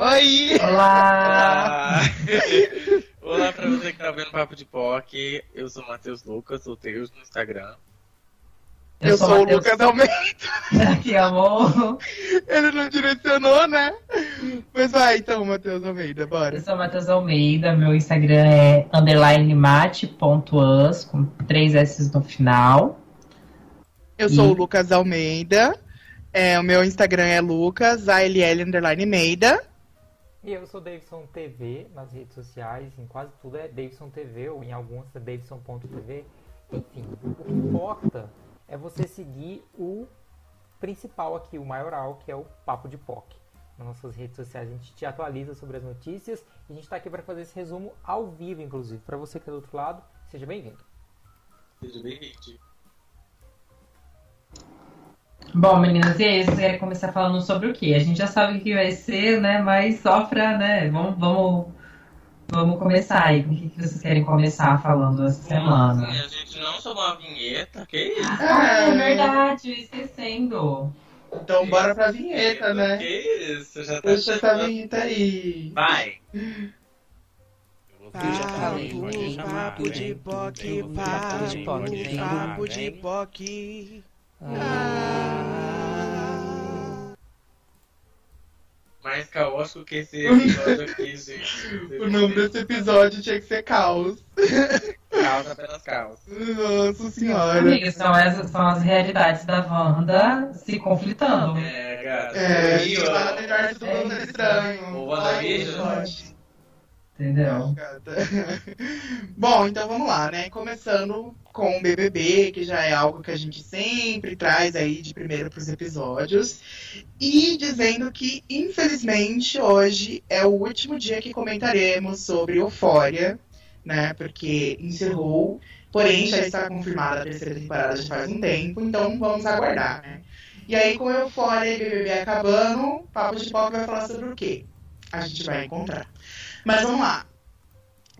Oi! Olá! Olá! Olá pra você que tá vendo Papo de POC. Eu sou o Matheus Lucas, sou Teus no Instagram. Eu, sou, o Matheus- Lucas Almeida. Que amor! Ele não direcionou, né? Mas vai então, Matheus Almeida, Eu bora. sou Matheus Almeida, meu Instagram é underline mate.us, com três S no final. Eu sou E- o Lucas Almeida. É, o meu Instagram é Lucas, ALL underline Meida. E eu sou Davidson TV nas redes sociais, em quase tudo é Davidson TV, ou em algumas é Davidson.tv. Enfim, o que importa é você seguir o principal aqui, o maioral, que é o Papo de POC. Nas nossas redes sociais a gente te atualiza sobre as notícias e a gente está aqui para fazer esse resumo ao vivo, inclusive. Para você que é do outro lado, seja bem-vindo. Seja bem-vindo. Bom, meninas, e aí, vocês querem começar falando sobre o quê? A gente já sabe o que vai ser, né? Mas só pra, né? Vamos, vamos, vamos começar aí. O que que vocês querem começar falando essa semana? Assim, a gente não chamou a vinheta, que isso? Ah, é verdade, esquecendo. Então bora pra vinheta, né? Que isso? Já tá Puxa essa vinheta aí. Vai! Papo, papo de poque, papo de poque, papo de poque. Mais caótico que esse episódio aqui, gente. O nome desse episódio tinha que ser Caos. Causa pelas causas. Nossa senhora. Amigas, são, essas são as realidades da Wanda se conflitando. É, gata. É, E, no universo do É mundo isso. estranho. O WandaVision? Entendeu? Gata. Bom, então vamos lá, né? Começando com o BBB, que já é algo que a gente sempre traz aí de primeiro para os episódios. E dizendo que, infelizmente, hoje é o último dia que comentaremos sobre Eufória, né? Porque encerrou. Porém, já está confirmada a terceira temporada já faz um tempo, então vamos aguardar, né? E aí, com Eufória e BBB acabando, Papo de Pop vai falar sobre o quê? A gente vai encontrar. Mas vamos lá.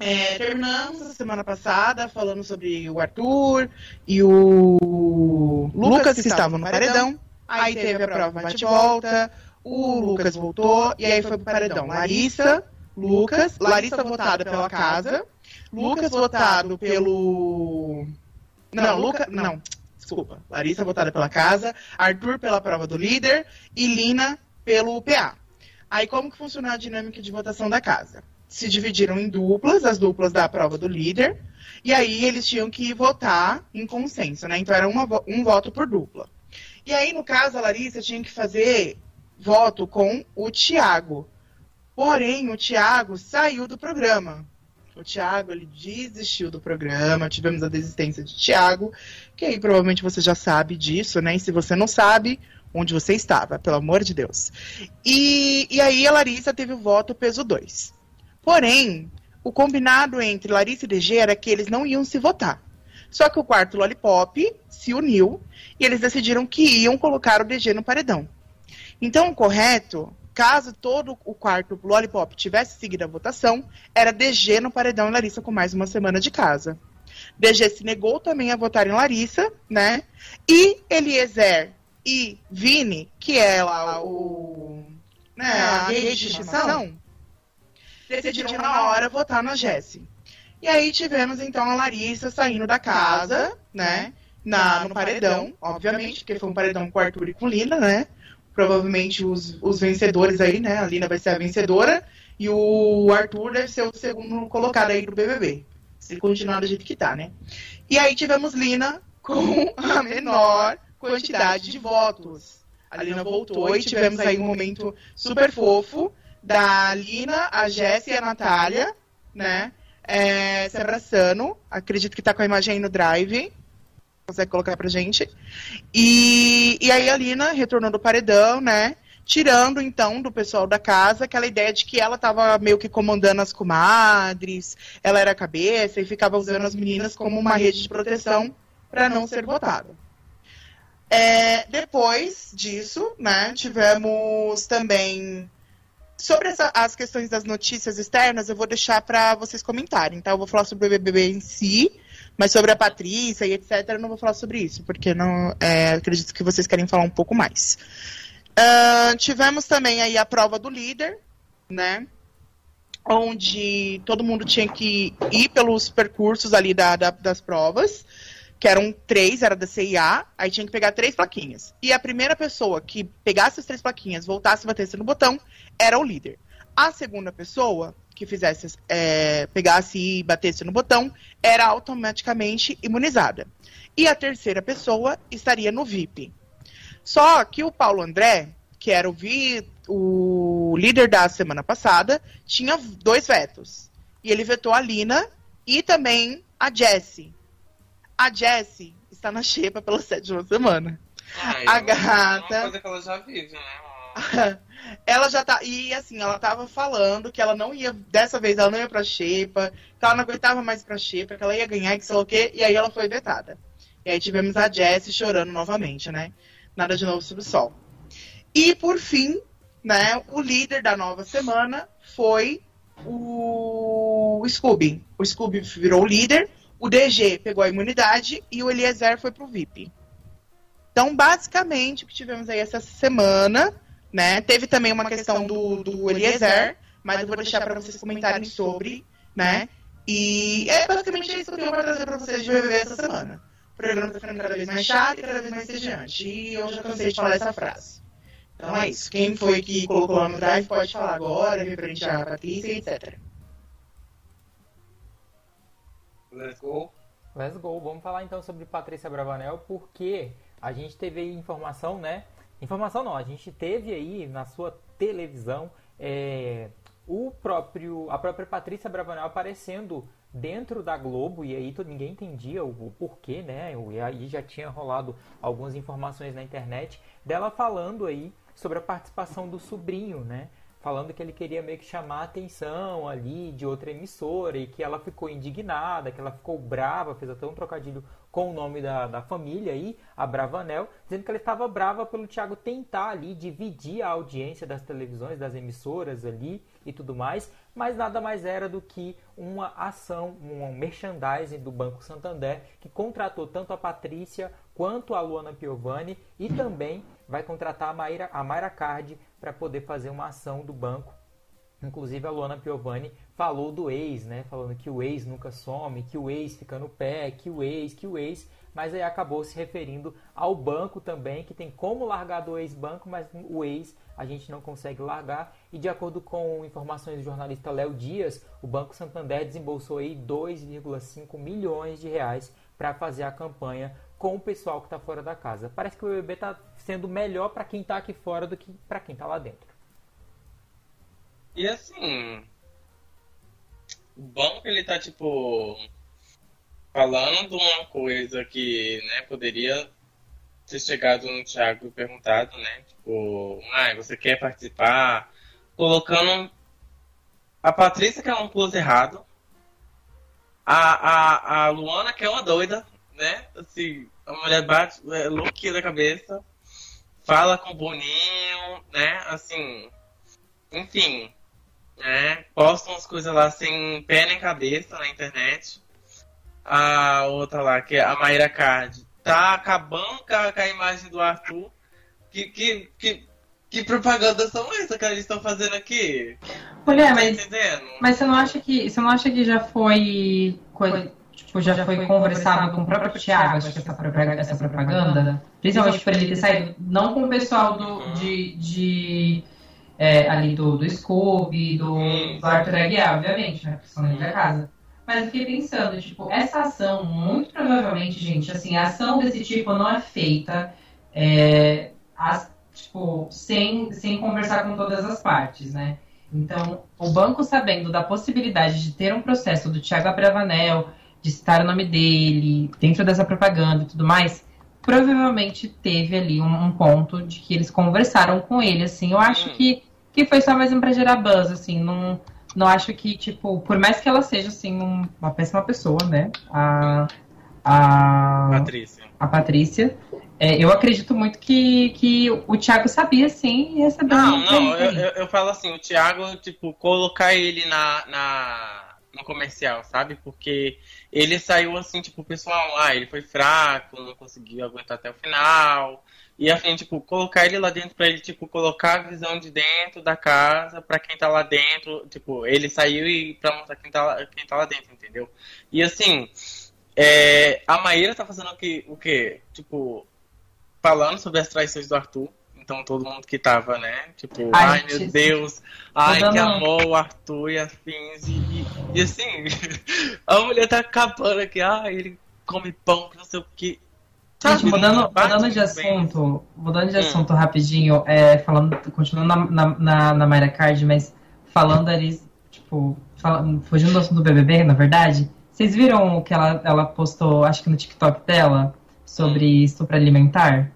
É, terminamos a semana passada falando sobre o Arthur e o Lucas que estavam no paredão. Aí teve a prova bate-volta, o Lucas voltou e aí foi pro paredão. Larissa, Lucas, Larissa votada pela casa, Lucas votado pelo. Não, Lucas. Não, desculpa. Larissa votada pela casa, Arthur pela prova do líder e Lina pelo PA. Aí como que funciona a dinâmica de votação da casa? Se dividiram em duplas, as duplas da prova do líder, e aí eles tinham que votar em consenso, né? Então era uma um voto por dupla. E aí, no caso, a Larissa tinha que fazer voto com o Tiago. Porém, o Tiago saiu do programa. O Tiago, ele desistiu do programa, tivemos a desistência de Tiago, que aí provavelmente você já sabe disso, né? E se você não sabe, onde você estava, pelo amor de Deus. E, e aí a Larissa teve o voto peso 2. Porém, o combinado entre Larissa e DG era que eles não iam se votar. Só que o quarto Lollipop se uniu e eles decidiram que iam colocar o DG no paredão. Então, o correto, caso todo o quarto Lollipop tivesse seguido a votação, era DG no paredão e Larissa com mais uma semana de casa. DG se negou também a votar em Larissa, né? E Eliezer e Vini, que é lá o. Né, a rede de estimação, decidiram na hora votar na Jessie. E aí tivemos então a Larissa saindo da casa, né? Na, no paredão, obviamente, porque foi um paredão com Arthur e com Lina, né? Provavelmente os, os vencedores aí, né? A Lina vai ser a vencedora e o Arthur deve ser o segundo colocado aí do BBB. Se continuar do jeito que tá, né? E aí tivemos Lina com a menor quantidade de votos. A Lina voltou e tivemos aí um momento super fofo da Lina, a Jéssica e a Natália, né? é, se abraçando. Acredito que tá com a imagem aí no drive. Consegue colocar pra gente. E, e aí a Lina retornou do paredão, né? Tirando, então, do pessoal da casa aquela ideia de que ela tava meio que comandando as comadres, ela era a cabeça e ficava usando as meninas como uma rede de proteção para não ser votada. É, depois disso, né, tivemos também Sobre essa- as questões das notícias externas, eu vou deixar para vocês comentarem, tá? Eu vou falar sobre o BBB em si, mas sobre a Patrícia e etc, eu não vou falar sobre isso, porque não é, acredito que vocês querem falar um pouco mais. Ahn, tivemos também aí a prova do líder, né? Onde todo mundo tinha que ir pelos percursos ali da, da- das provas, que eram três, era da CIA, aí tinha que pegar três plaquinhas. E a primeira pessoa que pegasse as três plaquinhas, voltasse e batesse no botão, era o líder. A segunda pessoa que fizesse, é, pegasse e batesse no botão, era automaticamente imunizada. E a terceira pessoa estaria no VIP. Só que o Paulo André, que era o, vi, o líder da semana passada, tinha dois vetos. E ele vetou a Lina e também a Jessie. A Jessie está na xepa pela sétima semana. Ai, A é uma- gata. Uma coisa que ela já vive, né? ela já tá. E assim, ela tava falando que ela não ia. Dessa vez ela não ia pra Xepa, que ela não aguentava mais pra Xepa, que ela ia ganhar que sei lá o quê, e aí ela foi vetada. E aí tivemos a Jessie chorando novamente, né? Nada de novo sob o sol. E por fim, né, o líder da nova semana foi o Scooby. O Scooby virou o líder, o DG pegou a imunidade e o Eliezer foi pro VIP. Então, basicamente, o que tivemos aí essa semana, né? Teve também uma questão do, do Eliezer, mas eu vou deixar para vocês comentarem sobre, né? E é basicamente isso que eu tenho para trazer para vocês de BBB essa semana. O programa tá ficando cada vez mais chato e cada vez mais sediante. E eu já cansei de falar essa frase. Então é isso. Quem foi que colocou lá no drive pode falar agora, referente a Patrícia, etc. Let's go. Let's go. Vamos falar então sobre Patrícia Bravanel, porque a gente teve informação, né? Informação não, a gente teve aí na sua televisão é, o próprio, a própria Patrícia Bravanel aparecendo dentro da Globo e aí todo, ninguém entendia o, o porquê, né? E aí já tinha rolado algumas informações na internet dela falando aí sobre a participação do sobrinho, né? Falando que ele queria meio que chamar a atenção ali de outra emissora e que ela ficou indignada, que ela ficou brava, fez até um trocadilho com o nome da, da família aí, a Bravanel, dizendo que ela estava brava pelo Thiago tentar ali dividir a audiência das televisões, das emissoras ali e tudo mais, mas nada mais era do que uma ação, um merchandising do Banco Santander que contratou tanto a Patrícia quanto a Luana Piovani e também vai contratar a Mayra, a Mayra Card para poder fazer uma ação do banco. Inclusive a Luana Piovani falou do ex, né? Falando que o ex nunca some, que o ex fica no pé, que o ex, que o ex, mas aí acabou se referindo ao banco também, que tem como largar do ex-banco, mas o ex a gente não consegue largar. E de acordo com informações do jornalista Léo Dias, o Banco Santander desembolsou aí 2,5 milhões de reais para fazer a campanha com o pessoal que está fora da casa. Parece que o BBB está sendo melhor para quem está aqui fora do que para quem está lá dentro. E assim. O banco ele tá tipo. Falando uma coisa que, né, poderia ter chegado no Thiago e perguntado, né? Tipo, ah, você quer participar? Colocando a Patrícia, que é um close errado. A, a, a Luana, que é uma doida, né? Assim, a mulher bate, é louquinha da cabeça. Fala com o Boninho, né? Assim. Enfim. Né? Postam as coisas lá sem pé nem cabeça na internet. A outra lá, que é a Mayra Card, tá acabando com a, com a imagem do Arthur. Que, que, que, que propaganda são essas que eles estão fazendo aqui? Mulher, Tá mas, entendendo? mas você não acha que. Você não acha que já foi. coi- Tipo, já foi conversado com o próprio Thiago, acho que essa propaganda, essa propaganda principalmente por ele ter saído, não com o pessoal do, de, de é, ali do, do Scooby, do, do Arthur Aguiar, obviamente, né? Porque são dentro da casa. Mas eu fiquei pensando, tipo, essa ação, muito provavelmente, gente, assim, a ação desse tipo não é feita é, as- tipo, sem, sem conversar com todas as partes, né? Então, o banco sabendo da possibilidade de ter um processo do Thiago Abravanel, de citar o nome dele, dentro dessa propaganda e tudo mais, provavelmente teve ali um, um ponto de que eles conversaram com ele, assim. Eu acho Hum. que, que foi só mais um pra gerar buzz, assim. Não, não acho que, tipo, por mais que ela seja, assim, um- uma péssima pessoa, né? A, a, Patrícia. a Patrícia. é, eu acredito muito que, que o Thiago sabia, sim, e recebeu Não, não, eu, eu, eu falo assim, o Thiago, tipo, colocar ele na, na, no comercial, sabe? Porque ele saiu assim, tipo, pessoal, ah, ele foi fraco, não conseguiu aguentar até o final, E assim, tipo, colocar ele lá dentro pra ele, tipo, colocar a visão de dentro da casa pra quem tá lá dentro. Tipo, ele saiu e pra mostrar quem tá, lá- quem tá lá dentro, entendeu? E assim, é, a Maíra tá fazendo o que, o quê? Tipo, falando sobre as traições do Arthur. Então todo mundo que tava, né? Tipo, Ai, ai, meu Deus, ai que amor o Arthur e afins. E, e, e assim, a mulher tá acabando aqui, ai, ele come pão, não sei o que. Gente, mudando, mudando de assunto, mudando de assunto rapidinho, é, falando, continuando na, na, na, na Mayra Card, mas falando ali, tipo, falando, fugindo do assunto do BBB, na verdade, vocês viram o que ela, ela postou, acho que no TikTok dela, sobre estupro alimentar?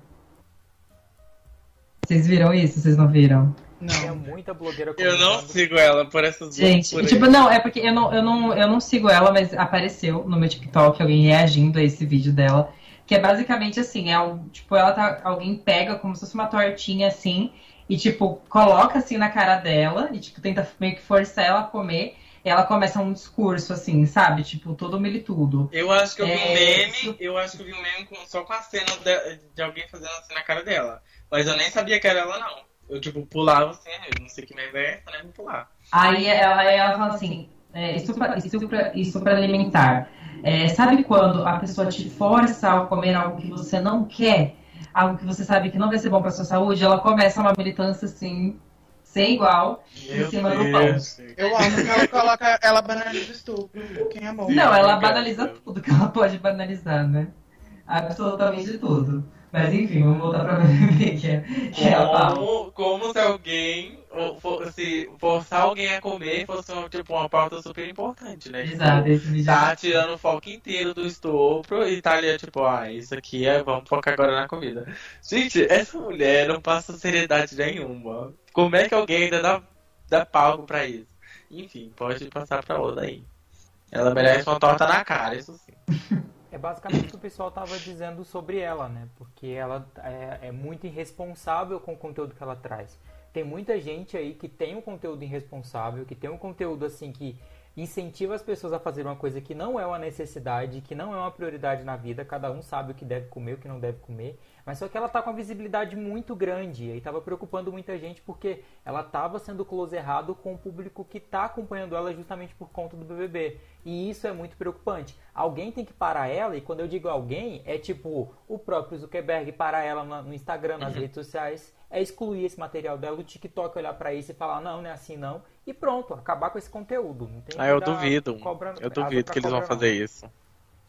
Vocês viram isso? Vocês não viram? Não. muita blogueira Eu não sigo ela por essas Gente, loucuras. tipo, não, é porque eu não, eu, não, eu não sigo ela, mas apareceu no meu TikTok alguém reagindo a esse vídeo dela. Que é basicamente assim, é um, tipo, ela tá. Alguém pega como se fosse uma tortinha assim, e tipo, coloca assim na cara dela, e tipo, tenta meio que forçar ela a comer. Ela começa um discurso, assim, sabe? Tipo, todo militudo. Eu acho que eu vi um É, meme, isso- eu acho que eu vi um meme com- só com a cena de, de alguém fazendo assim na cara dela. Mas eu nem sabia que era ela, não. Eu, tipo, pulava assim, eu não sei que merda é essa, né? Vou pular. Aí ela, ela fala assim, é, estupro, estupro, estupro alimentar. É, sabe quando a pessoa te força a comer algo que você não quer? Algo que você sabe que não vai ser bom pra sua saúde? Ela começa uma militância assim, sem igual, em cima do pão. Eu amo que ela coloca, ela banaliza o estupro. Quem amou? Não, ela banaliza tudo que ela pode banalizar, né? Absolutamente tudo. Mas enfim, vamos voltar pra BBB, que é, que é a. Como, como se alguém ou fosse forçar alguém a comer fosse um, tipo, uma pauta super importante, né? Tipo, Exato, esse vídeo. Tá tirando o foco inteiro do estupro e tá ali, tipo, ah, isso aqui é, vamos focar agora na comida. Gente, essa mulher não passa seriedade nenhuma. Como é que alguém ainda dá, dá palco pra isso? Enfim, pode passar pra outra aí. Ela merece uma torta na cara, isso sim. É basicamente o que o pessoal tava dizendo sobre ela, né? Porque ela é, é muito irresponsável com o conteúdo que ela traz. Tem muita gente aí que tem um conteúdo irresponsável, que tem um conteúdo assim que incentiva as pessoas a fazer uma coisa que não é uma necessidade, que não é uma prioridade na vida, cada um sabe o que deve comer, o que não deve comer, mas só que ela tá com uma visibilidade muito grande e tava preocupando muita gente porque ela tava sendo close errado com o público que tá acompanhando ela justamente por conta do BBB. E isso é muito preocupante. Alguém tem que parar ela, e quando eu digo alguém, é tipo o próprio Zuckerberg parar ela no Instagram, nas redes sociais, é excluir esse material dela, o TikTok olhar pra isso e falar, não, não é assim não, e pronto, acabar com esse conteúdo. Não tem Ah, eu duvido. cobra- Eu duvido que eles vão fazer isso.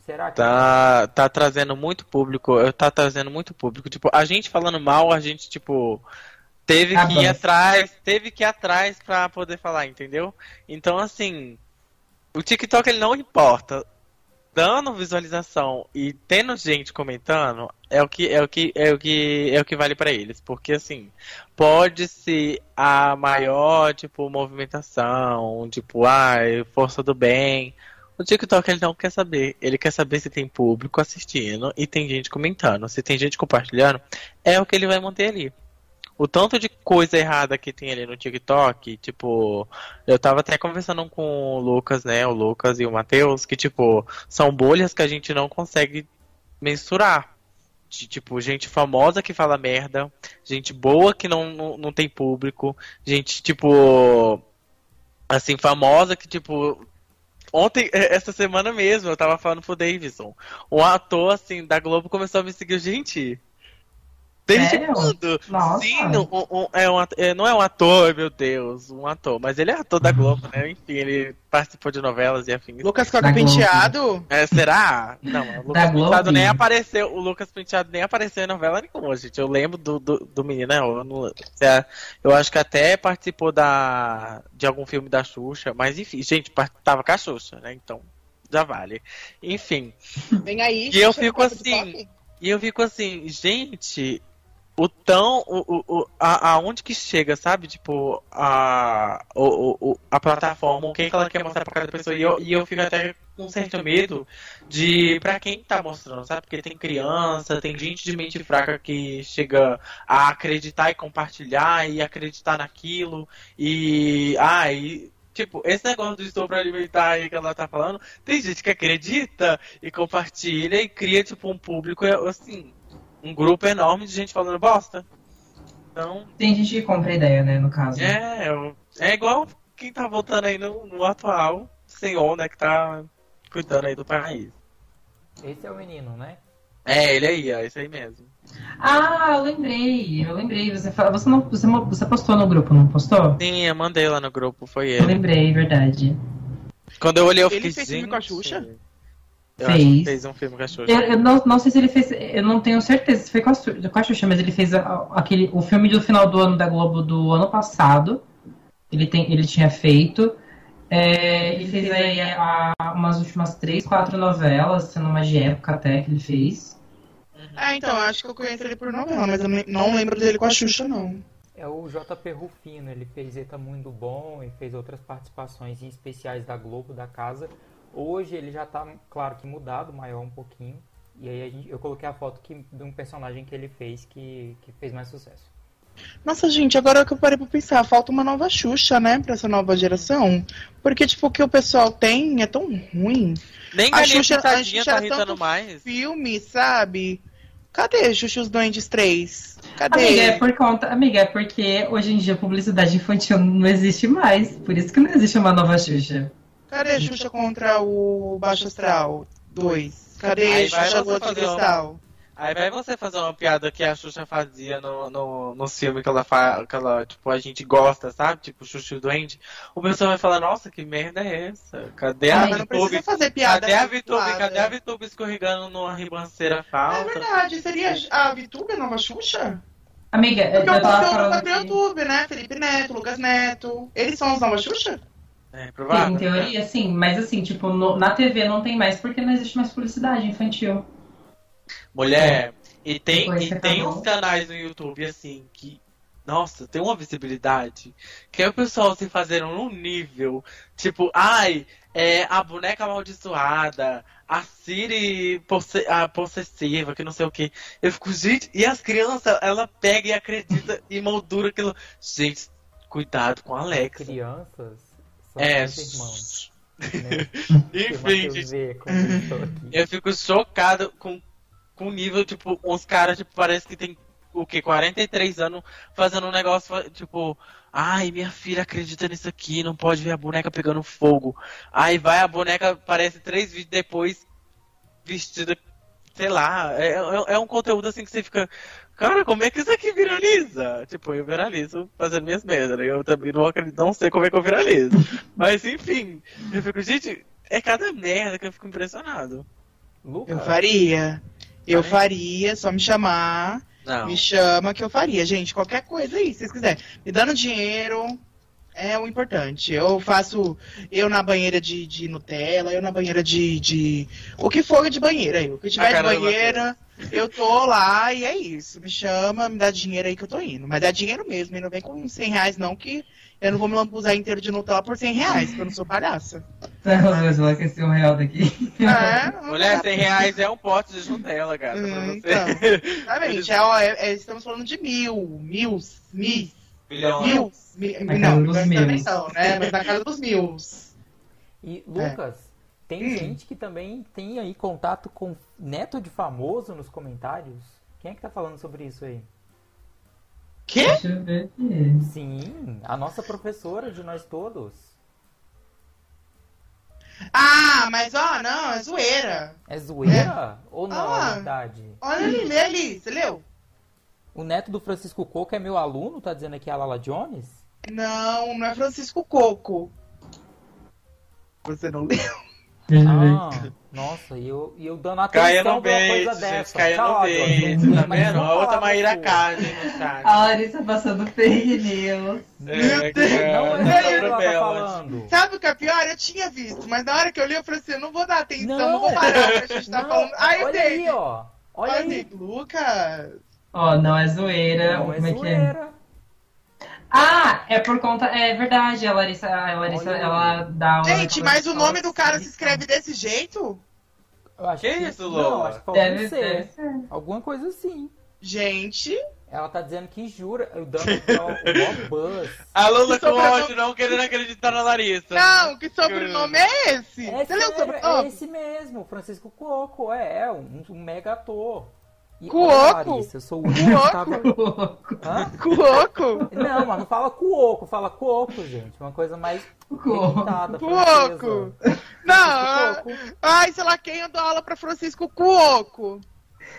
Será que Tá, tá trazendo muito público, tá trazendo muito público. Tipo, a gente falando mal, a gente, tipo, teve Ah, que ir bom. atrás, teve que ir atrás pra poder falar, entendeu? Então, assim, o TikTok ele não importa. Dando visualização e tendo gente comentando, é o que é o que é o que é o que vale pra eles, porque assim, pode ser a maior, tipo, movimentação, tipo, ai, força do bem, o TikTok ele não quer saber. Ele quer saber se tem público assistindo e tem gente comentando. Se tem gente compartilhando, é o que ele vai manter ali. O tanto de coisa errada que tem ali no TikTok, tipo, eu tava até conversando com o Lucas, né? O Lucas e o Matheus, que, tipo, são bolhas que a gente não consegue mensurar. De, tipo, gente famosa que fala merda, gente boa que não, não, não tem público, gente, tipo, assim, famosa que, tipo, Ontem, eh, essa semana mesmo, eu tava falando pro Davidson. Um ator, assim, da Globo começou a me seguir. Gente, desde Sério? quando? Nossa. Sim, um- um- é um é, não é um ator, meu Deus, um ator. Mas ele é ator da Globo, né? Enfim, ele participou de novelas e afins. Lucas Coca Da Globo. Penteado? É, será? Não, o Lucas Globo? Penteado nem apareceu. O Lucas Penteado nem apareceu em novela nenhuma, gente. Eu lembro do, do, do menino, né? Eu, não- é, eu acho que até participou da, de algum filme da Xuxa, mas enfim, gente, tava com a Xuxa, né? Então, já vale. Enfim. Vem aí. E eu fico assim. E eu fico assim, gente, o tão. O, o, a, aonde que chega, sabe? Tipo, a, o, o, a plataforma, o que, que ela quer mostrar pra cada pessoa. E eu, e eu fico até com certo medo de pra quem tá mostrando, sabe? Porque tem criança, tem gente de mente fraca que chega a acreditar e compartilhar e acreditar naquilo. E. Ah. Tipo, esse negócio do estupro alimentar aí que ela tá falando, tem gente que acredita e compartilha e cria, tipo, um público, assim, um grupo enorme de gente falando bosta. Então, Tem gente que compra a ideia, né, no caso. é, eu- é igual quem tá votando aí no, no atual senhor, né, que tá cuidando aí do país. Esse é o menino, né? É, ele aí, ó, esse aí mesmo. Ah, eu lembrei, eu lembrei. Você, fala, você, não, você, você postou no grupo, não postou? Sim, eu mandei lá no grupo, foi Eu ele. lembrei, verdade. Quando eu olhei, eu Ele fiquei, fez filme com a Xuxa? Eu acho que Fez. fez um filme com a Xuxa. Eu, eu não, não sei se ele fez. Eu não tenho certeza se foi com a, com a Xuxa, mas ele fez a- aquele, o filme do final do ano da Globo do ano passado. Ele, tem, ele tinha feito. É, ele fez aí a- a- umas últimas três, quatro novelas, sendo uma de época até que ele fez. Ah, então, acho que eu conheço ele por novela, mas eu não lembro dele com a Xuxa, não. É o JP Rufino, ele fez Eta Muito Bom e fez outras participações em especiais da Globo, da casa. Hoje ele já tá, claro que mudado, maior um pouquinho. E aí a gente- eu coloquei a foto que, de um personagem que ele fez que, que fez mais sucesso. Nossa, gente, agora que eu parei pra pensar, falta uma nova Xuxa, né, pra essa nova geração. Porque, tipo, o que o pessoal tem é tão ruim. Nem A Xuxa- a Xuxa tá irritando tanto mais. Filme, sabe? Cadê Xuxa os Duendes 3? Cadê? Amiga, é por conta. Amiga, é porque hoje em dia a publicidade infantil não existe mais. Por isso que não existe uma nova Xuxa. Cadê Xuxa contra o Baixo Astral 2? Cadê Aí vai Xuxa você Lua de fazer um- Cristal? Aí vai você fazer uma piada que a Xuxa fazia no, no, no filme que ela faz, que ela, tipo, a gente gosta, sabe? Tipo, Xuxa e o Duende. O pessoal vai falar, nossa, que merda é essa? Cadê Ah, a precisa fazer piada. Cadê a Vitube? zoada. Cadê a Vitube escorregando numa ribanceira É falta? verdade, seria a Vitube a nova Xuxa? Amiga, eu Porque o tava conteúdo falando que, YouTube, né? Felipe Neto, Lucas Neto. Eles são os novos Xuxa? É Sim, provável. em teoria, sim, mas assim, tipo, no- na TV não tem mais porque não existe mais publicidade infantil. Mulher, e tem, Depois e tem acabou. uns canais no YouTube, assim, que, nossa, tem uma visibilidade, que é o pessoal se fazendo num nível, tipo, ai, é a boneca amaldiçoada, a Siri posse a possessiva, que não sei o que. Eu fico, gente, e as crianças, ela pega e acredita e moldura aquilo. Gente, cuidado com a Alexa. Crianças É, irmãos. Né? enfim, gente. eu fico chocado com, com o nível, tipo, uns caras, tipo, parece que tem o quê? 43 anos fazendo um negócio, tipo, ai, minha filha acredita nisso aqui, não pode ver a boneca pegando fogo. Aí vai a boneca, aparece três vídeos depois, vestida, sei lá, é, é, é um conteúdo assim que você fica. Cara, como é que isso aqui viraliza? Tipo, eu viralizo fazendo minhas merdas, né? Eu também não acredito, não sei como é que eu viralizo. Mas enfim, eu fico, gente, é cada merda que eu fico impressionado. Lucas, Eu faria. Eu faria, só me chamar. Não. Me chama que eu faria, gente. Qualquer coisa aí, se vocês quiserem. Me dando dinheiro é o importante. Eu faço eu na banheira de, de Nutella, eu na banheira de, de. O que for de banheira aí. O que tiver A de cara banheira, eu tô lá e é isso. Me chama, me dá dinheiro aí que eu tô indo. Mas dá dinheiro mesmo, e não vem com 100 reais, não, que eu não vou me lambuzar inteiro de Nutella por 100 reais, porque eu não sou palhaça. Dois vão aquecer um real daqui. É, Mulher, dá 100 reais é um pote de Nutella, pra Hum, você. então. Exatamente. É, ó, é- é- estamos falando de mil, mil, mil, Milhões. mil. mil Na não, casa dos presta mil. atenção, né? Mas na casa dos mil. E Lucas, tem Hum. gente que também tem aí contato com neto de famoso nos comentários. Quem é que tá falando sobre isso aí? Quê? Deixa eu ver aqui. Sim, a nossa professora de nós todos. Ah, mas ó, não, é zoeira. É zoeira? Ou não, Ah. é verdade? Olha ali, lê ali, você leu? O neto do Francisco Coco é meu aluno, tá dizendo aqui a Lala Jones? Não, não é Francisco Coco. Você não leu? Ver. Ah, nossa, e eu, e eu dando atenção Caia no pra uma coisa gente. dessa. Caia no Tchau, beijo, Jones. tá Mas vendo? A outra Maíra Cage no chat. A Larissa passando fake news. É, Deus. cara, Não tá é isso que ela tá falando. Sabe o que é pior? Eu tinha visto, mas na hora que eu li, eu falei assim: eu não vou dar atenção, não, Não. vou parar o que a gente tá Não, falando. Ai, eu olha dei. aí, ó. Olha Olha aí. aí, Lucas. Ó, não é zoeira. Não é Como é que é? zoeira. Ah, é por conta. É verdade, a Larissa, a Larissa Olha. ela dá uma. Gente, mas o nome do cara se escreve desse jeito? Eu acho Que isso, Não, Lola? acho que Deve um C. deve ser. Alguma coisa assim. Gente. Ela tá dizendo que jura, eu dando o maior buzz. A Lula Que com sobrenome- ódio, não querendo acreditar na Larissa. Não, que sobrenome é esse? É, Você leu o é sobrenome? esse mesmo, Francisco Coco, é, é um, um mega ator. E Cuoco? Larissa, eu sou o único que tava... Cuoco. Hã? Cuoco? Não, mas não fala cuoco, fala cuoco, gente. Uma coisa mais Cuoco. requintada, Cuoco. Não, Cuoco. ai, sei lá quem eu dou aula pra Francisco Cuoco.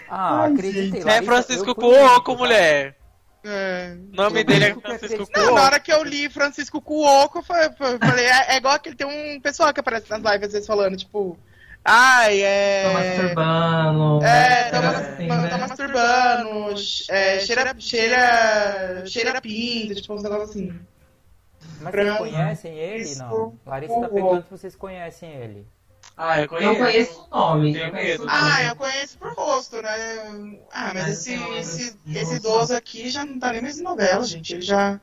Ah, Ai, acreditei. É Larissa, Francisco eu fui o único, Cuoco, tá? mulher. É. O nome Eu dele é Francisco acreditei. Não, Cuoco. na hora que eu li Francisco Cuoco, eu fa- fa- falei, é, é igual aquele, tem um pessoal que aparece nas lives às vezes falando, tipo, ai, é... Tô masturbando. É, tô, Era mas- assim, tô né? masturbando, é, cheira, cheira, cheira pinto, tipo, uns negócios assim. Mas Pra- vocês conhecem ele? Não. Larissa tá perguntando se vocês conhecem ele. Ah, eu conheço. Eu conheço o nome. Eu conheço o medo. nome. Ah, eu conheço por rosto, né? Ah, mas Mas esse, esse, esse idoso aqui já não tá nem mais em novela, gente. Ele já.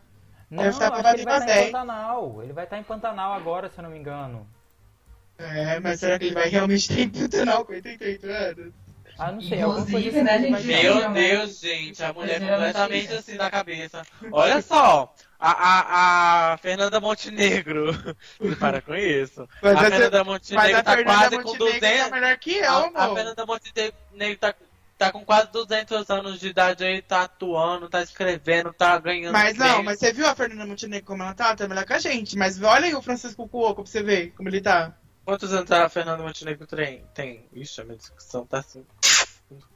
Não, Deve acho estar pra ele vai estar em com Pantanal. Ele vai estar em Pantanal agora, se eu não me engano. É, mas será que ele vai realmente ter Pantanal com 88 anos? Ah, não sei. Inclusive, né, assim vai gente. Meu Deus, gente, a mulher geralmente- completamente assim na cabeça. Olha só, a, a, a Fernanda Montenegro. Para com isso. Mas a essa- Fernanda Mas Montenegro a tá Fernanda quase com Montenegro 200. tá melhor que eu, A, a. Fernanda Montenegro tá, tá com quase 200 anos de idade aí, tá atuando, tá escrevendo, tá ganhando. Mas não, mas você viu a Fernanda Montenegro como ela tá? Tá melhor que a gente. Mas olha aí o Francisco Cuoco pra você ver como ele tá. Quantos anos a Fernanda Montenegro tem? tem? Ixi, a minha discussão tá assim.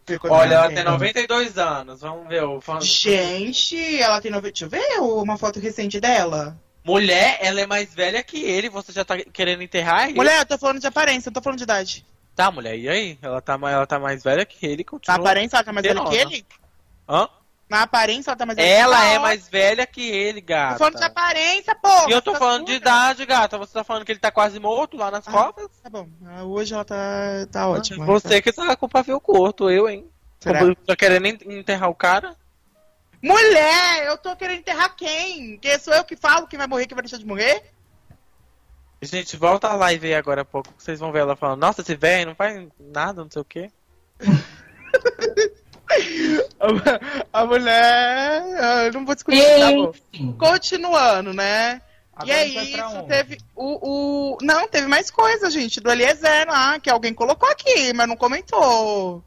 Ficou Olha, ela tem 92 anos. Vamos ver o fã- Gente, ela tem 90. Deixa eu ver uma foto recente dela. Mulher, ela é mais velha que ele. Você já tá querendo enterrar ele? Mulher, eu tô falando de aparência, eu tô falando de idade. Tá, mulher, e aí? Ela tá, ela tá mais velha que ele, continua. aparência, ela tá mais velha que ele? Hã? Na aparência, ela tá mais velha que Ela é mais velha que ele, Tô gata. falando de aparência, porra. E eu tô Tá falando de idade, gata. Você tá falando que ele tá quase morto lá nas Ah, covas? Tá bom. Ah, Hoje ela tá, tá ótima. Você que tá com o pavio curto, eu, hein? Será? Tá querendo en- enterrar o cara? Mulher, eu tô querendo enterrar quem? Que sou eu que falo que vai morrer, que vai deixar de morrer? Gente, volta a live aí agora há pouco, que vocês vão ver ela falando, nossa, esse velho não faz nada, não sei o quê. A, a mulher. Eu não vou discutir, tá bom. Continuando, né? Agora e é a gente vai pra isso, teve o, o. Não, teve mais coisa, gente, do Eliezer lá, que alguém colocou aqui, mas não comentou.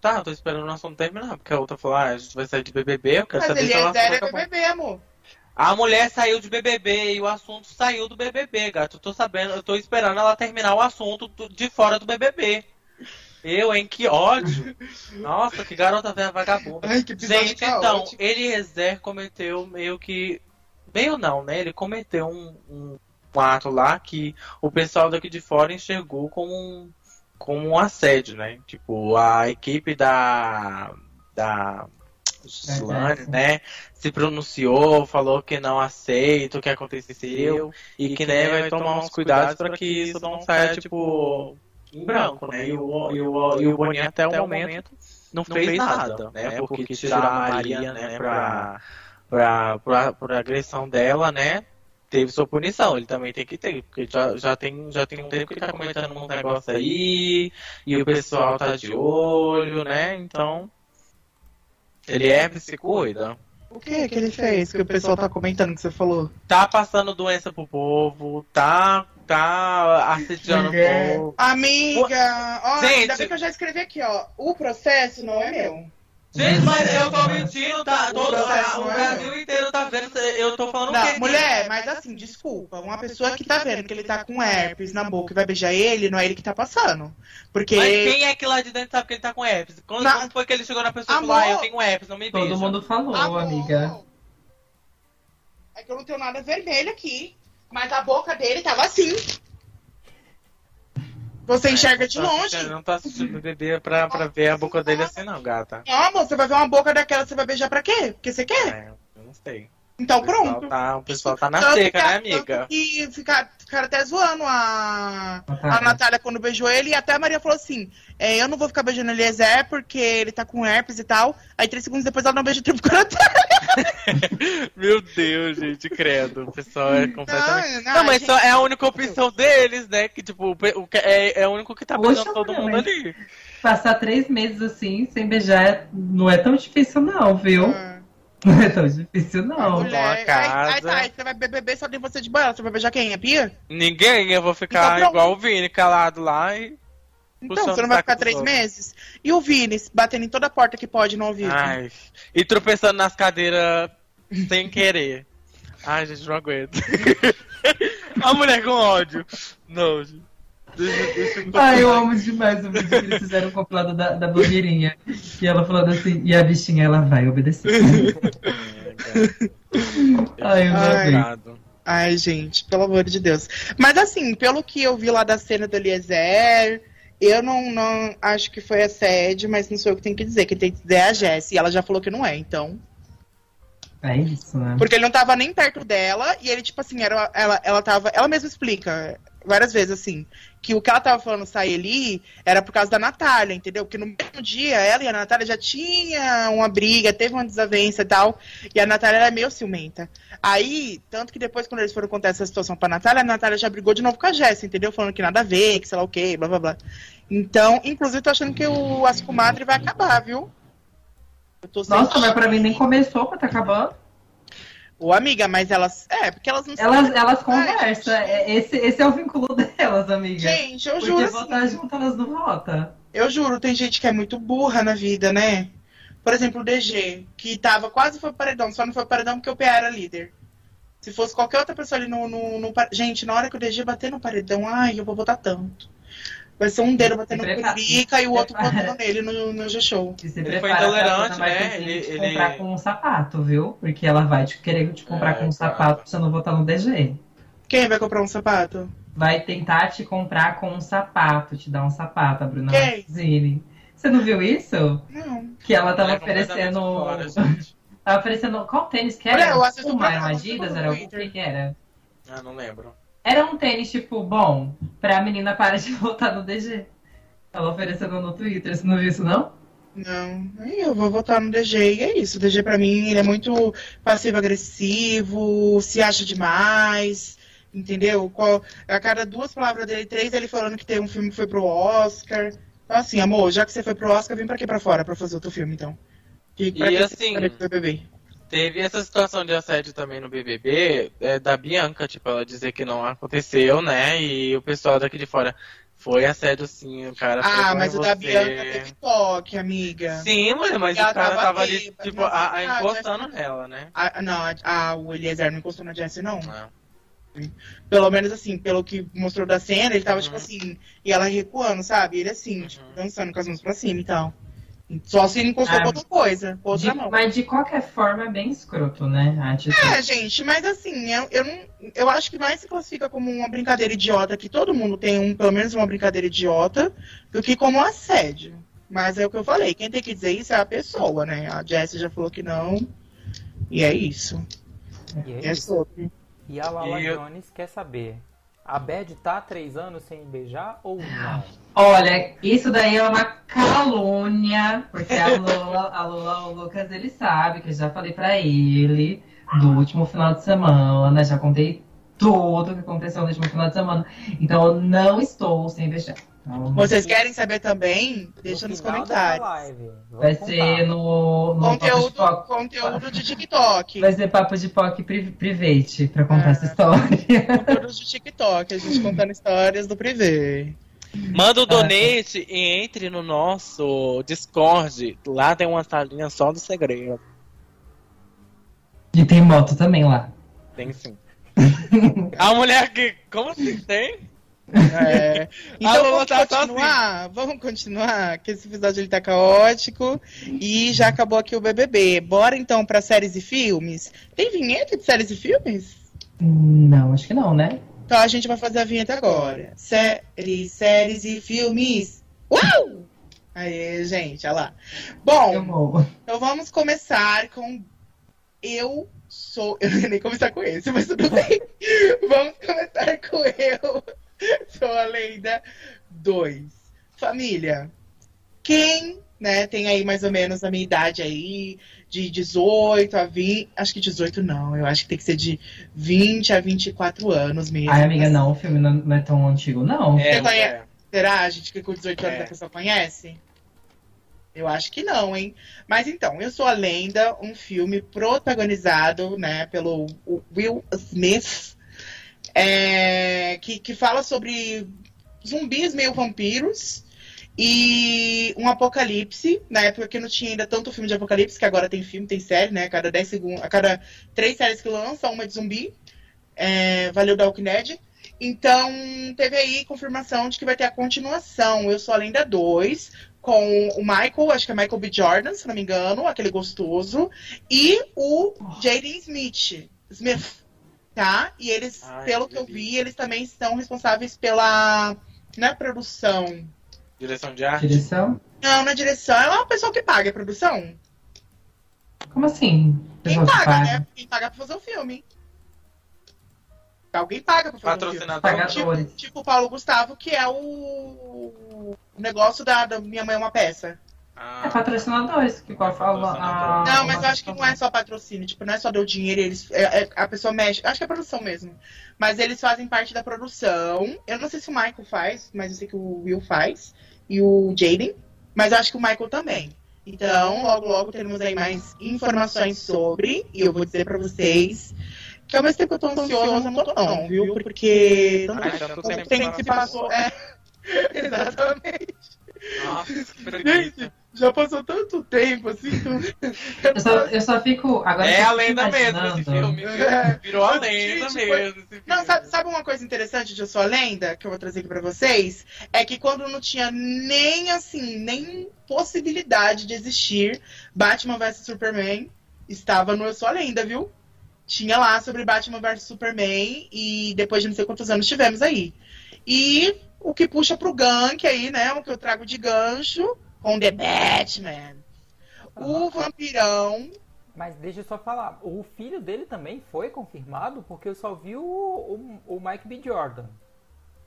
Tá, eu tô esperando o assunto terminar, porque a outra falou, ah, a gente vai sair de BBB, eu quero Mas saber se ela Eliezer é. BBB, amor. A mulher saiu de BBB e o assunto saiu do BBB, gato. Eu tô sabendo, eu tô esperando ela terminar o assunto de fora do BBB. Eu, hein? Que ódio. Nossa, que garota velha vagabunda. Ai, que Gente, então, caótico. Eliezer cometeu meio que. Meio não, né? Ele cometeu um, um, um ato lá que o pessoal daqui de fora enxergou como um, como um assédio, né? Tipo, a equipe da. da. Gislane, né? Se pronunciou, falou que não aceita o que aconteceu e que né, vai tomar uns cuidados para que isso não saia, tipo, em branco, né? E o, e o, e o Boninho até o momento não fez nada, né? Porque tirar a Maria, né, pra, pra, pra, por agressão dela, né? Teve sua punição, ele também tem que ter, porque já, já, tem, já tem um tempo que ele tá comentando um negócio aí, e o pessoal tá de olho, né? Então, ele é se cuida. O que que ele fez que o pessoal tá comentando que você falou? Tá passando doença pro povo, tá, tá assediando o povo. Amiga, ó, Gente. ainda bem que eu já escrevi aqui, ó. O processo não é meu. Gente, mas eu tô mentindo, tá? Todo, Processo, o? Brasil inteiro tá vendo. Eu tô falando Não, quê? mulher, mas assim, desculpa. Uma pessoa que tá vendo que ele tá com herpes na boca e vai beijar ele, não é ele que tá passando. Porque. Mas quem é que lá de dentro sabe que ele tá com herpes? Quando, Na- quando foi que ele chegou na pessoa e falou, ah, eu tenho herpes, não me beija? Todo mundo falou, Amor, amiga. É que eu não tenho nada vermelho aqui. Mas a boca dele tava assim. Você enxerga de tô longe. assistindo- Não tô assistindo BBB pra, pra ver a boca dele assim, não, gata. Não, amor, você vai ver uma boca daquela, você vai beijar pra quê? Porque você quer? É, eu não sei. Então O pessoal pronto. tá, o pessoal tá na Tanto seca, que- né, amiga? que ficar, ficaram até zoando a, Natália. a Natália quando beijou ele. E até a Maria falou assim: é, Eu não vou ficar beijando o Eliezer porque ele tá com herpes e tal. Aí três segundos depois ela não beija tribo com a Natália. Meu Deus, gente, credo. O pessoal é completamente. Não, Não, mas gente, só é a única opção deles, né? Que, tipo, o o é, é o único que tá Poxa, beijando todo mulher, mundo mas- ali. Passar três meses assim, sem beijar, não é tão difícil não, viu? ah, Não é tão difícil não. mulher, aí, casa. aí tá, você vai beber só tem você de banho. Você vai beijar quem? A Pia? Ninguém, eu vou ficar Então, igual o Vini, calado lá e. Então, você não vai ficar três meses? E o Vini, batendo em toda porta que pode no ouvido? Ai. E tropeçando nas cadeiras sem querer. Ai, gente, não aguento. A mulher com ódio. Não, gente. Deixa, deixa eu- Ai, eu amo demais o vídeo que eles fizeram um compilado da, da blogueirinha. E ela falando assim, e a bichinha ela vai obedecer. Ai, eu não Ai. aguento. Errado. Ai, gente, pelo amor de Deus. Mas assim, pelo que eu vi lá da cena do Eliezer, eu não, não acho que foi assédio, mas não sou eu que tenho que dizer. Quem tem que dizer é a Jessie. E ela já falou que não é, então. É isso, né? Porque ele não tava nem perto dela, e ele, tipo assim, era, ela, ela tava. Ela mesma explica várias vezes, assim, que o que ela tava falando sair ali era por causa da Natália, entendeu? Porque no mesmo dia, ela e a Natália já tinha uma briga, teve uma desavença e tal, e a Natália era meio ciumenta. Aí, tanto que depois, quando eles foram contar essa situação pra Natália, a Natália já brigou de novo com a Jéssica, entendeu? Falando que nada a ver, que sei lá o quê, blá blá blá. Então, inclusive, tô achando que o As Comadre vai acabar, viu? Nossa, mas pra mim nem começou pra tá acabando. Ô, amiga, mas elas. É, porque elas não Elas, elas Ai, conversam. É- Esse, esse é o vínculo delas, amiga. Gente, eu Porque juro. assim, votar junto elas não votam. Eu juro, tem gente que é muito burra na vida, né? Por exemplo, o DG, que tava quase foi paredão, só não foi paredão porque o PA era líder. Se fosse qualquer outra pessoa ali no, no, no Gente, na hora que o DG bater no paredão, ai, eu vou votar tanto. Vai ser um dedo batendo no. Drica e o outro botando nele no, no G-Show. Ele foi intolerante, né? Ele- te ele- comprar com um sapato, viu? Porque ela vai te querer te comprar É, com um sapato pra você não votar no DG. Quem vai comprar um sapato? Vai tentar te comprar com um sapato, te dar um sapato, a Bruna Quem? Você não viu isso? Não. Que ela tava Ela é oferecendo. fora, tava oferecendo. Qual tênis que Olha, era? eu assisto Uma, um ela, Adidas? Era o que era? Ah, não lembro. Era um tênis, tipo, bom, pra menina parar de votar no DG. Ela oferecendo no Twitter, você não viu isso, não? Não, aí eu vou votar no DG e é isso. O DG pra mim ele é muito passivo-agressivo, se acha demais, entendeu? Qual, a cada duas palavras dele, três, ele falando que tem um filme que foi pro Oscar. Então assim, amor, já que você foi pro Oscar, vem pra aqui pra fora pra fazer outro filme, então. Fique pra E que assim- você. Teve essa situação de assédio também no BBB, é, da Bianca, tipo, ela dizer que não aconteceu, né? E o pessoal daqui de fora foi assédio sim, o cara Ah, mas o da Bianca teve toque, amiga. Sim, mas, mas o cara tava tava ali, tipo, a, a encostando mas- nela, né? Ah, não, a, a- o Eliezer não encostou na Jessie, não. Não. Pelo menos assim, pelo que mostrou da cena, ele tava, tipo Uhum. assim, e ela recuando, sabe? Ele assim, Uhum. tipo, dançando com as mãos pra cima e tal. Só se ele encostou Ah, com outra coisa, com outra De- mão. mas de qualquer forma é bem escroto, né? É, gente, mas assim, eu, eu, não, eu acho que mais se classifica como uma brincadeira idiota, que todo mundo tem um, pelo menos uma brincadeira idiota, do que como assédio. Mas é o que eu falei, quem tem que dizer isso é a pessoa, né? A Jessie já falou que não. E é isso. E, É é isso. sobre. e a Lala E eu- Jones quer saber: a Bad tá há três anos sem beijar ou não? Olha, isso daí é uma calúnia, porque a Lula, a Lula, o Lucas, ele sabe que eu já falei pra ele do último final de semana, já contei tudo o que aconteceu no último final de semana. Então eu não estou sem beijar. Então, Vocês querem saber também? Deixa No nos comentários. live, vai contar. ser no, no papo de Conteúdo, POC. conteúdo de TikTok. Vai ser papo de POC pri- private pra contar Ah. essa história. Conteúdo de TikTok, a gente contando histórias do privê. Manda o donate e entre no nosso Discord. Lá tem uma salinha só do segredo. E tem moto também lá. Tem sim. A mulher que. Como assim tem? É. Então A Lula vamos tá continuar? Vamos continuar, que esse episódio ele tá caótico e já acabou aqui o BBB. Bora então pra séries e filmes? Tem vinheta de séries e filmes? Não, acho que não, né? Então a gente vai fazer a vinheta agora. Séries, séries e filmes. Uau! Aê, gente, olha lá. Bom. Então vamos começar com Eu sou. Eu não ia nem começar com esse, mas tudo bem. vamos começar com Eu Sou a Lenda 2. Família, quem né, tem aí mais ou menos a minha idade aí, de 18 a 20. Acho que 18 não, eu acho que tem que ser de 20 a 24 anos mesmo. Ai, amiga, não, o filme não, não é tão antigo, não. É, Você conhece? é. Será, gente, que com 18 anos É. a pessoa conhece? Eu acho que não, hein? Mas então, Eu Sou a Lenda, um filme protagonizado, né, pelo Will Smith, é, que, que fala sobre zumbis meio vampiros E um apocalipse, na época que não tinha ainda tanto filme de apocalipse, que agora tem filme, tem série, né? A cada 10 segundos, a cada três séries que lançam, uma de zumbi. É, valeu da Dead. Então, teve aí confirmação de que vai ter a continuação. Eu Sou a Lenda 2, com o Michael, acho que é Michael B. Jordan, se não me engano, aquele gostoso, e o Jaden Smith. Smith, tá? E eles, Ai, pelo que que eu vi, eles também são responsáveis pela na produção. Direção de arte. Direção? Não, na direção é uma pessoa que paga a produção. Como assim? Quem paga, paga. né? Quem paga pra fazer o filme. Alguém paga pra fazer o filme. Patrocinador. Pagadores. Tipo, tipo o Paulo Gustavo, que é o, o negócio da, da Minha Mãe é uma Peça. Ah, É patrocinadores, que igual fala. a- Não, mas eu acho que não é só patrocínio, tipo, não é só deu dinheiro, eles, é- é- a pessoa mexe, acho que é produção mesmo. Mas eles fazem parte da produção. Eu não sei se o Michael faz, mas eu sei que o Will faz. E o Jaden. Mas acho que o Michael também. Então, logo, logo teremos aí mais informações sobre. E eu vou dizer pra vocês que ao mesmo tempo que eu tô ansiosa, eu não tô não, viu? Porque tanto Ai, sempre tempo que se passou. É, exatamente. Nossa, que preguiça. Já passou tanto tempo, assim, que eu- só, eu só fico. Agora É a lenda mesmo esse filme. viu? É. Virou a lenda senti, mesmo. Não, sabe, sabe uma coisa interessante de Eu Sou a Lenda, que eu vou trazer aqui pra vocês? É que quando não tinha nem, assim, nem possibilidade de existir Batman vs Superman, estava no Eu Sou a Lenda, viu? Tinha lá sobre Batman vs Superman e depois de não sei quantos anos tivemos aí. E o que puxa pro gank aí, né? O que eu trago de gancho com The Batman. O vampirão Mas deixa eu só falar, o filho dele também foi confirmado, porque eu só vi o, o, o Mike B. Jordan.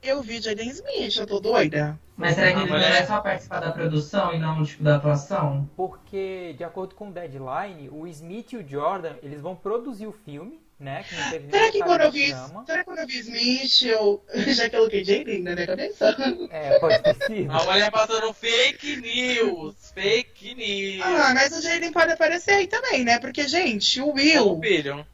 Eu vi Jaden Smith, eu tô doida. Mas será que Ah, ele não é- é só participar da produção e não tipo, da atuação? Porque, de acordo com o Deadline, o Smith e o Jordan, eles vão produzir o filme, né? Que não teve Será que quando eu vi, será que quando eu vi Smith, eu já coloquei Jaden na minha cabeça? É, pode sido. A mulher passando fake news. Fake news. Ah, mas o Jaden pode aparecer aí também, né? Porque, gente, o Como Will. filho.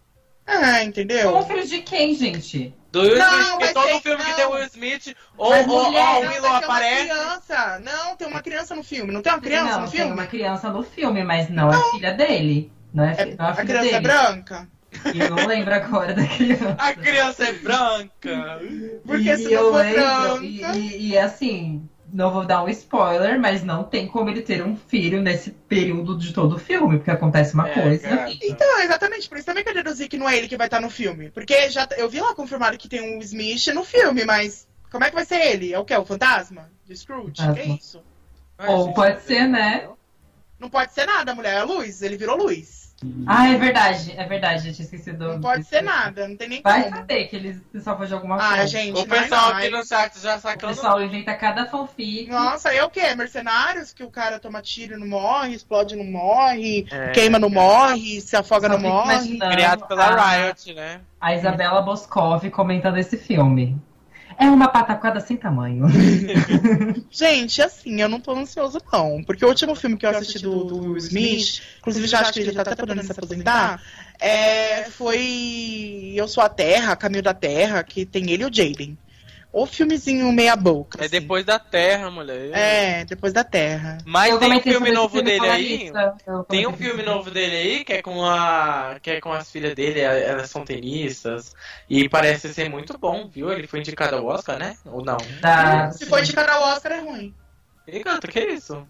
Ah, É entendeu? filho de quem, gente? Do Will Não, Smith, porque todo tem- filme que não. tem o Will Smith, ou, Mas ou, mulher, Não, Willow aparece. criança. Não, tem uma criança no filme. Não tem uma criança não, no tem filme? uma criança no filme, mas não, é filha dele. Não é, É- não é a criança dele. é branca. E eu não lembro agora da criança. A criança é branca. Porque e se não eu for lembro, branca. e, e- e, assim, não vou dar um spoiler, mas não tem como ele ter um filho nesse período de todo o filme, porque acontece uma É, coisa. cara. Então, exatamente, por isso também que eu deduzi que não é ele que vai estar no filme. Porque já, eu vi lá confirmado que tem um Smith no filme, mas como é que vai ser ele? É o quê? O fantasma? De Scrooge? Fantasma. Que é isso? Ou pode ser, né? Não pode ser nada, mulher. É luz. Ele virou luz. Ah, é verdade, é verdade, eu tinha esquecido. Não pode ser nada. Não tem nem Vai como. saber que ele se salvou de alguma Ah, coisa. gente, O vai pessoal aqui no chat já O sacando. pessoal inventa cada fanfic. Nossa, aí é o quê? Mercenários? Que o cara toma tiro e não morre, explode e não morre, É. queima não morre, se afoga Só não morre. imaginando Criado pela a- Riot, né? A Isabela Boscov comentando esse filme. É uma pataquada sem tamanho. Gente, assim, eu não tô ansioso não. Porque o último filme que eu assisti do, do Will Smith, inclusive já acho que ele já tá até podendo se aposentar, é, foi Eu Sou a Terra, Caminho da Terra, que tem ele e o Jaden. O filmezinho meia boca. É assim. depois da Terra, mulher. É, depois da Terra. Mas Eu tem um filme novo filme dele aí. Tem um filme novo dele aí que é com a. que é com as filhas dele, elas são tenistas. E parece ser muito bom, viu? Ele foi indicado ao Oscar, né? Ou não? Da... Se for de cara ao Oscar, é ruim. Canta, que é isso?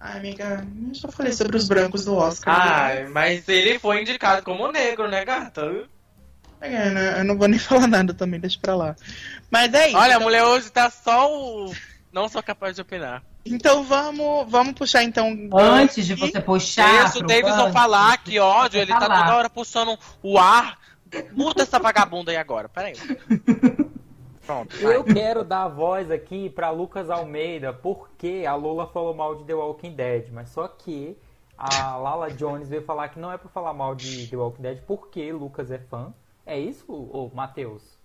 Ai, amiga, eu já falei sobre os brancos do Oscar. Ah, mas ele foi indicado como negro, né, gata? É, né, eu não vou nem falar nada também, deixa pra lá. Mas é isso. Olha, a então, mulher hoje tá só o. Não sou capaz de opinar. então vamos, vamos puxar então. Antes de você puxar. Isso, o Davidson falar, que ódio, ele tá falar. toda hora puxando o ar. Muda essa vagabunda aí agora, peraí. Pronto. Eu quero dar a voz aqui pra Lucas Almeida, porque a Lola falou mal de The Walking Dead, mas só que a Lala Jones veio falar que não é pra falar mal de The Walking Dead porque Lucas é fã. É isso, ô Matheus?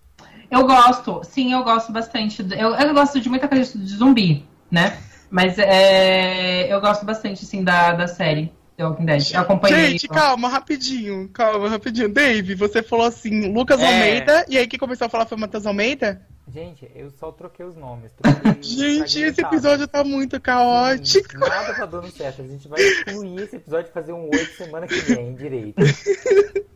Eu gosto, sim, eu gosto bastante. Eu, eu gosto de muita coisa de zumbi, né? Mas é, eu gosto bastante, sim, da, da série The Walking Dead. Eu acompanhei. Gente, calma, rapidinho, calma, rapidinho. Dave, você falou assim, Lucas É. Almeida, e aí quem começou a falar foi o Matheus Almeida? Gente, eu só troquei os nomes. troquei Gente, esse episódio tá muito caótico. Nada tá dando certo. A gente vai excluir esse episódio e fazer um 8 semana que vem, direito.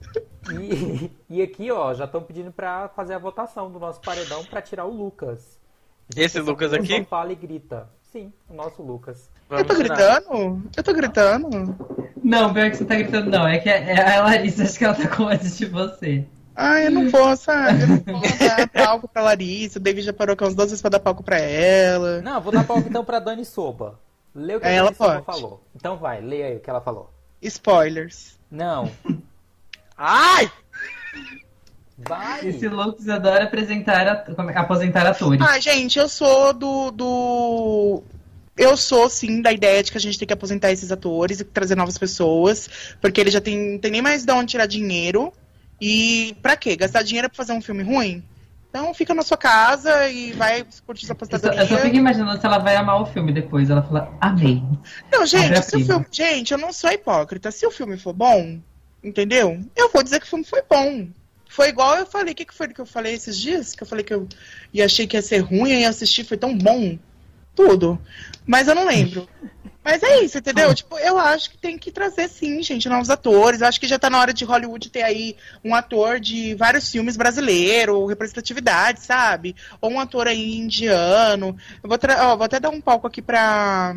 E, e aqui, ó, já estão pedindo pra fazer a votação do nosso paredão pra tirar o Lucas. Esse Lucas aqui? Não fala e grita. Sim, o nosso Lucas. Eu tô Vamos tirar. gritando? Eu tô gritando? Não, pior que você tá gritando, não. É que é a Larissa, acho que ela tá com medo de você. Ai, eu não vou, sabe? Eu não vou dar palco pra Larissa. O David já parou com uns 12 vezes pra dar palco pra ela. Não, vou dar palco então pra Dani Soba. Lê o que a Ela Dani Soba pode. falou. Então vai, lê aí o que ela falou. Spoilers. Não, Ai! vai! Esse Lucas adora apresentar, é- aposentar atores. Ah, gente, eu sou do, do. Eu sou, sim, da ideia de que a gente tem que aposentar esses atores e trazer novas pessoas, porque ele já tem, não tem nem mais de onde tirar dinheiro. E pra quê? Gastar dinheiro pra fazer um filme ruim? Então fica na sua casa e vai curtir sua Eu só, aposentadoria. eu só fico imaginando se ela vai amar o filme depois. Ela fala, amei. Não, gente, se o filme. Gente, eu não sou hipócrita. Se o filme for bom, entendeu? Eu vou dizer que o filme foi bom. Foi igual eu falei. O que, que foi que eu falei esses dias? Que eu falei que eu e achei que ia ser ruim e assistir foi tão bom. Tudo. Mas eu não lembro. Mas é isso, entendeu? Tipo, eu acho que tem que trazer, sim, gente, novos atores. Eu acho que já tá na hora de Hollywood ter aí um ator de vários filmes brasileiro, representatividade, sabe? Ou um ator aí indiano. Eu vou, tra- ó, vou até dar um palco aqui pra.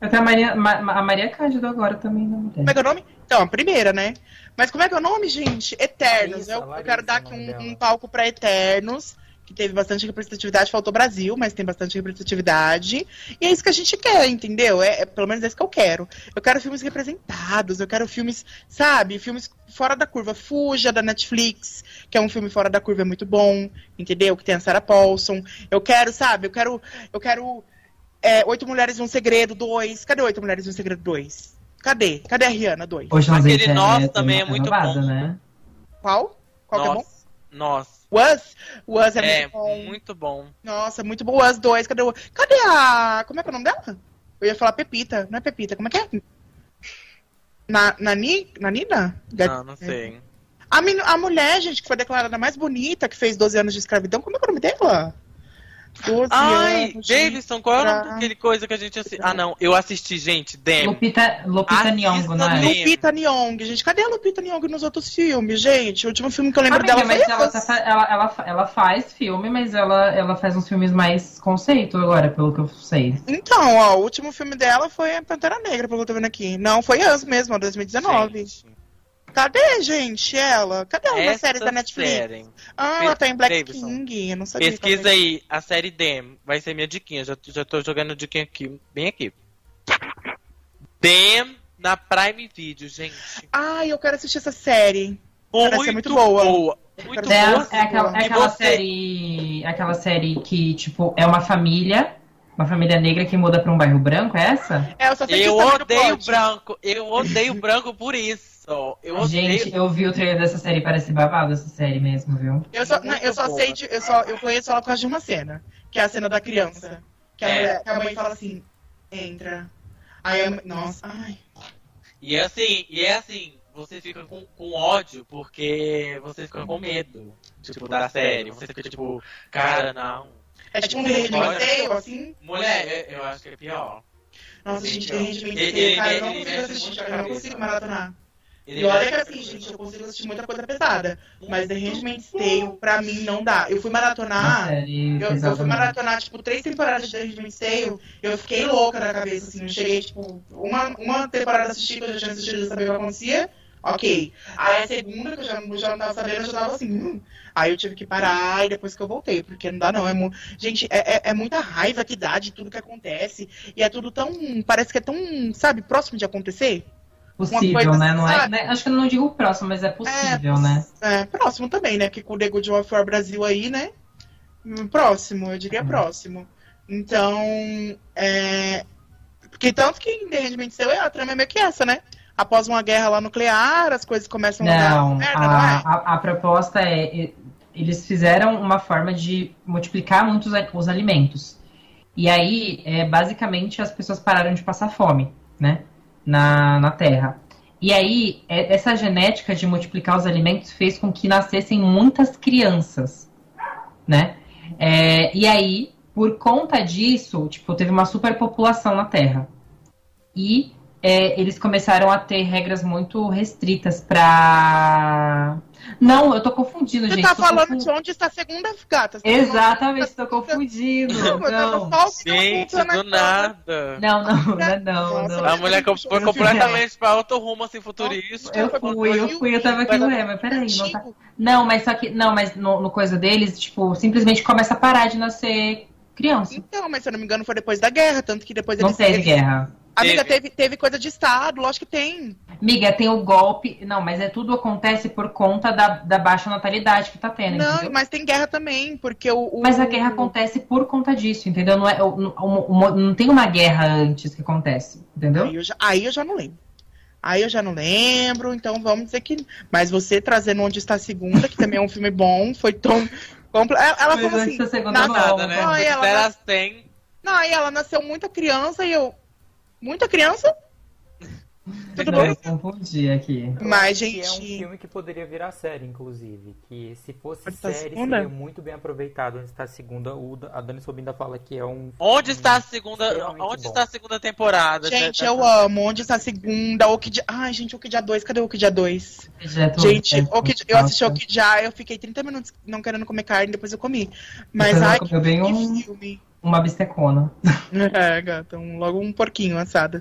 Até a Maria, Ma- Ma- a Maria Cândido agora também não Como é que é o nome? Então, a primeira, né? Mas como é que é o nome, gente? Eternos. Larissa, eu, eu Larissa, quero dar aqui um, um palco pra Eternos, que teve bastante representatividade. Faltou Brasil, mas tem bastante representatividade. E é isso que a gente quer, entendeu? É, é- pelo menos é isso que eu quero. Eu quero filmes representados, eu quero filmes, sabe? Filmes fora da curva. Fuja da Netflix, que é um filme fora da curva é muito bom, entendeu? Que tem a Sarah Paulson. Eu quero, sabe? Eu quero. Eu quero. É, Oito Mulheres e um Segredo 2. Cadê Oito Mulheres e um Segredo 2? Cadê? Cadê a Rihanna 2? Hoje nós Aquele é- é- também é é muito bom. né? Qual? Qual que é bom? Nossa. Was? Was é, É, muito bom. muito bom. Nossa, muito bom. Was 2. Cadê o. Cadê a. Como é que é o nome dela? Eu ia falar Pepita. Não é Pepita. Como é que é? Na, Nani? Nanina? Não, não sei. A, a mulher, gente, que foi declarada mais bonita, que fez 12 anos de escravidão. Como é que é o nome dela? 12 Ai, anos. de- Davidson, qual é o nome pra- daquele coisa que a gente assistiu? Ah, não, eu assisti, gente, Dem. Lupita, Lupita Nyong'o, não é? no- Lupita Nyong, gente. Cadê a Lupita Nyong nos outros filmes, gente? O último filme que eu lembro Amiga, dela mas foi ela, tá ela, ela, ela faz filme, mas ela, ela faz uns filmes mais conceito agora, pelo que eu sei. Então, ó, o último filme dela foi a Pantera Negra, pelo que eu tô vendo aqui. Não, foi Us mesmo, 2019. Gente, Cadê, gente, ela? Cadê ela nas séries da Netflix? série. Ah, ela tá em Black Davidson. King, eu não sabia. que Pesquisa aí, a série Dem. Vai ser minha diquinha. Já, já tô jogando diquinha aqui, bem aqui. Dem na Prime Video, gente. Ai, eu quero assistir essa série. Parece ser muito boa. Muito É, boa. é aquela, é aquela série. Aquela série que, tipo, é uma família. Uma família negra que muda pra um bairro branco, é essa? É, eu só sei que Eu no odeio branco. Eu odeio branco por isso. Eu odeio. Gente, eu vi o trailer dessa série, parece babado essa série mesmo, viu? Eu só, Muito não, eu só sei de, eu só eu conheço ela por causa de uma cena, que é a cena da criança, que a, É. mulher- que a mãe fala assim, entra. Aí a, mãe- nossa, ai. E é assim, e é assim, você fica com, com ódio porque você fica com medo, tipo, da série. Você fica tipo, cara, não. É tipo um derretimento, assim. Mulher, eu, eu acho que é pior. Nossa, gente, derretimento, cara, eu não consigo assistir, eu não consigo maratonar. Ele E olha que assim, gente, eu consigo assistir muita coisa pesada, mas The Handmaid's Tale, pra mim, não dá. Eu fui maratonar... Série Eu, eu fui maratonar, tipo, três temporadas de The Handmaid's Tale, eu fiquei louca na cabeça, assim, eu cheguei, tipo, uma, uma temporada assistida, eu já tinha assistido, já sabia o que acontecia, ok. Aí a segunda, que eu já, já não tava sabendo, eu já tava assim, hum. Aí eu tive que parar e depois que eu voltei, porque não dá não, é mu... Gente, é, é, é muita raiva que dá de tudo que acontece, e é tudo tão, parece que é tão, sabe, próximo de acontecer. Possível, né? Não é, né? Acho que eu não digo próximo, mas é possível, né? É, próximo também, né? Porque com o The Good War Brasil aí, né? Hum, Próximo, eu diria Uhum. próximo. Então, é... Porque tanto que em The Handmaid's Tale, a trama é meio que essa, né? Após uma guerra lá nuclear, as coisas começam a Não, dar merda, a, não é? a, a proposta é. Eles fizeram uma forma de multiplicar muito os, a- os alimentos. E aí, é, basicamente, as pessoas pararam de passar fome, né? Na, na Terra. E aí, é- essa genética de multiplicar os alimentos fez com que nascessem muitas crianças. né? É, e aí, por conta disso, tipo, teve uma superpopulação na Terra. E é, eles começaram a ter regras muito restritas pra. Não, eu tô confundindo, Você gente. tá tô falando de onde está a segunda gata. Você tá Exatamente, tô confundindo. Não, mas eu Não, só ouvindo Gente, do cara. nada. não, não, não, é não, não. A mulher foi completamente pra outro rumo, assim, futurista. Eu fui, eu fui, eu tava aqui, ué, mas peraí, não tá. Não, mas só que. Não, mas no, no coisa deles, tipo, simplesmente começa a parar de nascer criança. Então, mas se eu não me engano foi depois da guerra, tanto que depois Não teve guerra. Amiga, Teve. teve, teve coisa de Estado, lógico que tem. Miga, tem o golpe. Não, mas é tudo acontece por conta da, da baixa natalidade que tá tendo. Não, entendeu? mas tem guerra também, porque o... o- Mas a guerra acontece por conta disso, entendeu? Não, é, o- o- o- não tem uma guerra antes que acontece, entendeu? Aí eu, já, aí eu já não lembro. Aí eu já não lembro, então vamos dizer que... Mas você trazendo Onde Está a Segunda, que também é um filme bom, foi tão... compl- Ela, ela falou assim... da segunda na- volta. Nada, né? Não, ela- Delas tem. Não, aí ela nasceu muita criança e eu... Muita criança? Tudo Não, bom? eu confundi aqui. Mas, que é um gente- filme que poderia virar série, inclusive. Que se fosse Onde série, segunda? seria muito bem aproveitado. Onde está a segunda, o, a Dani Sobinda fala que é um. Onde está a segunda. Onde bom. está a segunda temporada? Gente, Da- eu amo. Onde está a segunda? Okidia... Ai, gente, Okidia 2. Cadê o Okidia 2? Já tô- Gente, é, Okid- eu assisti nossa. Okidia, eu fiquei 30 minutos não querendo comer carne, depois eu comi. Mas, ai, comeu bem que um- filme. Uma bistecona. É, gata, um- logo um porquinho assado.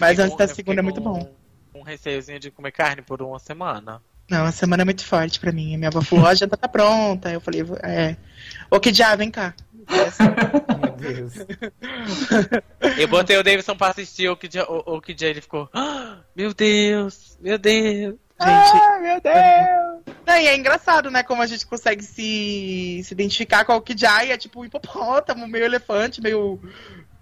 Mas antes da segunda é muito bom. Um receiozinho de comer carne por uma semana. Não, a semana é muito forte pra mim. Minha avó falou, ó, janta tá pronta. Eu falei, é. Okidia, vem cá. Meu Deus. Eu botei o Davidson pra assistir o que dia, o, o que dia ele ficou. "Ah, meu Deus, meu Deus. Gente, ah, meu Deus! Não, e é engraçado, né? Como a gente consegue se, se identificar com o Okidia e é tipo um hipopótamo, meio elefante, meio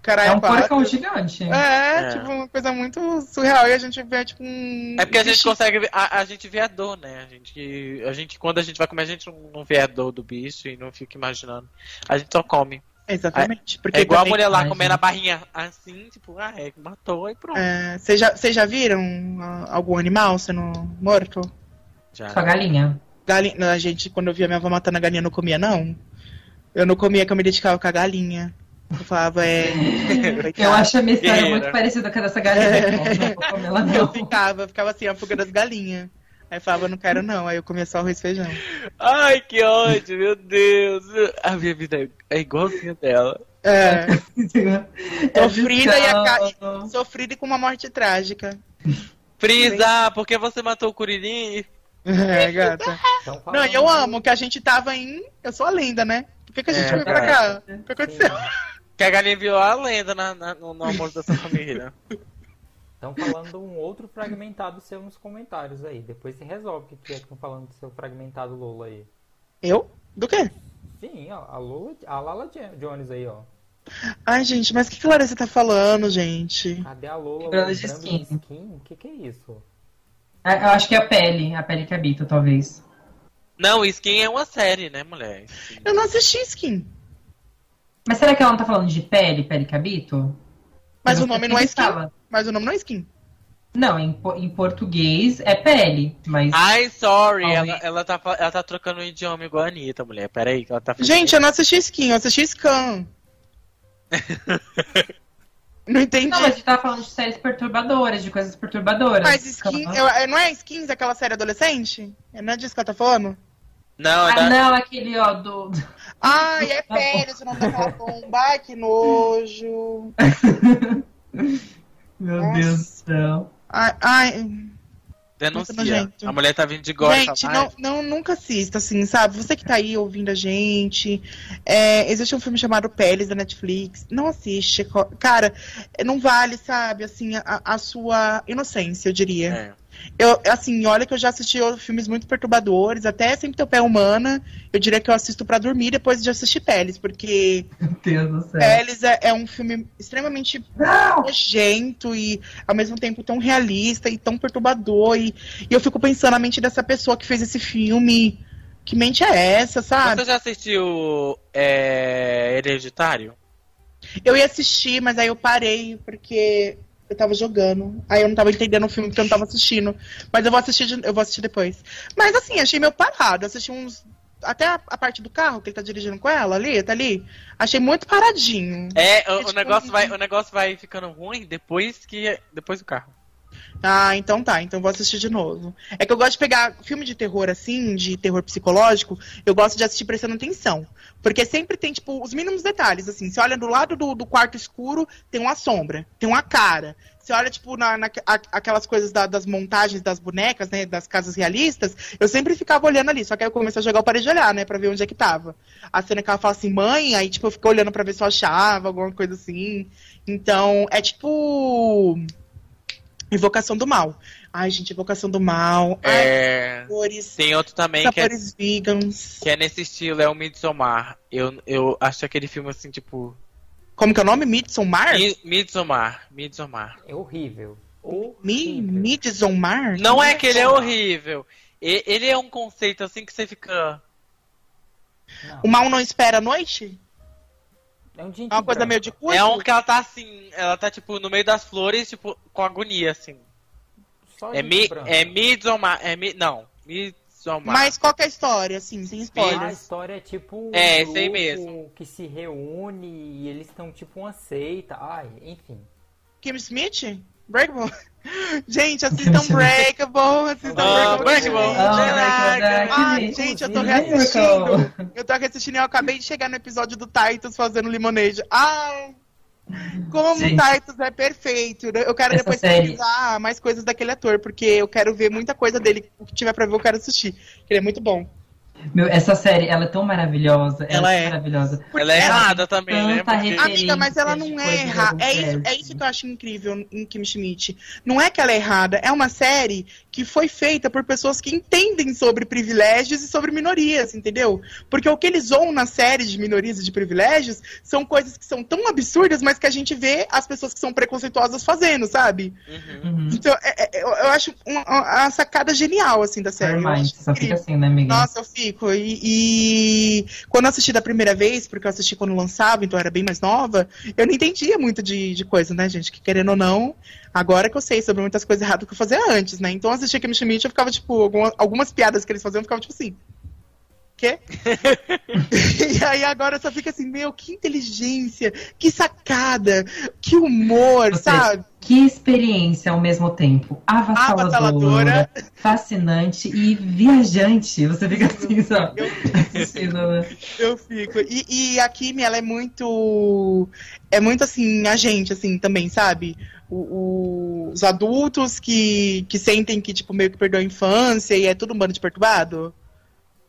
caralho. É um porcão gigante. É, É. tipo, uma coisa muito surreal. E a gente vê, tipo, um. É porque a gente consegue ver, a, a gente vê a dor, né? A gente, a gente, quando a gente vai comer, a gente não, não vê a dor do bicho e não fica imaginando. A gente só come. Exatamente. Porque É igual a mulher lá comendo a barrinha assim, tipo, ah, é, matou e pronto. É, Vocês já, vocês já viram ah, algum animal sendo morto? Já. Só galinha. Galinha, não, a gente, quando eu via minha avó matando a galinha, não comia, não. Eu não comia, que eu me identificava com a galinha. Eu falava, é. Eu acho a minha história Guerreira. muito parecida com a dessa galinha. Não, não vou comer ela, Eu não. ficava, eu ficava assim, a fuga das galinhas. Aí eu falava, não quero não. Aí eu comia só arroz e feijão. Ai, que ódio, meu Deus. A minha vida é igualzinha dela. É, É Sofrida e a sofrida e com uma morte trágica. Frisa, por que você matou o Curirim? É, gata. Não, eu amo que a gente tava em. Eu sou a lenda, né? Por que, que a gente É, veio pra cá? O que aconteceu? Que a galinha virou a lenda na, na- no, no almoço dessa família. Estão falando um outro fragmentado seu nos comentários aí. Depois você resolve o que que é que estão falando do seu fragmentado Lola aí. Eu? Do quê? Sim, ó, a Lola, a Lala Jo- Jones aí, ó. Ai, gente, mas o que, que a Larissa tá falando, gente? Cadê a Lola Lembrando de skin. skin? O que que é isso? É, Eu acho que é a pele, a pele que habita, talvez. Não, Skin é uma série, né, mulher? Skin. Eu não assisti Skin. Mas será que ela não tá falando de pele, pele que habito? Mas o nome não é Skin. fala. Mas o nome não é Skin. Não, em, em português é pele, mas. Ai, sorry, Talvez. ela, ela, tá, ela tá trocando um idioma igual a Anitta, mulher. Peraí, que ela tá fazendo- Gente, eu não assisti Skin, eu assisti Scan. não entendi. Não, mas a gente tava falando de séries perturbadoras, de coisas perturbadoras. Mas Skin, eu- é- não é Skins aquela série adolescente? É, Não é disso que ela tá falando? Não, é Ah, da- não, aquele, ó, do. Ai, é Tá. Pérez o nome daquela bomba. Ai, que nojo. Meu Nossa. Deus do céu. Ai, ai. denuncia. A mulher tá vindo de gosta. Gente, ai, não, não, nunca assista, assim, sabe? Você que tá aí ouvindo a gente. é, existe um filme chamado Peles da Netflix. Não assiste. Cara, não vale, sabe, assim, a, a sua inocência, eu diria. é. Eu, assim, olha que eu já assisti filmes muito perturbadores, até Sempre Teu Pé Humana. Eu diria que eu assisto pra dormir depois de assistir Peles, porque Meu Deus do céu. Peles é, é um filme extremamente nojento e ao mesmo tempo tão realista e tão perturbador. E, e eu fico pensando na mente dessa pessoa que fez esse filme. Que mente é essa, sabe? Você já assistiu é, Hereditário? Eu ia assistir, mas aí eu parei porque eu tava jogando. Aí eu não tava entendendo o filme porque eu não tava assistindo. Mas eu vou assistir, de- eu vou assistir depois. Mas assim, achei meio parado. Assisti uns até a, a parte do carro que ele tá dirigindo com ela ali, tá ali. Achei muito paradinho. É, o, É o tipo negócio um- vai, o negócio vai ficando ruim depois que depois do carro. Ah, então tá, então vou assistir de novo. É que eu gosto de pegar filme de terror assim, de terror psicológico, eu gosto de assistir prestando atenção. Porque sempre tem, tipo, os mínimos detalhes, assim. Você olha do lado do, do quarto escuro, tem uma sombra, tem uma cara. Você olha, tipo, na, na- aquelas coisas da- das montagens das bonecas, né, das casas realistas, eu sempre ficava olhando ali. Só que aí eu comecei a jogar o parede de olhar, né, pra ver onde é que tava. A cena que ela fala assim, mãe, aí, tipo, eu fico olhando pra ver se eu achava, alguma coisa assim. Então, é tipo. Invocação do Mal. Ai, gente, Invocação do Mal. Ai, É, sabores. tem outro também que é, Sabores vegans. que é nesse estilo, é o Midsommar. Eu, eu acho aquele filme assim, tipo. Como que é o nome? Midsommar? Mi- Midsommar. Midsommar. É horrível. Mi, Horrível. Midsommar? Não é que ele é horrível. E- Ele é um conceito assim que você fica. Não, O mal não espera a noite? É um dia É uma coisa meio de curso? É um que ela tá assim. Ela tá, tipo, no meio das flores, tipo, com agonia, assim. Só É, mi, é Midsommar. É mi, não. Midsommar. Mas qual que é a história, assim, sem A spoilers? história é tipo um É, grupo aí mesmo. que se reúne e eles estão tipo uma seita. Ai, enfim. Kim Smith? Breakable? Gente, assistam Breakable, assistam Ah, Breakable. Breakable. Ai, Ai, gente, eu tô reassistindo. Eu tô reassistindo e eu acabei de chegar no episódio do Titus fazendo limonade. Ai! Como o Titus é perfeito. Eu quero Essa depois série- pesquisar mais coisas daquele ator, porque eu quero ver muita coisa dele. O que tiver pra ver, eu quero assistir. Ele é muito bom. Meu, essa série, ela é tão maravilhosa. Ela, Ela é é. maravilhosa. Ela é Ela- errada também, né? Porque-. Amiga, mas ela não é errada. É isso, é isso que eu acho incrível em Kim Schmidt. Não é que ela é errada, é uma série que foi feita por pessoas que entendem sobre privilégios e sobre minorias, entendeu? Porque o que eles zoam na série de minorias e de privilégios são coisas que são tão absurdas, mas que a gente vê as pessoas que são preconceituosas fazendo, sabe? Uhum. Uhum. Então, é- é- eu, acho uma, uma sacada genial, assim, da série. Só fica assim, né, amiga? Nossa, eu fico. E, e quando eu assisti da primeira vez, porque eu assisti quando lançava, então eu era bem mais nova, eu não entendia muito de, de coisa, né, gente? Que querendo ou não, agora que eu sei sobre muitas coisas erradas que eu fazia antes, né? Então eu assistia Kim Schmidt, eu ficava, tipo, alguma- algumas piadas que eles faziam, eu ficava, tipo assim. Quê? e aí agora só fica assim, meu, que inteligência, que sacada, que humor, sabe? Que experiência ao mesmo tempo avassaladora, Avassaladora. fascinante e viajante. Você fica assim, sabe? Eu Assistindo, né? Eu fico. E, e a Kimi, ela é muito. É muito assim, a gente, assim, também, sabe? O- o- os adultos que, que sentem que, tipo, meio que perdeu a infância e é tudo um bando de perturbado.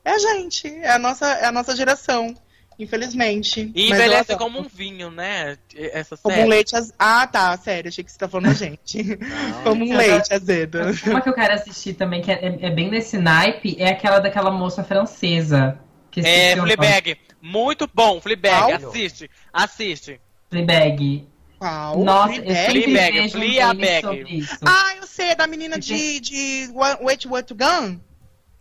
É a gente, é a nossa, é a nossa geração, infelizmente. E Mas eu envelhece como um vinho, né? Essa Como série. um leite azedo. Ah, tá, sério, achei que você tá falando a gente. Não. como um Eu leite azedo. Uma que eu quero assistir também, que é, é bem nesse naipe, é aquela daquela moça francesa. Que É. Fleabag. Muito bom, Fleabag. Qual? Assiste. Assiste. Fleabag. Qual? Nossa, eu Fleabag? sempre Fleabag, um Fleabag. meme sobre isso. Ah, eu sei, é da menina de, de Wait, What to Gun?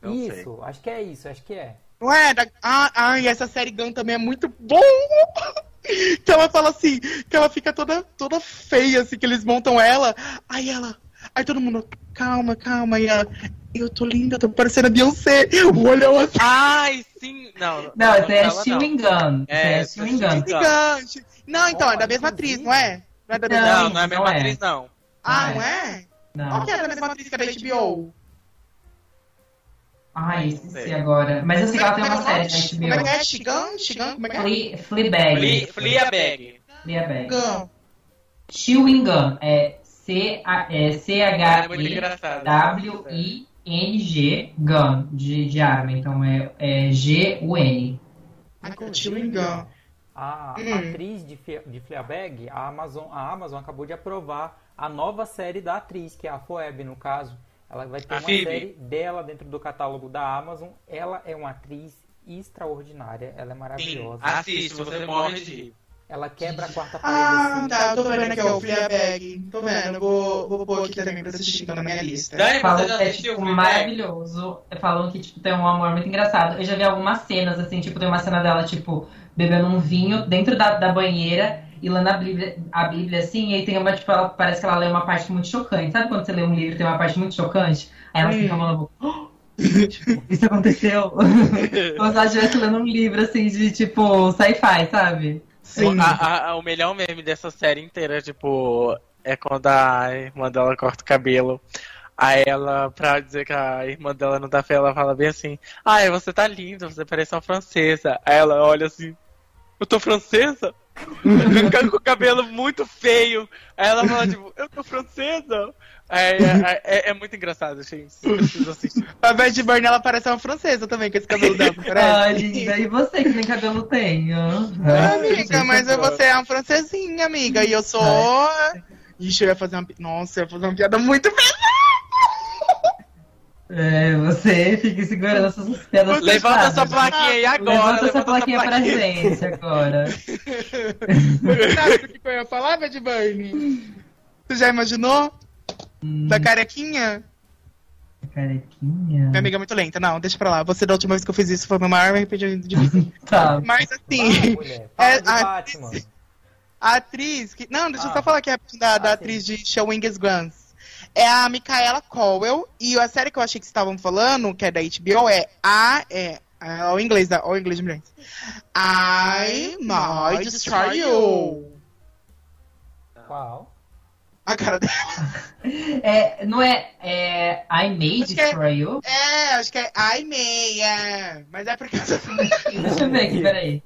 Não sei. isso, acho que é isso, acho que é. Não é? Da... Ah, ah, e essa série Gun também é muito bom! que ela fala assim, que ela fica toda, toda feia, assim, que eles montam ela. Aí ela. Aí todo mundo, calma, calma. E ela, eu tô linda, tô parecendo a Beyoncé. O olhão assim. Ai, sim. Não, Não, essa é. Chewing Gun. É, Essa é é Chewing Gun. Chewing. Não, então, é da mesma atriz, não é? Não é da mesma Não, Não, não é a mesma não é. atriz, não. Ah, não não é? Não. Qual que é da mesma atriz que é da HBO? Ai, Não esqueci sei. agora. Mas eu sei que ela tem é uma é série nome? da Como é que HBO. é? Shigan? Shigan? Como é que é? Fle- Fleabag. Fle- Fleabag. Fleabag. Gun. Chewing Gun. É É. C-H-E-W-I-N-G Gun. De, de arma. Então é, é G-U-N. Chewing Gun. A Hum. atriz de, de Fleabag, a Amazon, a Amazon acabou de aprovar a nova série da atriz, que é a Phoebe, no caso. Ela vai ter A uma Phoebe. série dela dentro do catálogo da Amazon. Ela é uma atriz extraordinária, ela é Sim, maravilhosa. assiste, você morre de rir. Ela quebra a quarta parede. Ah, assim. tá, tô vendo aqui, ó, o Fleabag. Tô vendo, vou, vou pôr aqui também pra assistir, então, na minha lista. Dani, você Falam já que é tipo maravilhoso. Falam que tipo, tem um amor muito engraçado. Eu já vi algumas cenas, assim, tipo, tem uma cena dela, tipo, bebendo um vinho dentro da, da banheira e lendo a Bíblia, a Bíblia, assim, e aí tem uma, tipo, ela, parece que ela lê uma parte muito chocante. Sabe quando você lê um livro e tem uma parte muito chocante? Aí ela fica falando, "Oh, Isso aconteceu. Como se ela estivesse lendo um livro, assim, de tipo, sci-fi, sabe? Sim. A- a- o melhor meme dessa série inteira, tipo, é quando a irmã dela corta o cabelo. Aí ela, pra dizer que a irmã dela não tá feia, ela fala bem assim: Ai, você tá linda, você parece uma francesa. Aí ela olha assim: Eu tô francesa? Com o cabelo muito feio. Aí ela fala, tipo, eu tô francesa? É, é, é- é muito engraçado, gente. A Bad Burn, ela parece uma francesa também, com esse cabelo dela, parece? Ah, linda. E você que nem cabelo tem? ó? Ah, amiga, mas eu- você é uma francesinha, amiga, e eu sou... Ixi, eu ia fazer uma... pi- Nossa, eu ia fazer uma piada muito pesada. É, você fica segurando essas piadas Levanta essa plaquinha aí agora. Levanta essa plaquinha pra gente agora. Sabe o que eu ia falar, Bad Burn? Você já imaginou? Hum, Da carequinha? carequinha. Minha amiga é muito lenta. Não, deixa pra lá. Você, da última vez que eu fiz isso, foi meu maior arrependimento de vida. Tá. Mas Vai, assim. Fala É, de a- Batman. a atriz que... Não, deixa eu Ah. só falar aqui rapidinho da, da Ah, atriz de Showingus Guns. É a Micaela Cowell. E a série que eu achei que vocês estavam falando, que é da HBO, é a... É, é o inglês, da, o inglês de. I might destroy you. Qual? A cara dela. É, não é, é I May Acho é- Destroy You? É, acho que é I may, é. Mas é porque... Deixa eu ver aqui, peraí.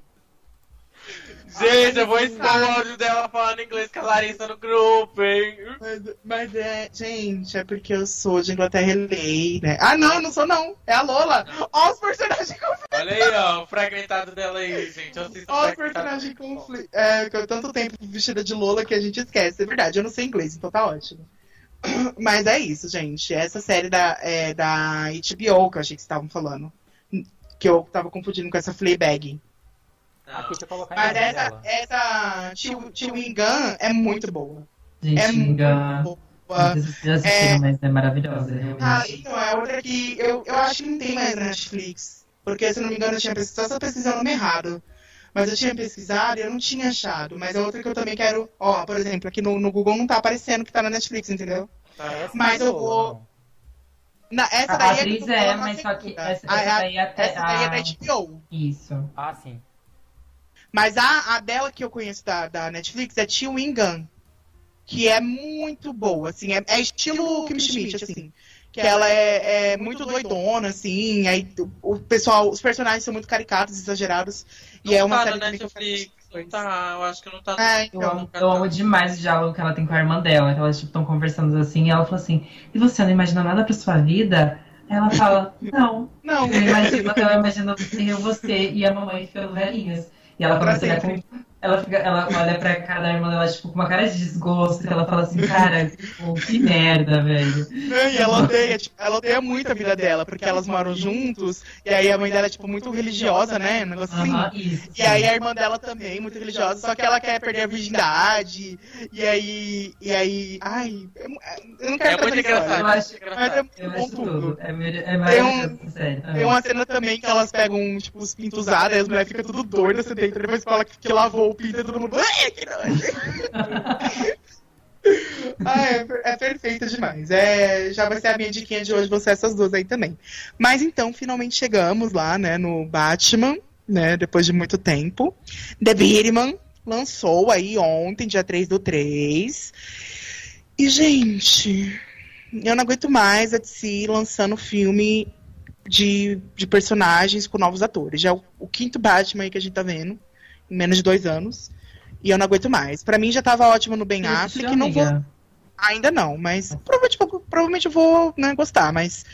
Gente, eu vou expor o áudio dela falando inglês com a Larissa no grupo, hein? Mas, mas é, gente, é porque eu sou de Inglaterra e lei, né? Ah, não, não sou não. É a Lola. Ó os personagens conflitos. Olha aí, ó, o fragmentado dela aí, gente. Ó os personagens conflitos. É, que eu tanto tempo vestida de Lola que a gente esquece. É verdade, eu não sei inglês, então tá ótimo. Mas é isso, gente. Essa série da, é, da HBO que eu achei que vocês estavam falando. Que eu tava confundindo com essa Fleabag. Não. Aqui, deixa eu colocar Mas essa, essa Chiw- Chewing Gun é muito boa. Gente, É muito boa. Já assistiram, mas é maravilhosa. realmente. Ah, então, é outra que eu, eu acho que não tem mais na Netflix. Porque, se não me engano, eu tinha pesquisado, só pesquisando o nome errado. Mas eu tinha pesquisado e eu não tinha achado. Mas é outra que eu também quero. Ó, por exemplo, aqui no, no Google não tá aparecendo que tá na Netflix, entendeu? Essa Mas é eu boa, vou- Na, essa A daí atriz eu tô é, falando mas na só que segunda. essa, essa a- daí é até. essa daí é a- da HBO. Isso. Ah, sim. Mas a, a dela que eu conheço da, da Netflix é Chewing Gun. Que é muito boa, assim. É, é estilo Kim Schmidt, assim. Que ela é, é muito doidona, assim. Aí o, o pessoal, os personagens são muito caricatos, exagerados. E é uma tá série também que eu Netflix. Não tá, eu acho que não tá. É, Eu então. amo, eu amo demais o diálogo que ela tem com a irmã dela, que elas estão conversando assim, e ela fala assim, e você não imagina nada pra sua vida? Aí ela fala, não, Não, eu imagino, eu imagino eu, você e a mamãe ficando velhinhas. E ela começa a ela, fica, ela olha pra cara da irmã dela, tipo, com uma cara de desgosto, que ela fala assim, cara, tipo, que merda, velho. e ela odeia, tipo, ela odeia muito a vida dela, porque elas moram juntos, e aí a mãe dela é, tipo, muito religiosa, né? Um negócio assim. Aham, isso. E aí a irmã dela também, muito religiosa, só que ela quer perder a virgindade. E aí. E aí. Ai, eu eu não quero É muito engraçado. Eu acho- Mas é muito Eu bom acho tudo. É, é maravilhoso, sério. Tem uma cena também que elas pegam, tipo, os pintos usados, aí as mulheres ficam tudo doidas, você deita, depois fala que, que lavou o todo mundo. Ai, que nojo. ah, é, é perfeita demais. É, já vai ser a minha diquinha de hoje, você essas duas aí também. Mas então, finalmente chegamos lá, né, no Batman, né, depois de muito tempo. The Batman lançou aí ontem, dia 3 do 3. E, gente, eu não aguento mais a DC lançando filme de, de personagens com novos atores. Já é o, o quinto Batman aí que a gente tá vendo, menos de dois anos. E eu não aguento mais. Pra mim já tava ótimo no Ben Affleck, não vou. Ainda não, mas provavelmente, provavelmente eu vou né, gostar, mas.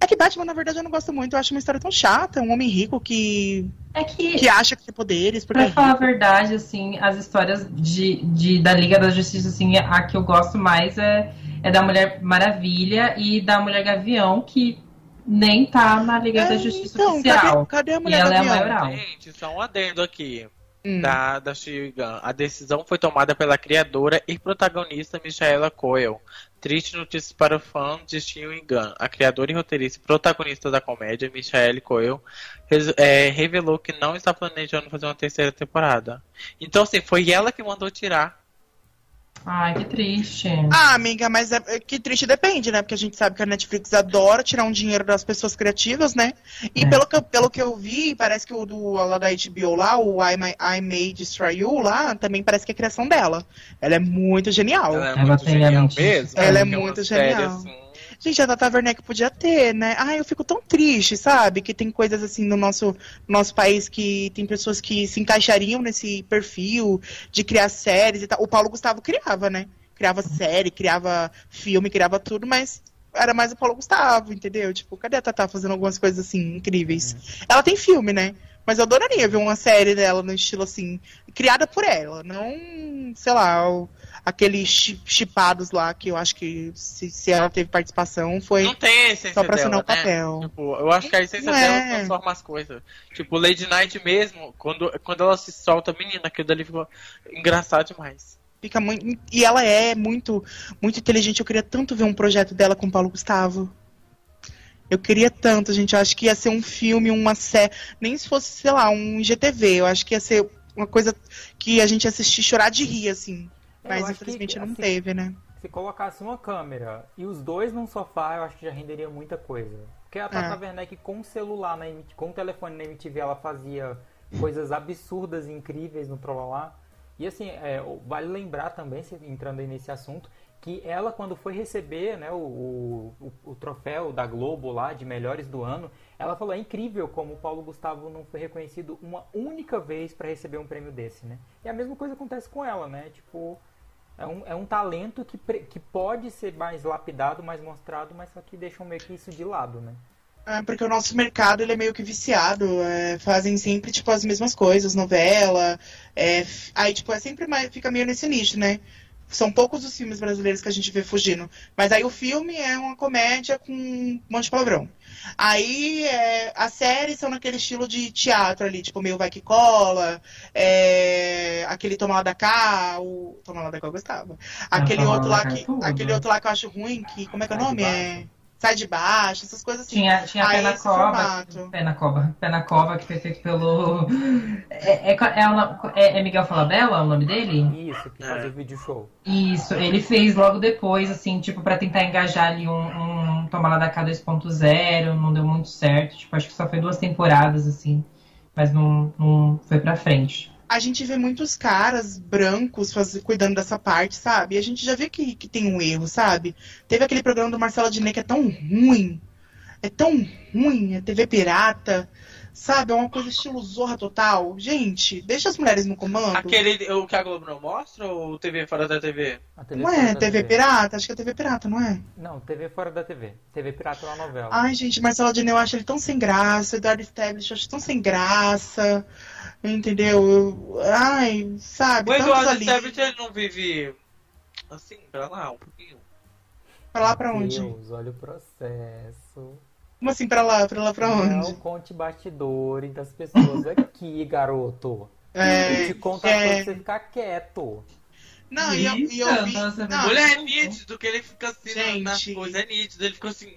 É que Batman, na verdade, eu não gosto muito. Eu acho uma história tão chata. Um homem rico que, É que, que acha que tem poderes. Porque pra é falar a verdade, assim, as histórias de, de, da Liga da Justiça, assim, a que eu gosto mais é, é da Mulher Maravilha e da Mulher Gavião, que nem tá na Liga da É, Justiça então, cadê, Oficial. cadê a E mulher ela é a maioral. Gente, só um adendo aqui Hum. da, da Shigan. A decisão foi tomada pela criadora e protagonista Michaela Coel. Triste notícia para o fã de Gun. A criadora e roteirista e protagonista da comédia, Michaela Coel, res- é, revelou que não está planejando fazer uma terceira temporada. Então, assim, foi ela que mandou tirar. Ai, que triste. Ah, amiga, mas é, é que triste depende, né? Porque a gente sabe que a Netflix adora tirar um dinheiro das pessoas criativas, né? E É. pelo, que, eu- pelo que eu vi, parece que o do lá da HBO lá, o I May, I May Destroy You lá, também parece que é criação dela. Ela é muito genial. Ela é Ela muito tem a genial mesmo. Ela é porque muito uma série, genial. assim, Gente, a Tata Werneck podia ter, né? Ai, eu fico tão triste, sabe? Que tem coisas assim no nosso, no nosso país que tem pessoas que se encaixariam nesse perfil de criar séries e tal. O Paulo Gustavo criava, né? Criava série, criava filme, criava tudo, mas era mais o Paulo Gustavo, entendeu? Tipo, cadê a Tata fazendo algumas coisas assim incríveis? Ela tem filme, né? Mas eu adoraria ver uma série dela no estilo assim, criada por ela, não, sei lá, o- aqueles chi- chipados lá que eu acho que se, se ela teve participação foi Não tem a essência só pra assinar o papel. Né? Tipo, eu acho que a essência Não dela é. transforma as coisas. Tipo, Lady Night mesmo, quando, quando ela se solta, menina, aquilo dali ficou engraçado demais. Fica muito. E ela é muito, muito inteligente. Eu queria tanto ver um projeto dela com o Paulo Gustavo. Eu queria tanto, gente. Eu acho que ia ser um filme, uma série. Nem se fosse, sei lá, um IGTV. Eu acho que ia ser uma coisa que a gente ia assistir chorar de rir, assim. É, Mas infelizmente que, não assim, teve, né? Se colocasse uma câmera e os dois num sofá, eu acho que já renderia muita coisa. Porque a Tata É. Werneck com o celular, na com o telefone na MTV, ela fazia coisas absurdas e incríveis no Trollolá. E assim, é, vale lembrar também, entrando aí nesse assunto, que ela quando foi receber né, o, o, o- o troféu da Globo lá de melhores do ano, ela falou, é incrível como o Paulo Gustavo não foi reconhecido uma única vez para receber um prêmio desse, né? E a mesma coisa acontece com ela, né? Tipo, é um, é um talento que, que pode ser mais lapidado, mais mostrado, mas só que deixam meio que isso de lado, né? É, porque o nosso mercado ele é meio que viciado. é, fazem sempre tipo as mesmas coisas, novela. é, aí tipo é sempre mais, fica meio nesse nicho, né? São poucos os filmes brasileiros que a gente vê fugindo. Mas aí o filme é uma comédia com um monte de palavrão. Aí é, as séries são naquele estilo de teatro ali, tipo meio vai que cola, é, aquele Toma lá da cá, o Toma lá da cá eu gostava. Aquele Toma outro lá é que, aquele outro lá que eu acho ruim, que como é que é o nome? É. Sai de baixo, essas coisas assim. Tinha, tinha Aí Pé na esse Cova. formato. Pé na Cova. Pé na Cova, que foi feito pelo. É, é, é, é- é Miguel Falabella o nome dele? Isso, que É. fazia o vídeo show. Isso, ele fez logo depois, assim, tipo, pra tentar engajar ali um, um Toma lá da Cá 2.0, não deu muito certo. Tipo, acho que só foi duas temporadas, assim, mas não, não foi pra frente. A gente vê muitos caras brancos faz- cuidando dessa parte, sabe? E a gente já vê que, que tem um erro, sabe? Teve aquele programa do Marcelo Adnet que é tão ruim. É tão ruim, é TV pirata. Sabe? É uma coisa estilo zorra total. Gente, deixa as mulheres no comando. Aquele, o que a Globo não mostra ou o TV fora da TV? A TV Não é da TV pirata? Acho que é TV pirata, não é? Não, TV fora da TV. TV pirata é uma novela. Ai, gente, Marcelo Adnet eu acho ele tão sem graça. Eduardo Stablish eu acho tão sem graça. Entendeu? Eu- Ai, sabe? O Eduardo ali. Stablish, ele não vive assim, pra lá, um pouquinho. Pra lá pra onde? Deus, olha o processo. Como assim pra lá? Pra lá pra Não onde? conte bastidores das pessoas aqui, garoto. É, Eu te conto é. você ficar quieto. Não, e eu, e eu vi. nossa, Não, Mulher é nítido que ele fica assim Gente. nas coisas, é nítido, ele fica assim.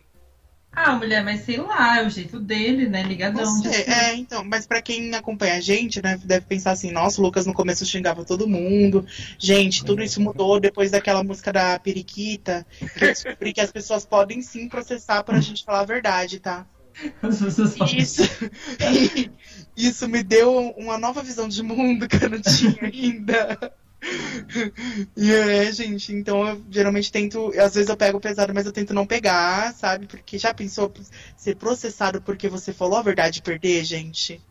Ah, mulher, mas sei lá, é o jeito dele, né? Ligadão. ser. É, então, mas pra quem acompanha a gente, né, deve pensar assim, nossa, o Lucas no começo xingava todo mundo. Gente, tudo isso mudou depois daquela música da Periquita, que eu descobri que as pessoas podem sim processar por a gente falar a verdade, tá? As pessoas falam, Isso, isso me deu uma nova visão de mundo que eu não tinha ainda. E é, gente, então eu geralmente tento, às vezes eu pego pesado, mas eu tento não pegar, sabe? Porque já pensou ser processado porque você falou a verdade e perder, gente?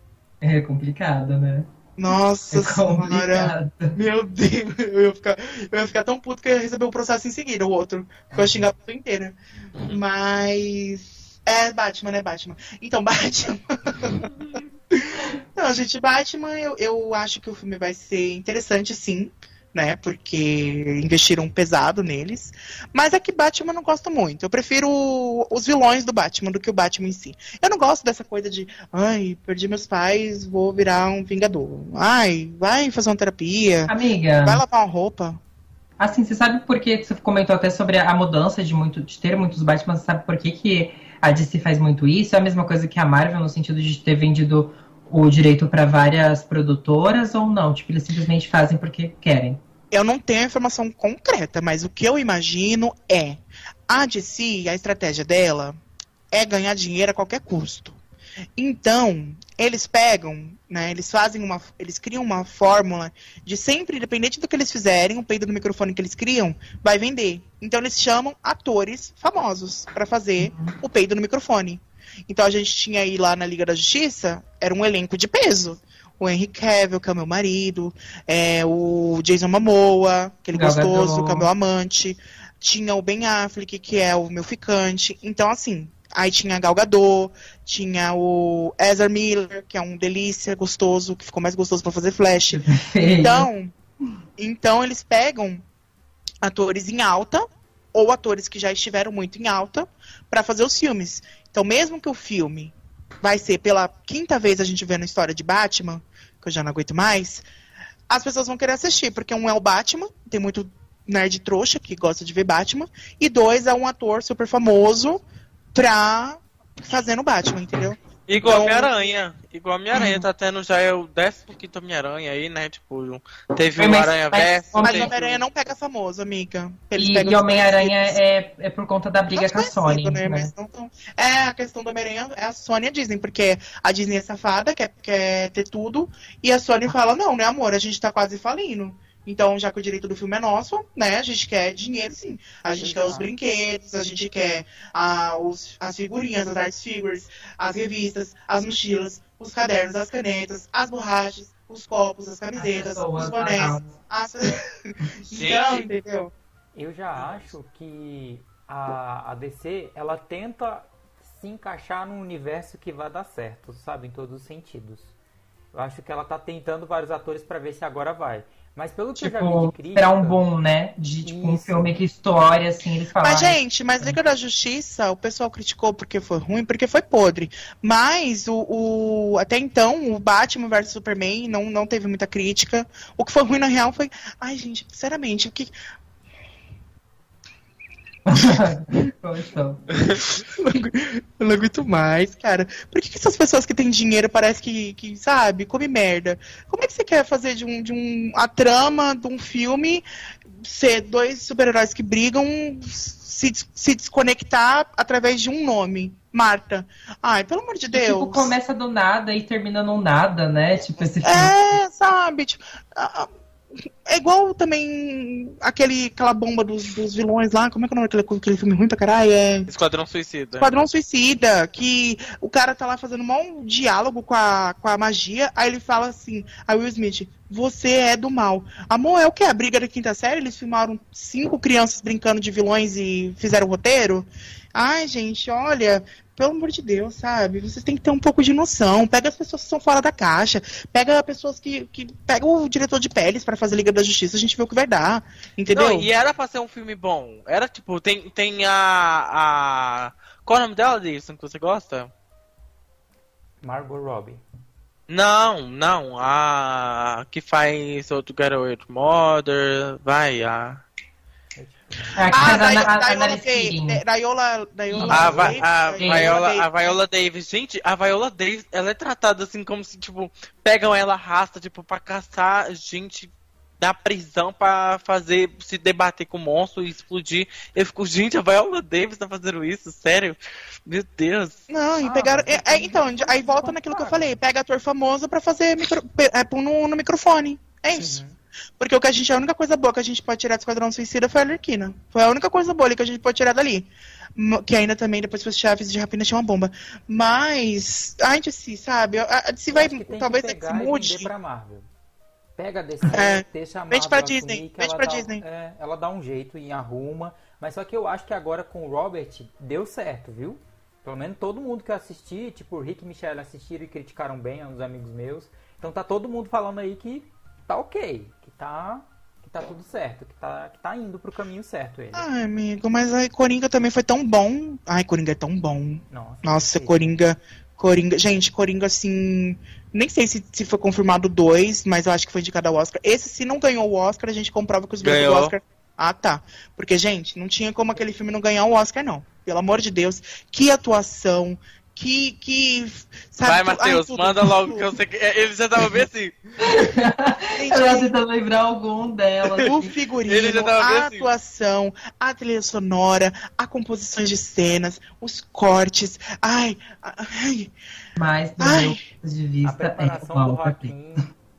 É complicado, né? Nossa É senhora. Meu Deus, eu ia, ficar, eu ia ficar tão puto que eu ia receber o processo em seguida, o outro. Que eu ia xingar a pessoa inteira. Mas. É, Batman, né, Batman? Então, Batman. Não, gente, Batman, eu, eu acho que o filme vai ser interessante, sim. Né, porque investiram pesado neles. Mas é que Batman eu não gosto muito. Eu prefiro os vilões do Batman do que o Batman em si. Eu não gosto dessa coisa de, ai, perdi meus pais, vou virar um vingador. Ai, vai fazer uma terapia. Amiga, Vai lavar uma roupa? assim, você sabe por que você comentou até sobre a mudança de, muito, de ter muitos Batman? Você sabe por que, que a DC faz muito isso? É a mesma coisa que a Marvel, no sentido de ter vendido o direito para várias produtoras ou não? Tipo, eles simplesmente fazem porque querem. Eu não tenho a informação concreta, mas o que eu imagino é a DC, a estratégia dela é ganhar dinheiro a qualquer custo. Então, eles pegam, né, eles fazem uma, eles criam uma fórmula de sempre, independente do que eles fizerem, o peido do microfone que eles criam vai vender. Então eles chamam atores famosos para fazer o peido no microfone. Então a gente tinha aí lá na Liga da Justiça, era um elenco de peso. O Henry Cavill, que é o meu marido, é, o Jason Momoa, aquele gostoso, que é o meu amante. Tinha o Ben Affleck, que é o meu ficante. Então, assim, aí tinha a Gal Gadot, tinha o Ezra Miller, que é um delícia, gostoso, que ficou mais gostoso pra fazer Flash. Então, então eles pegam atores em alta ou atores que já estiveram muito em alta para fazer os filmes. Então, mesmo que o filme vai ser pela quinta vez a gente vendo a história de Batman, que eu já não aguento mais, as pessoas vão querer assistir, porque um é o Batman, tem muito nerd trouxa que gosta de ver Batman, e dois é um ator super famoso pra fazendo Batman, entendeu? Igual Então- Homem-Aranha. Igual Homem-Aranha, tá tendo já é o 15 Homem-Aranha aí, né? Tipo, teve o Aranha mas- Verso. mas o Homem-Aranha não pega famoso, amiga. Eles E, e Homem-Aranha é, é por conta da briga Não com a Sony. conhecido, né, né? mas não tão- É, a questão do Homem-Aranha é a Sony e a Disney, porque a Disney é safada, quer, quer ter tudo, e a Sony fala, não, né, amor, a gente tá quase falindo. Então, já que o direito do filme é nosso, né, a gente quer dinheiro, sim. A gente quer os brinquedos, a gente quer ah, os, as figurinhas, as art figures, as revistas, as mochilas, os cadernos, as canetas, as borrachas, os copos, as camisetas, pessoas, os bonés, ah, as... então, entendeu? Eu já acho que a, a DC, ela tenta se encaixar num universo que vai dar certo, sabe? Em todos os sentidos. Eu acho que ela tá tentando vários atores pra ver se agora vai. Mas pelo que eu já vi Tipo, de crítica... esperar um boom, né? De tipo, um filme que história, assim, eles falam. Mas, "Ai, gente, mas Liga da Justiça, o pessoal criticou porque foi ruim, porque foi podre. Mas o, o- até então, o Batman vs Superman não, não teve muita crítica. O que foi ruim na real foi. Ai, gente, sinceramente, o que. Eu não aguento mais, cara. Por que, que essas pessoas que têm dinheiro parece que, que, sabe, come merda? Como é que você quer fazer de um, de um a trama de um filme ser dois super-heróis que brigam se, se desconectar através de um nome? Marta. Ai, pelo amor de E, Deus. tipo, começa do nada e termina no nada, né? Tipo, esse filme. É, sabe? Tipo, é igual também aquele, aquela bomba dos, dos vilões lá. Como é que é o nome daquele, aquele filme ruim pra caralho? É. Esquadrão Suicida. Esquadrão Suicida, que o cara tá lá fazendo um diálogo com a, com a magia, aí ele fala assim, a Will Smith, você é do mal. Amor, é o que? A briga da quinta série? Eles filmaram cinco crianças brincando de vilões e fizeram o roteiro? Ai, gente, olha, pelo amor de Deus, sabe? Vocês têm que ter um pouco de noção. Pega as pessoas que são fora da caixa. Pega pessoas que. que pega o diretor de peles pra fazer Liga da Justiça, a gente vê o que vai dar. Entendeu? Não, e era pra ser um filme bom. Era tipo, tem, tem a, a. Qual é o nome dela, Davidson, que você gosta? Margot Robbie. Não, não, a que faz outro Garoto Mother, vai, a. Ah, que Ah, faz a, Daiola, a, Va- Viola, Gay- a Viola Davis, gente, a Viola Davis, ela é tratada assim como se, tipo, pegam ela, arrasta, tipo, pra caçar gente da prisão pra fazer, se debater com o monstro e explodir. Eu fico, gente, a Viola Davis tá fazendo isso? Sério? Meu Deus. Não, e Ah, pegaram. mas é, é, então, aí volta naquilo que eu falei: pega ator famoso pra fazer micro, é, no, no microfone. É isso. Porque o que a gente, a única coisa boa que a gente pode tirar do Esquadrão Suicida foi a Alerquina. Foi a única coisa boa ali que a gente pode tirar dali. Que ainda também, depois foi Chaves de Rapina tinha uma bomba. Mas. Ai, DC, sabe? A a DC vai. Talvez que se pegar e mude. vender pra Marvel. Pega a DC, É. deixa a Vende Marvel pra assumir Disney, que vende ela pra dá, um- Disney. É, ela dá um jeito e arruma. Mas só que eu acho que agora com o Robert deu certo, viu? Pelo menos todo mundo que eu assisti, tipo o Rick e Michelle assistiram e criticaram bem, é uns amigos meus. Então tá todo mundo falando aí que tá ok, que tá, que tá tudo certo, que tá, que tá indo pro caminho certo ele. Ai, amigo, mas aí Coringa também foi tão bom. Ai, Coringa é tão bom. Nossa, Nossa. Coringa. Coringa. Gente, Coringa, assim. Nem sei se, se foi confirmado dois, mas eu acho que foi indicado ao Oscar. Esse, se não ganhou o Oscar, a gente comprova que os do Ganhou. Oscar. Ah, tá. Porque, gente, não tinha como aquele filme não ganhar o Oscar, não. Pelo amor de Deus. Que atuação. Que. que sabe, Vai, tu- ai, Matheus, tudo, manda logo que eu sei que. é, Ele já tava bem assim. Gente, Eu tava tentando lembrar algum delas. O Ele figurino, já tava bem a assim. atuação, a trilha sonora, a composição de cenas, os cortes. Ai, ai, Mas, do Ai. meu ponto de A vista, é preparação do igual Play. Joaquim.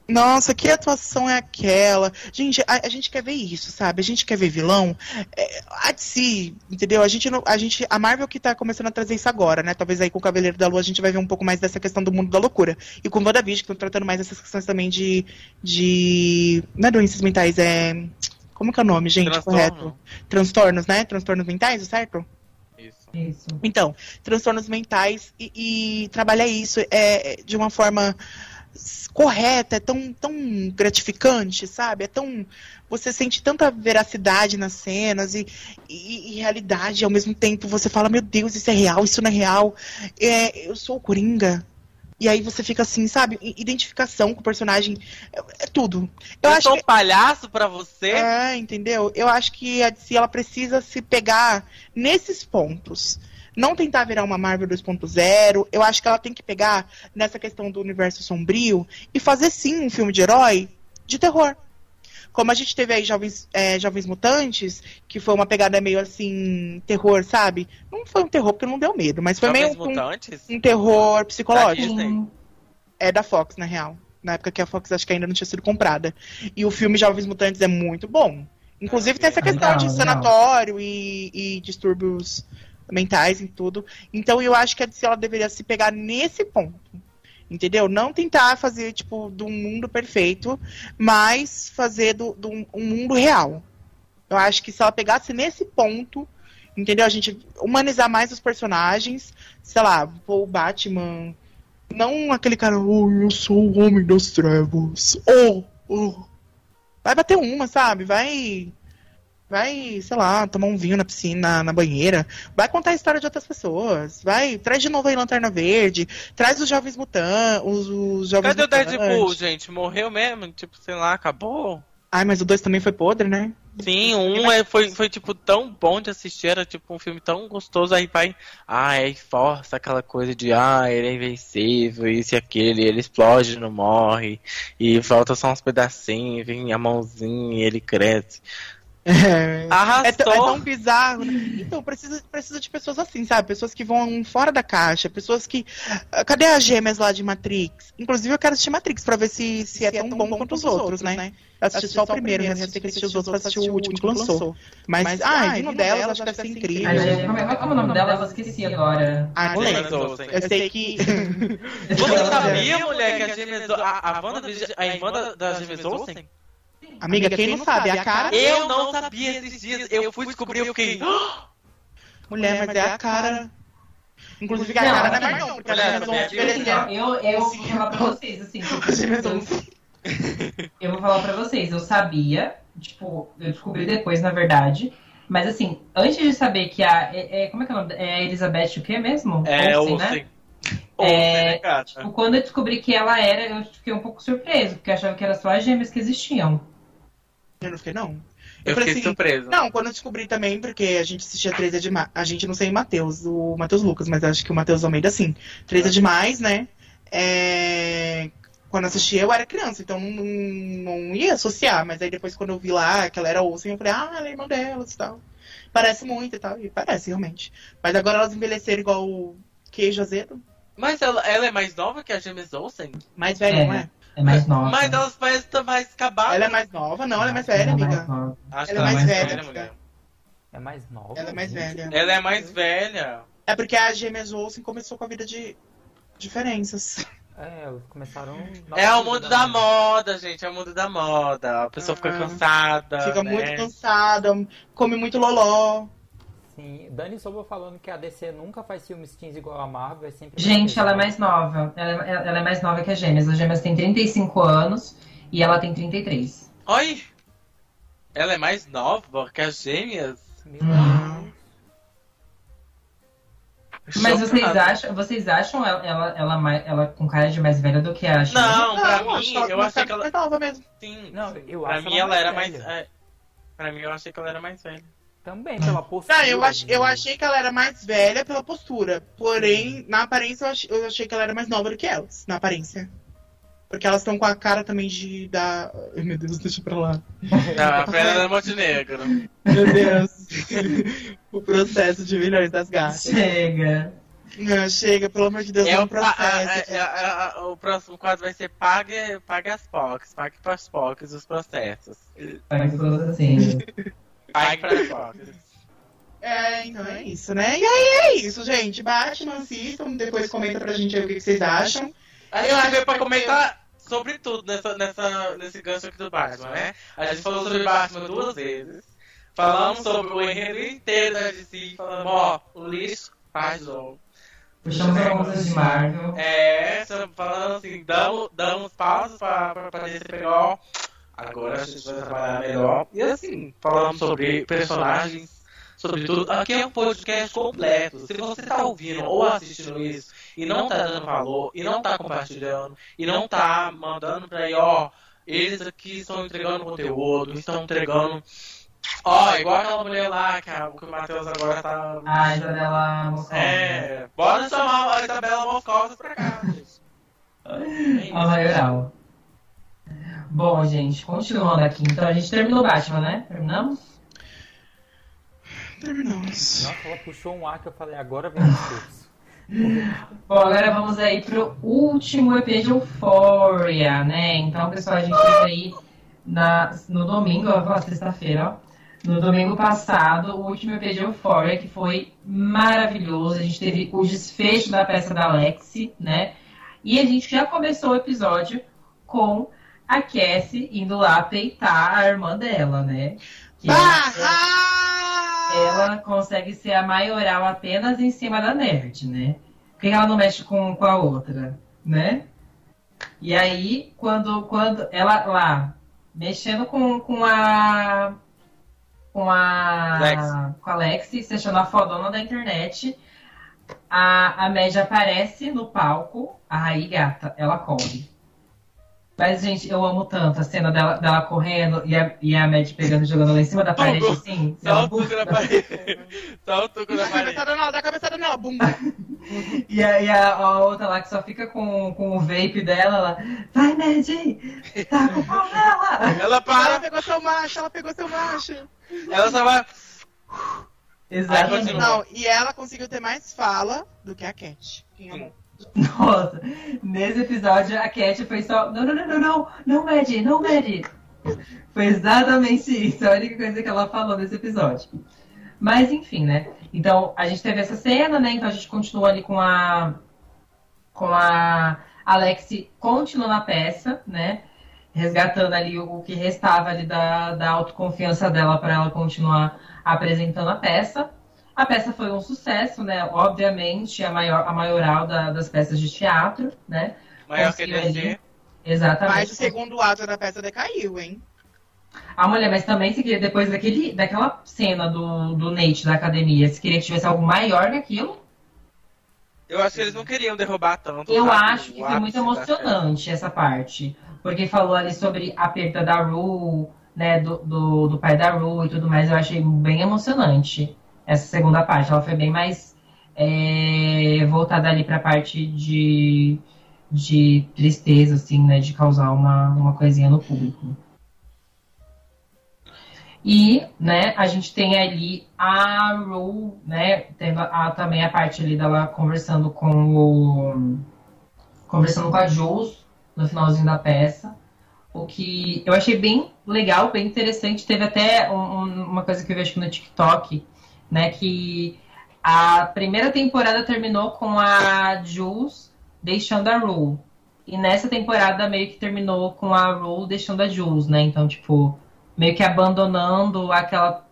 Nossa, que atuação é aquela? Gente, a, a gente quer ver isso, sabe? A gente quer ver vilão. É, a DC, entendeu? A gente, não, a gente, a Marvel que tá começando a trazer isso agora, né? Talvez aí com o Cavaleiro da Lua a gente vai ver um pouco mais dessa questão do mundo da loucura. E com o WandaVision, que estão tratando mais essas questões também de, de. Não é doenças mentais, é. Como que é o nome, gente? Transtorno. Correto. Transtornos, né? Transtornos mentais, certo? Isso. Isso. Então, transtornos mentais e, e trabalhar isso é, de uma forma correta, é tão, tão gratificante, sabe? É tão. Você sente tanta veracidade nas cenas e, e, e realidade, ao mesmo tempo você fala, meu Deus, isso é real, isso não é real. É, eu sou o Coringa. E aí você fica assim, sabe? Identificação com o personagem. É, é tudo. Eu, Eu, acho sou que. um palhaço pra você? É, entendeu? Eu acho que a DC ela precisa se pegar nesses pontos. Não tentar virar uma Marvel 2.0. Eu acho que ela tem que pegar nessa questão do universo sombrio e fazer sim um filme de herói de terror. Como a gente teve aí Jovens, é, Jovens Mutantes, que foi uma pegada meio assim, terror, sabe? Não foi um terror porque não deu medo, mas foi Jovens meio um, mutantes? um terror psicológico. Sim. É da Fox, na real. Na época que a Fox acho que ainda não tinha sido comprada. E o filme Jovens Mutantes é muito bom. Inclusive tem essa questão de legal. sanatório e, e distúrbios mentais e tudo. Então eu acho que a DC ela deveria se pegar nesse ponto. Entendeu? Não tentar fazer, tipo, do mundo perfeito, mas fazer do, do um mundo real. Eu acho que se ela pegasse nesse ponto, entendeu? A gente humanizar mais os personagens, sei lá, o Batman. Não aquele cara, oh, eu sou o homem das trevas. Oh, oh. Vai bater uma, sabe? Vai. Vai, sei lá, tomar um vinho na piscina, na banheira. Vai contar a história de outras pessoas. Vai, traz de novo aí Lanterna Verde. Traz os jovens mutantes. Os, os jovens Cadê o mutantes. Deadpool, gente? Morreu mesmo? Tipo, sei lá, acabou? Ai, mas o 2 também foi podre, né? Sim, um é, foi, foi, tipo, tão bom de assistir, era, tipo, um filme tão gostoso, aí vai, ah, aí força aquela coisa de, ah, ele é invencível, isso e aquilo, e ele explode, não morre, e falta só uns pedacinhos, vem a mãozinha e ele cresce. É, Arrastou! É, tão- é tão bizarro. né? Então, precisa, precisa de pessoas assim, sabe? Pessoas que vão fora da caixa, pessoas que. Ah, Cadê as gêmeas lá de Matrix? Inclusive, eu quero assistir Matrix pra ver se, se, é, tão bom quanto os outros, né? Eu assisti só o primeiro, mas eu tenho que assistir os outros pra assistir o último que lançou. Mas, ah, vindo delas, acho que deve ser incrível. A gente- como, é, como é o nome dela? Eu esqueci agora. Ah, não lembro. Olsen. Eu sei que. Você sabia, mulher, que a a, a, irmã da, da Gêmeas Olsen? Amiga, quem não sabe, a cara. Eu não sabia esses dias, eu fui descobrir, eu fiquei... Mulher, mas é a cara. Inclusive, a cara não é mais não, porque vão mulher, envelhecer. Eu, eu vou falar pra vocês, assim. As gêmeas vão- Eu vou falar pra vocês, eu sabia, tipo, eu descobri depois, na verdade. Mas assim, antes de saber que a. É, é- como é que é o nome? É a Elizabeth o quê mesmo? É, Olsen, Olsen. É, né? Tipo, quando eu descobri que ela era, eu fiquei um pouco surpreso, porque eu achava que eram só as gêmeas que existiam. Eu não fiquei, não. Eu falei fiquei assim, surpreso. Não, quando eu descobri também, porque a gente assistia 13 é demais. A gente não sei o Matheus, o Matheus Lucas, mas acho que o Matheus Almeida sim. 13 é demais, né? É, Quando eu assisti eu era criança, então não, não ia associar. Mas aí depois quando eu vi lá que ela era Olsen, eu falei, ah, ela é irmã delas e tal. Parece muito e tal. E parece, realmente. Mas agora elas envelheceram igual o queijo azedo. Mas ela, ela é mais nova que a Gêmeas Olsen? Mais velha, É. não é? É mais nova. Mas elas parecem estar mais acabadas. Ela é mais nova? Não, ela é mais velha, Ela é mais amiga. Acho ela que é mais velha, mulher. É mais nova. Ela é mais gente. velha. Ela é mais velha. É porque a Gêmeas Olsen começou com a vida de diferenças. É, eles começaram. É o mundo da moda, gente. É o mundo da moda. A pessoa fica Ah. cansada. Fica né? muito cansada, come muito loló. Sim, Dani Sobo falando que a DC nunca faz filmes teens igual a Marvel, é sempre. Gente, ela é mais nova. Ela, ela é mais nova que as gêmeas. As gêmeas têm 35 anos e ela tem 33. Oi! Ela é mais nova que as gêmeas? Meu Hum. Mas vocês acham, vocês acham ela, ela, ela, mais- ela com cara de mais velha do que a Shirley? Não, pra Não, mim, eu achei que ela. mais nova mesmo. Sim, Não, sim. eu pra acho mim ela ela mais era mais. velha. É, pra mim eu achei que ela era mais velha. Também, pela postura. Não, eu, ach, eu achei que ela era mais velha pela postura. Porém, na aparência, eu achei, eu achei que ela era mais nova do que elas. Na aparência. Porque elas estão com a cara também de. Da... Ai, meu Deus, deixa pra lá. Não, a Fernanda Montenegro. Meu Deus. o processo de milhões das gatas. Chega. Não, chega, pelo amor de Deus, É é um processo. a- a- a- o próximo quadro vai ser Pague, pague as POCs, pague para as POCs os processos. Faz coisa assim. POCs. É, então é isso, né? E aí é isso, gente. Batman, assistam, depois comenta pra gente aí o que que vocês acham. A gente veio pra comentar sobre tudo nessa, nessa, nesse gancho aqui do Batman, né? A gente falou sobre Batman duas vezes. Falamos sobre o enredo inteiro da DC, falamos, ó, o lixo faz jogo. Puxamos algumas coisas de Marvel. É, falando assim, damos, damos pausas pra, pra, pra DC pegar, ó, agora a gente vai trabalhar melhor. E assim, falamos sobre personagens, sobre tudo. Aqui é um podcast completo. Se você tá ouvindo ou assistindo isso e não tá dando valor, e não tá compartilhando, e não tá mandando pra aí, ó, eles aqui estão entregando conteúdo, estão entregando. Ó, igual aquela mulher lá que, a, que o Matheus agora tá. A Isabela Moscova. É, bora chamar a Isabela Moscosa pra cá, gente. A maioral. Bom, gente, continuando aqui. Então a gente terminou o Batman, né? Terminamos? Terminamos. Nossa, ela puxou um ar que eu falei, agora vem o. Bom, agora vamos aí pro último EP de Euphoria, né? Então, pessoal, a gente teve aí na, no domingo, eu vou falar sexta-feira, ó. No domingo passado, o último EP de Euphoria, que foi maravilhoso. A gente teve o desfecho da peça da Lexi, né? E a gente já começou o episódio com a Cassie indo lá peitar a irmã dela, né? Que Barra! ela consegue ser a maioral apenas em cima da nerd, né? Por que ela não mexe com, com a outra, né? E aí, quando, quando ela lá, mexendo com, com a. Com a. Com a Lexi, se achando a fodona da internet, a, a Mad aparece no palco, aí gata, ela corre. Mas, gente, eu amo tanto a cena dela, dela correndo e a, e a Mad pegando e jogando lá em cima da parede, Tudo. assim. Só ela o tuco na parede. Só o tuco na Dá a parede. cabeçada nela, dá a cabeçada nela, bum. E aí a, a outra lá que só fica com, com o vape dela, ela, vai, Mad, tá com o pau nela. Ela Ela para, pegou seu macho, ela pegou seu macho. ela só vai. Exatamente. continua. Não, e ela conseguiu ter mais fala do que a Cat. Quem amou? Nossa, nesse episódio a Cat foi só, não, não, não, não, não, não, Mad, não, Mad. Foi exatamente isso, a única coisa que ela falou nesse episódio. Mas enfim, né? Então a gente teve essa cena, né? Então a gente continuou ali com a. Com a Alex continua na peça, né? Resgatando ali o que restava ali da, da autoconfiança dela para ela continuar apresentando a peça. A peça foi um sucesso, né? Obviamente, a maior, a maioral da- das peças de teatro, né? Maior que Conseguiu. DC. Exatamente. Mas o segundo ato da peça decaiu, hein? A mulher, mas também se queria, depois daquele, daquela cena do, do Nate da academia, se queria que tivesse algo maior que aquilo, Eu acho que eles não queriam derrubar tanto. eu sabe, acho que o foi muito emocionante essa parte. Porque falou ali sobre a perda da Rue, né, do, do, do pai da Rue e tudo mais. Eu achei bem emocionante essa segunda parte. Ela foi bem mais é, voltada ali pra parte de, de tristeza, assim, né, de causar uma, uma coisinha no público. E, né, a gente tem ali a Rue, né, teve a, também a parte ali dela conversando com o... conversando com a Jules no finalzinho da peça. O que eu achei bem legal, bem interessante. Teve até um- uma coisa que eu vi acho que no TikTok, né, que a primeira temporada terminou com a Jules deixando a Rue. E nessa temporada meio que terminou com a Rue deixando a Jules, né? Então, tipo, meio que abandonando aquela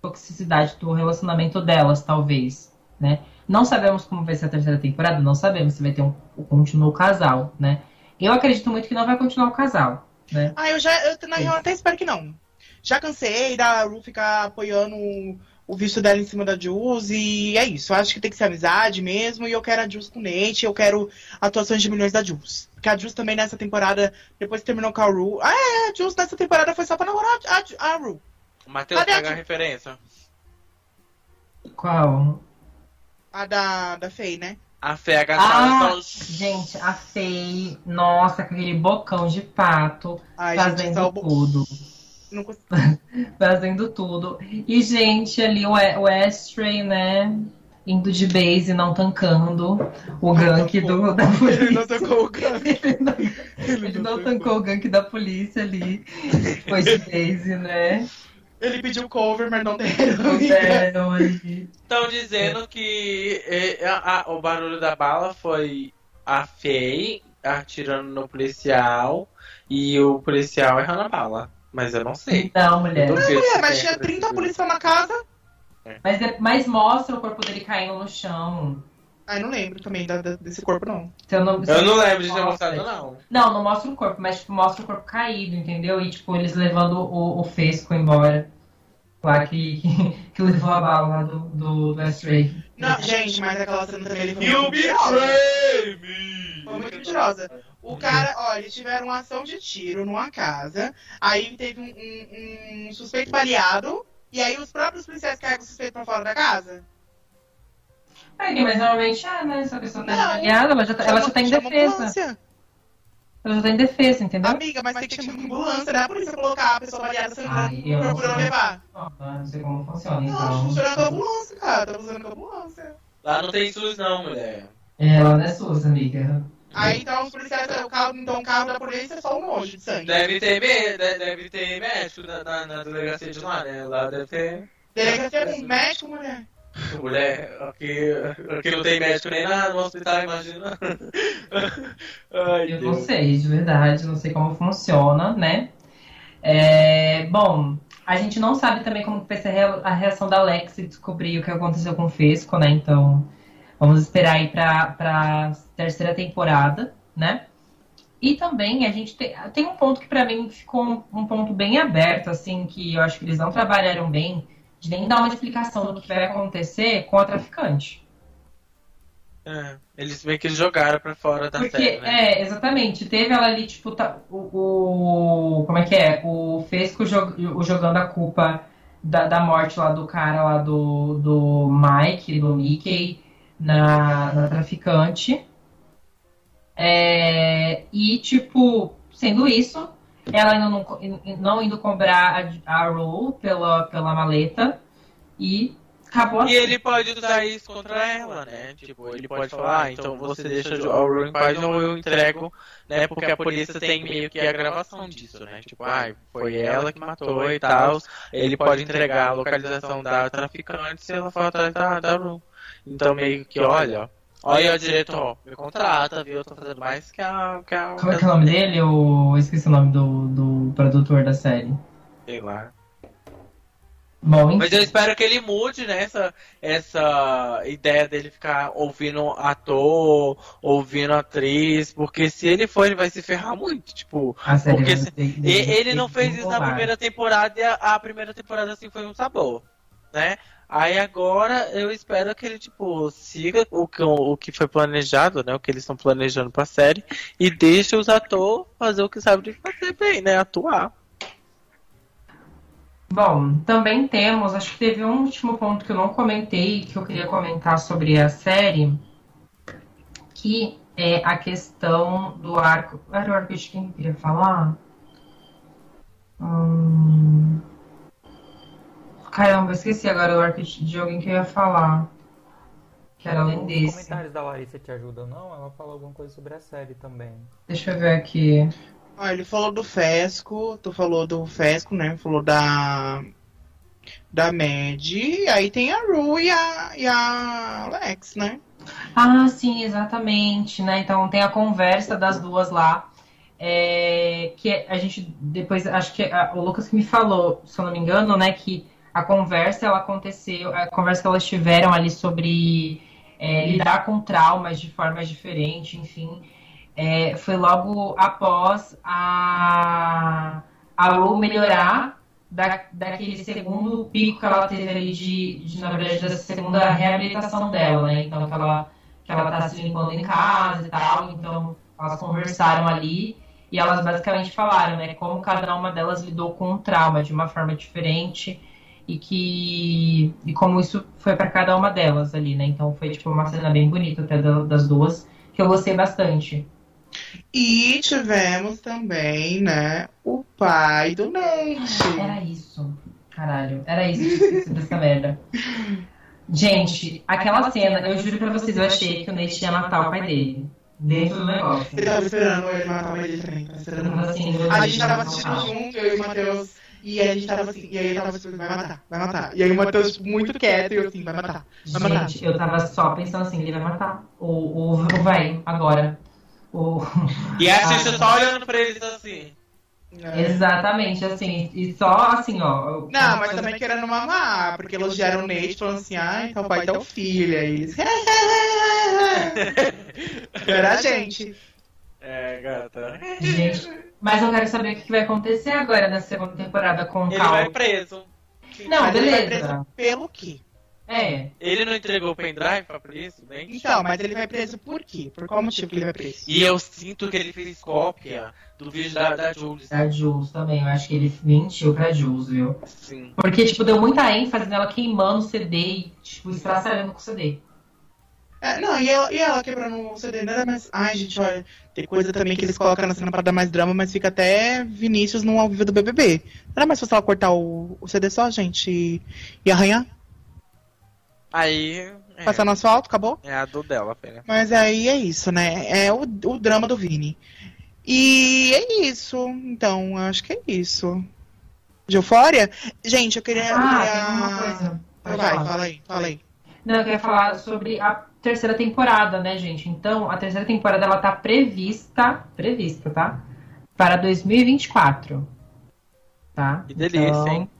toxicidade do relacionamento delas, talvez, né? Não sabemos como vai ser a terceira temporada, não sabemos se vai ter um, um continuo casal, né? Eu acredito muito que não vai continuar o casal, né? Ah, eu já, eu, na real, até espero que não. Já cansei da Ru ficar apoiando o, visto dela em cima da Jules e é isso. Eu acho que tem que ser amizade mesmo e eu quero a Jules com o Nate, eu quero atuações de milhões da Jules. Porque a Jules também nessa temporada, depois que terminou com a Ru. Ah, é, a Jules nessa temporada foi só pra namorar a, a, a Ru. O Matheus a pega a Ju? referência. Qual? A da, da Faye, né? A fé agachada Ah, só. gente, a Faye, nossa, aquele bocão de pato, Ai, gente, fazendo só o bo- tudo. Não consigo. Fazendo tudo. E, gente, ali o o Astray, né? Indo de base, não tancando o gank do, da Ele não polícia. tocou o gank. Ele não, ele não tancou o gank da polícia ali. Foi de base, né? Ele pediu cover, mas não deram. Deram. Estão dizendo que a- a- o barulho da bala foi a Faye atirando no policial e o policial errando a bala. Mas eu não sei. Não, mulher. Eu duvido É, mas tinha 30 acontecido. policiais na casa. Mas, é- mas mostra o corpo dele caindo no chão. Ai, não lembro também da- da- desse corpo, não. Se eu não, se Eu não lembro de ter mostra. mostrado, não. Não, não mostra o corpo, mas tipo, mostra o corpo caído, entendeu? E tipo, eles levando o, o Fesco embora. Lá que, que, que levou a bala lá do, do, do Astray. Não, gente, mas aquela cena também ele foi You betray me! Foi muito mentirosa. O cara, olha, eles tiveram uma ação de tiro numa casa, aí teve um, um- um suspeito baleado, e aí os próprios policiais carregam o suspeito pra fora da casa. Aí, mas normalmente, ah, né? Se a pessoa tá Não. desmaiada, ela já tá, ela já tá em defesa. ambulância. Ela já tá em defesa, entendeu? Amiga, mas tem que chamar ambulância, né? A polícia colocar a pessoa baleada sangrando, não procurando sei. levar. Ah, não sei como funciona, Não, então. funcionando com a ambulância, cara. Tá funcionando com a ambulância. Lá não tem SUS, não, mulher. É, ela não é SUS, amiga. Aí então os policiais, o carro, então o carro da polícia é só um monte de sangue. Deve ter, me- de- deve ter médico na, na, na delegacia de lá, né? Lá deve ter. Delegacia com médico, mulher. Mulher, aqui, aqui não tem médico nem nada no hospital, imagina. Ai, Eu não Deus. sei, de verdade, não sei como funciona, né? É, bom, a gente não sabe também como vai ser a reação da Alex e descobrir o que aconteceu com o Fesco, né? Então, vamos esperar aí pra, pra terceira temporada, né? E também a gente tem, tem um ponto que pra mim ficou um, um ponto bem aberto, assim, que eu acho que eles não trabalharam bem, de nem dar uma explicação do que vai acontecer com a traficante. É, eles meio que jogaram pra fora da Porque, série, né? é, exatamente. Teve ela ali, tipo, tá- o, o- Como é que é? O Fesco jog- o jogando a culpa da, da morte lá do cara lá do, do Mike, do Mickey, na, na traficante. É, e, tipo, sendo isso, ela não, não indo cobrar a, a Rue pela, pela maleta. E acabou E assim. ele pode usar isso contra ela, né? Tipo, ele pode falar, ah, então você deixa o Rue em paz ou eu entrego, né? Porque a polícia tem meio que a gravação disso, né? Tipo, ah, foi ela que matou e tal. Ele pode entregar a localização da traficante se ela for atrás da, da Rue. Então meio que, olha, olha, diretor, me contrata, viu? Eu tô fazendo mais que a. Que a Como é que é o nome dele? Eu esqueci o nome do, do produtor da série. sei lá. Bom, Mas eu espero que ele mude, né, essa, essa ideia dele ficar ouvindo ator, ouvindo atriz, porque se ele for, ele vai se ferrar muito, tipo. A série porque se- ter- ele ter não fez isso na primeira temporada e a, a primeira temporada assim foi um sabor, né? Aí agora eu espero que ele, tipo, siga o que, o que foi planejado, né? O que eles estão planejando pra série e deixe os atores fazer o que sabem fazer bem, né? Atuar. Bom, também temos, acho que teve um último ponto que eu não comentei, que eu queria comentar sobre a série, que é a questão do arco. Era o arco de quem eu queria falar? Hum... Caramba, eu esqueci agora o arco de alguém que eu ia falar. Que era além Os desse. comentários da Larissa te ajudam, não? Ela falou alguma coisa sobre a série também. Deixa eu ver aqui. Ó, ele falou do Fesco, tu falou do Fesco, né? Falou da. Da Mad. Aí tem a Ru e a, e a Alex, né? Ah, sim, exatamente, né? Então tem a conversa das duas lá. é, que a gente depois, acho que a- o Lucas que me falou, se eu não me engano, né, que a conversa ela aconteceu, a conversa que elas tiveram ali sobre é, lidar com traumas de formas diferentes, enfim, é, foi logo após a a Ru melhorar da, daquele segundo pico que ela teve ali de, de, na verdade, da segunda reabilitação dela, né? Então, que ela, que ela tá se limpando em casa e tal. Então, elas conversaram ali e elas basicamente falaram, né? Como cada uma delas lidou com um trauma de uma forma diferente e que e como isso foi para cada uma delas ali, né? Então foi tipo uma cena bem bonita até da- das duas, que eu gostei bastante. E tivemos também, né, o pai do Nate. Era isso. Caralho, era isso que eu esqueci dessa merda. Gente, aquela cena, eu juro pra vocês, eu achei que o Nate ia matar o pai dele. Dentro do negócio. Ele tava esperando ele matar o pai dele também. Tava Eu esperando assim, A Deus, gente tava assistindo junto, eu e o Matheus. E aí a gente tava assim, e aí ele tava assim, vai matar, vai matar. E aí o Matheus tipo, muito quieto e eu assim, vai matar, vai matar. Gente, eu tava só pensando assim, ele vai matar. Ou, ou, ou vai, agora. Ou... E a Xuxa só olhando pra eles assim. É. Exatamente, assim, e só assim, ó. Não, mas também querendo mamar, porque elogiaram o Nate falando assim, ai, tal pai, tal filho. Aí eles. Era a gente. É, gata. Gente, mas eu quero saber o que vai acontecer agora na segunda temporada com o Ele Cal. vai preso. Não, Mas ele vai beleza. preso pelo quê? É, Ele não entregou o pendrive pra polícia, né? Então, mas ele vai preso por quê? Por qual motivo que ele vai preso? E eu sinto que ele fez cópia do vídeo da, da Jules. da Jules também. Eu acho que ele mentiu pra Jules, viu? Sim. Porque, tipo, deu muita ênfase nela queimando o CD e, tipo, estraçalhando com o CD. É, não, e ela, e ela quebrando o CD, nada mais. Ai, gente, olha, tem coisa também que eles colocam na cena pra dar mais drama, mas fica até Vinícius no ao vivo do BBB. Não era mais fácil ela cortar o, o CD só, gente, e, e arranhar? Aí. É, Passar no asfalto, acabou? é a do dela, filha. Mas aí é isso, né? É o, o drama do Vini. E é isso. Então, eu acho que é isso. De Eufória? Gente, eu queria. Ah, queria- tem uma coisa. Vai, fala aí, fala aí. Não, eu queria falar sobre a terceira temporada, né, gente? Então, a terceira temporada, ela tá prevista, prevista, tá? Para 2024. Tá? Que delícia, Então, hein?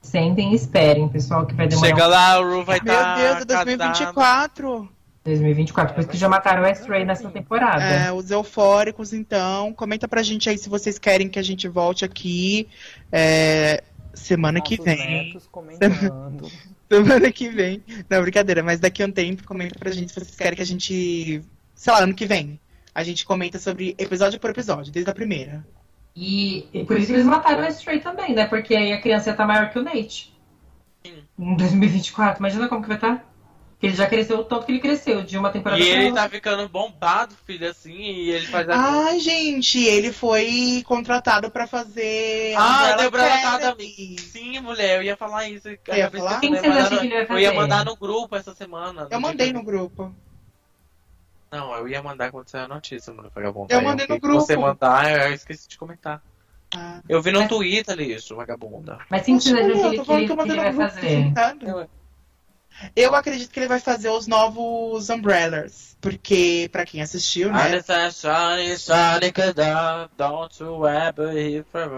Sentem e esperem, pessoal, que vai demorar Chega lá, o Ru vai Meu estar. Deus, é 2024. 2024, por isso que já mataram o X-Ray nessa temporada. É, os eufóricos, então. Comenta pra gente aí se vocês querem que a gente volte aqui é, semana que vem. netos comentando. Semana que vem. Não, brincadeira, mas daqui a um tempo comenta pra gente se vocês querem que a gente. Sei lá, ano que vem. A gente comenta sobre episódio por episódio, desde a primeira. E, e por isso que eles mataram o X-Ray também, né? Porque aí a criança ia estar maior que o Nate. Sim. Em 2024. Imagina como que vai estar. Ele já cresceu o tanto que ele cresceu, de uma temporada E ele outra. tá ficando bombado, filho, assim, e ele faz a. Ai, gente, ele foi contratado pra fazer. Ah, deu Umbrella Academy. Sim, mulher, eu ia falar isso. ia Acabei de falar? Quem acham no- que ele vai Eu ia fazer? mandar no grupo essa semana. Eu mandei no grupo. Não, eu ia mandar quando saiu a notícia, mano, vagabundo. Eu mandei no que Você grupo. mandar, eu esqueci de comentar. Ah. Eu vi no Mas- Twitter isso, vagabunda. Mas quem que vocês acham que eu ele, eu vai grupo, fazer? sentado. Eu- Eu acredito que ele vai fazer os novos Umbrellas. Porque, pra quem assistiu, né? Don't you ever hear from.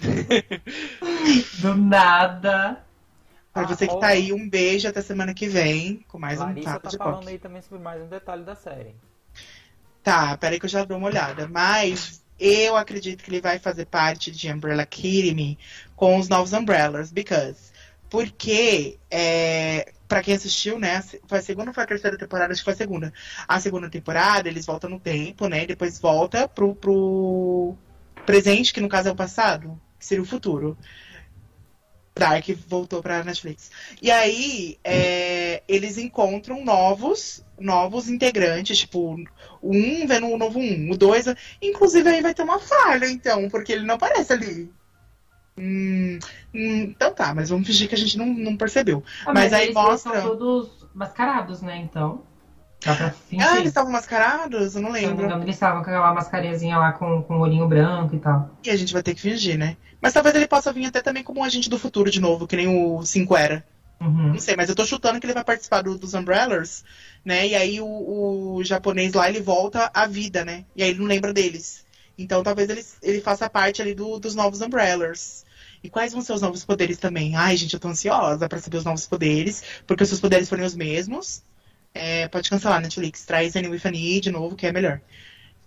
Do nada. Pra você que tá aí, um beijo até semana que vem. Com mais um Larissa papo tá de falando pop. aí também sobre mais um detalhe da série. Tá, peraí que eu já dou uma olhada. Mas eu acredito que ele vai fazer parte de Umbrella Academy com os novos Umbrellas. Because. Porque, é, pra quem assistiu, né? Foi a segunda ou foi a terceira temporada? Acho que foi a segunda. A segunda temporada, eles voltam no tempo, né? E depois volta pro, pro presente, que no caso é o passado, que seria o futuro. Dark voltou pra Netflix. E aí, é, eles encontram novos, novos integrantes, tipo, o um vendo o novo um, o dois. Inclusive aí vai ter uma falha, então, porque ele não aparece ali. Hum, hum, então tá, mas vamos fingir que a gente não, não percebeu. Ah, Mas aí eles mostra- são todos mascarados, né? Então. Dá pra fingir. Ah, eles estavam mascarados? Eu não me lembro. eles estavam com aquela mascarinhazinha lá com, com o olhinho branco e tal. E a gente vai ter que fingir, né? Mas talvez ele possa vir até também como um agente do futuro de novo, que nem o 5 era. Uhum. Não sei, mas eu tô chutando que ele vai participar do- dos Umbrellas, né? E aí o, o japonês lá, ele volta à vida, né? E aí ele não lembra deles. Então talvez ele, ele faça parte ali do- dos novos Umbrellas. E quais vão ser os novos poderes também? Ai, gente, eu tô ansiosa pra saber os novos poderes, porque se os poderes forem os mesmos, é, pode cancelar, Netflix. Traz Annie with Annie de novo, que é melhor.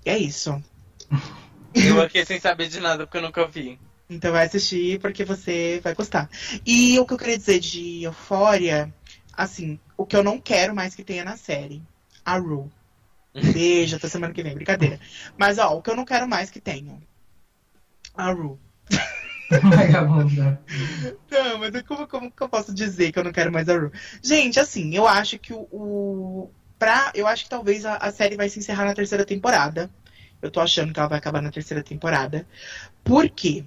E é isso. Eu aqui sem saber de nada, porque eu nunca vi. Então vai assistir porque você vai gostar. E o que eu queria dizer de Euphoria, assim, o que eu não quero mais que tenha na série, a Ru. Beijo, até semana que vem, brincadeira. Mas ó, o que eu não quero mais que tenha, a Ru. Vagabunda. Não, mas como, como que eu posso dizer que eu não quero mais a Ru? Gente, assim, eu acho que o. o pra, eu acho que talvez a, a série vai se encerrar na terceira temporada. Eu tô achando que ela vai acabar na terceira temporada. Por quê?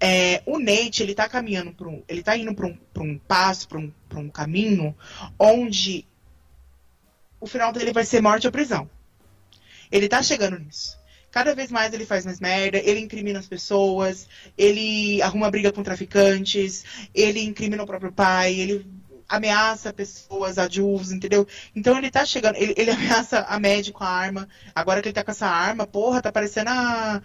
É, o Nate, ele tá caminhando pra um. Ele tá indo pra um, pra um passo, pra um, pra um caminho onde o final dele vai ser morte ou prisão. Ele tá chegando nisso. Cada vez mais ele faz mais merda, ele incrimina as pessoas, ele arruma briga com traficantes, ele incrimina o próprio pai, ele ameaça pessoas, adultos, entendeu? Então ele tá chegando, ele, ele ameaça a Mad com a arma. Agora que ele tá com essa arma, porra, tá parecendo a,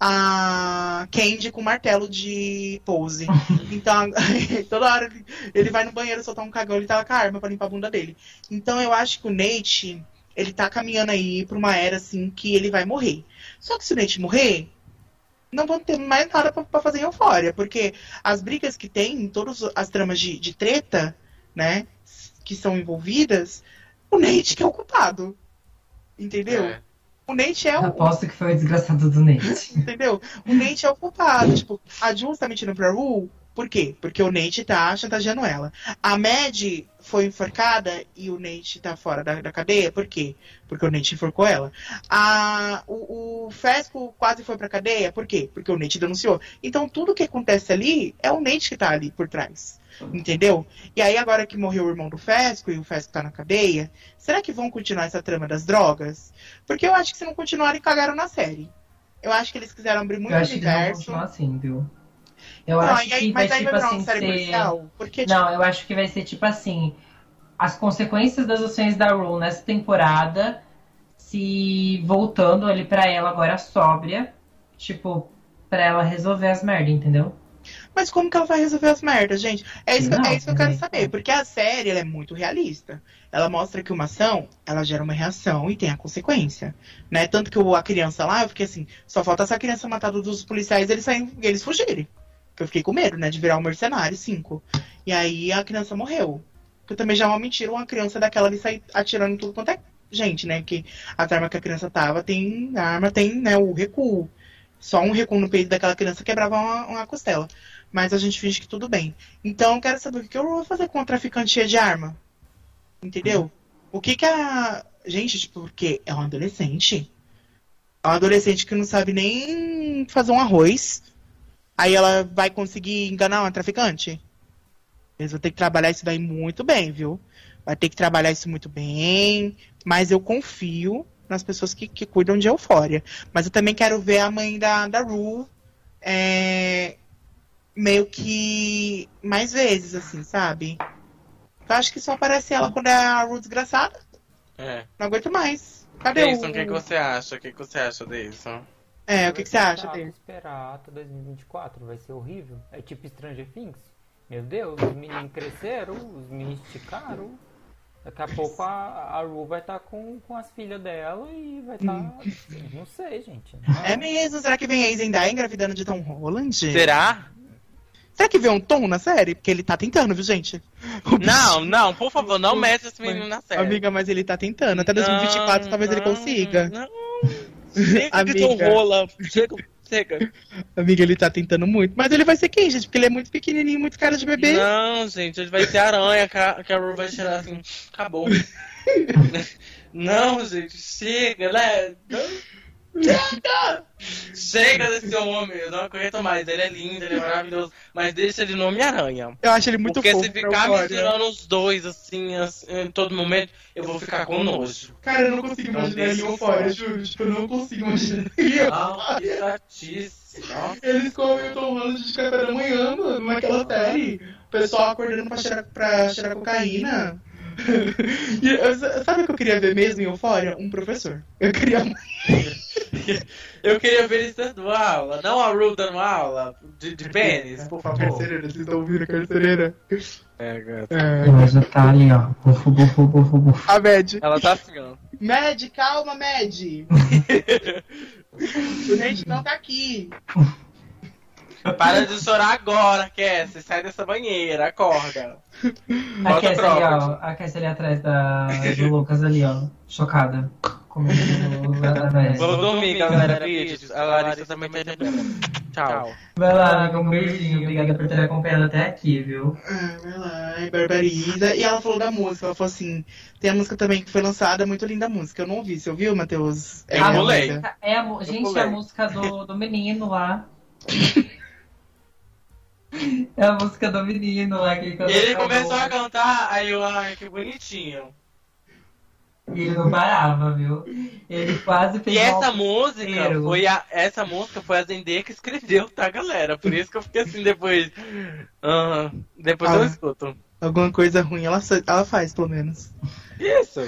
a Candy com martelo de pose. Então, toda hora ele- ele vai no banheiro soltar um cagão, ele tá com a arma pra limpar a bunda dele. Então eu acho que o Nate, ele tá caminhando aí pra uma era assim que ele vai morrer. Só que se o Nate morrer, não vão ter mais nada pra, pra fazer em Eufória, porque as brigas que tem, todas as tramas de, de treta, né, que são envolvidas, o Nate que é o culpado. Entendeu? É. O Nate é o, Aposto que foi o desgraçado do Nate. Entendeu? O Nate é o culpado. tipo, a Jules tá mentindo pra Ru. Por quê? Porque o Nate tá chantageando ela. A Mad foi enforcada e o Nate tá fora da, da cadeia. Por quê? Porque o Nate enforcou ela. A, o, o Fesco quase foi pra cadeia. Por quê? Porque o Nate denunciou. Então tudo que acontece ali é o Nate que tá ali por trás. Entendeu? E aí, agora que morreu o irmão do Fesco e o Fesco tá na cadeia, será que vão continuar essa trama das drogas? Porque eu acho que se não continuarem, cagaram na série. Eu acho que eles quiseram abrir muito Eu acho que eles vão universo. continuar assim, viu? Eu Não, acho aí- que vai, tipo vai assim, ser... Porque, tipo, Não, eu acho que vai ser tipo assim: as consequências das ações da Rule nessa temporada se voltando ali pra ela agora sóbria, tipo, pra ela resolver as merdas, entendeu? Mas como que ela vai resolver as merdas, gente? É isso, que, Não, é isso que eu quero saber. Porque a série é muito realista. Ela mostra que uma ação, ela gera uma reação e tem a consequência. Né? Tanto que a criança lá, eu fiquei assim, só falta essa criança matada dos policiais e eles, saírem, e eles fugirem. Porque eu fiquei com medo, né? De virar um mercenário, cinco. E aí a criança morreu. Que também já é uma mentira uma criança daquela ali sair atirando em tudo quanto é gente, né? Que a arma que a criança tava tem. A arma tem, né, o recuo. Só um recuo no peito daquela criança quebrava uma, uma costela. Mas a gente finge que tudo bem. Então eu quero saber o que eu vou fazer com uma traficante cheia de arma. Entendeu? O que que a. Gente, tipo, porque é um adolescente. É um adolescente que não sabe nem fazer um arroz. Aí ela vai conseguir enganar uma traficante? Eles vão ter que trabalhar isso daí muito bem, viu? Vai ter que trabalhar isso muito bem. Mas eu confio nas pessoas que, que cuidam de Eufória. Mas eu também quero ver a mãe da, da Ru é, meio que mais vezes, assim, sabe? Eu acho que só aparece ela quando é a Ru desgraçada. É. Não aguento mais. Cadê Deison, o... o que, que você acha? O que, que você acha, Deison? É, o que, que você acha dele? esperar até 2024, vai ser horrível. É tipo Stranger Things. Meu Deus, os meninos cresceram, os meninos esticaram. Daqui a pouco a, a Ru vai estar com, com as filhas dela e vai estar. Não sei, gente. É mesmo? Será que vem a Zendaya engravidando de Tom Holland? Será? Será que vem um Tom na série? Porque ele tá tentando, viu, gente? Não, não, por favor, não mete esse menino na série. Amiga, mas ele tá tentando. Até 2024 Não, talvez ele não, consiga. Não. Chega de Amiga. Tom rola. Chega, chega. Amiga, ele tá tentando muito. Mas ele vai ser quem, gente? Porque ele é muito pequenininho, muito cara de bebê. Não, gente, ele vai ser aranha que a, Ru vai tirar assim. Acabou. não, gente, chega, né? Não. Chega! Chega desse homem, eu não aguento mais. Ele é lindo, ele é maravilhoso. Mas deixa ele no Homem-Aranha. Eu acho ele muito Porque fofo. se pra ficar misturando os dois, assim, assim, em todo momento, eu vou ficar com nojo. Cara, eu não consigo Não imaginar ele fora, juro. Tipo, eu não consigo imaginar ele Ah, que chatice. Eles comem o Tom Holland de café da manhã, mano, naquela série. O pessoal acordando pra cheirar, pra cheirar cocaína. Eu- sabe o que eu queria ver mesmo em Eufória? Um professor. Eu queria Eu queria ver eles dando aula, não a Ru dando aula de, de pênis, por favor. Carcereira, vocês estão ouvindo a carcereira? É, gata. É. Ela já tá ali, ó. Bufo, bufo, bufo, bufo. A Mad. Ela tá assim, ó. Mad, calma, Mad. o Nate não tá aqui. Para de chorar agora, Cassie. Sai dessa banheira, acorda. A Bota Cassie ali, ó. A Cassie ali atrás da, do Lucas ali, ó. Chocada. Comendo. Vamos dormir, galera. Beijos. A Larissa também tá entendendo. Tchau. Vai lá, amiga, um beijinho. Obrigada por ter acompanhado até aqui, viu? Ah, vai lá, e barbariza. E ela falou da música, ela falou assim, tem a música também que foi lançada, muito linda a música. Eu não ouvi, você ouviu, Matheus? É, Eu a música. É a, gente, é pulei. a música do, do menino lá. É a música do menino lá que Ele começou a cantar, aí eu, ai, que bonitinho. E ele não parava, viu? Ele quase fez E essa música inteiro. foi a, essa música foi a Zendaya que escreveu, tá, galera? Por isso que eu fiquei assim depois. Ah, depois eu Ah. escuto. Alguma coisa ruim ela, ela faz, pelo menos. Isso.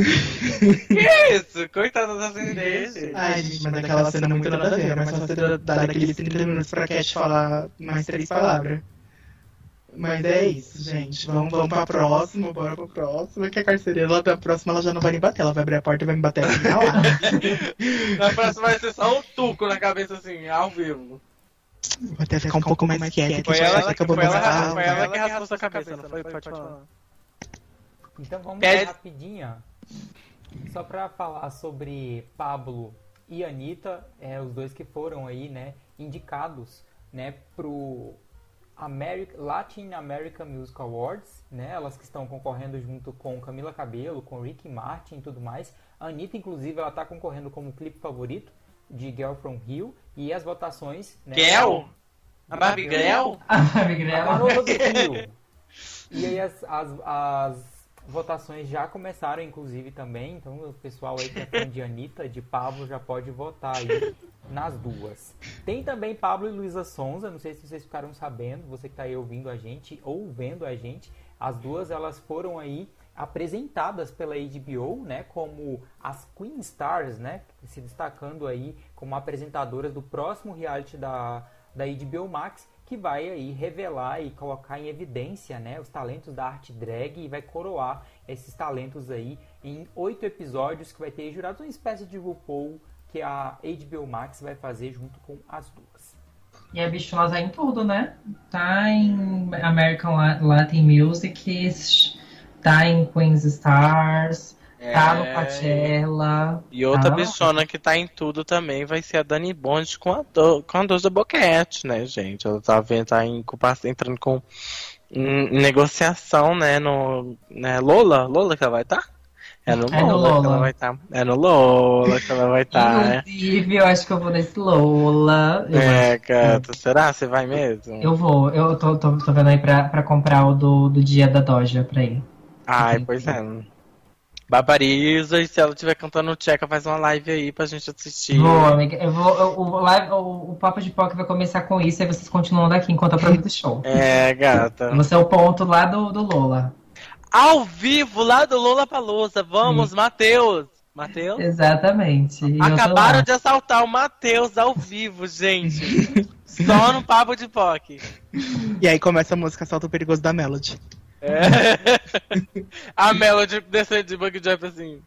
Que isso? Coitada da Zendaya, gente. Ai, gente, mas aquela cena muito nada a ver. Era mais fácil ter dado aqueles 30 minutos pra Cat falar mais três palavras. Mas é isso, gente. Vamos, vamos pra próxima, bora pra próxima. Que a carcereira da próxima ela já não vai me bater. Ela vai abrir a porta e vai me bater aqui na hora. Na próxima vai ser só um tuco na cabeça, assim, ao vivo. Vou até ficar um pouco mais quieta. que Foi ela, já que, acabou foi ela, fala. foi ela que raspou sua cabeça, não foi? Pode falar. Então vamos Pede- rapidinha. Só pra falar sobre Pablo e Anitta, é, os dois que foram aí, né, indicados, né, pro Ameri- Latin American Music Awards, né, elas que estão concorrendo junto com Camila Cabello, com Ricky Martin e tudo mais. A Anitta, inclusive, ela tá concorrendo como clipe favorito de Girl From Rio e as votações, né, Gel? A Barbie Gel? A A garota do Rio. E aí as, as, as votações já começaram, inclusive, também. Então o pessoal aí que é fã de Anitta, de Pablo, já pode votar aí nas duas. Tem também Pablo e Luísa Sonza, não sei se vocês ficaram sabendo, você que tá aí ouvindo a gente ou vendo a gente. As duas, elas foram aí apresentadas pela HBO, né, como as Queen Stars, né, se destacando aí como apresentadoras do próximo reality da, da HBO Max, que vai aí revelar e colocar em evidência, né, os talentos da arte drag e vai coroar esses talentos aí em oito episódios que vai ter jurados uma espécie de RuPaul que a HBO Max vai fazer junto com as duas. E a bichona tá em tudo, né? Tá em American La- Latin Music, tá em Queen's Stars, tá no É. Coachella. E outra tá? bichona que tá em tudo também vai ser a Dani Bond com a, do, com a Doja Boquete, né, gente? Ela tá, vendo, tá em, entrando com negociação, né, no... Né, Lola? Lola que ela vai estar? É no É no Lola, que ela vai estar. É no Lola que ela vai estar, né? Inclusive, eu acho que eu vou nesse Lola. Eu, É, gata, será? Você vai mesmo? eu vou, eu tô, tô, tô vendo aí pra, pra comprar o do, do dia da Doja pra ir. Ai, pois é. Barbariza e se ela estiver cantando tcheca, faz uma live aí pra gente assistir. Vou, amiga. Eu vou, eu- o, live- o, o Papo de Poc vai começar com isso, aí vocês continuam daqui enquanto eu aproveito o show. É, gata. Você é o ponto lá do, do Lola. Ao vivo, lá do Lola Palusa. Vamos, Matheus. Matheus? Exatamente. E Acabaram de assaltar o Matheus ao vivo, gente. Só no papo de POC. E aí começa a música Salto Perigoso da Melody. É. A Melody descendo de bug jump assim.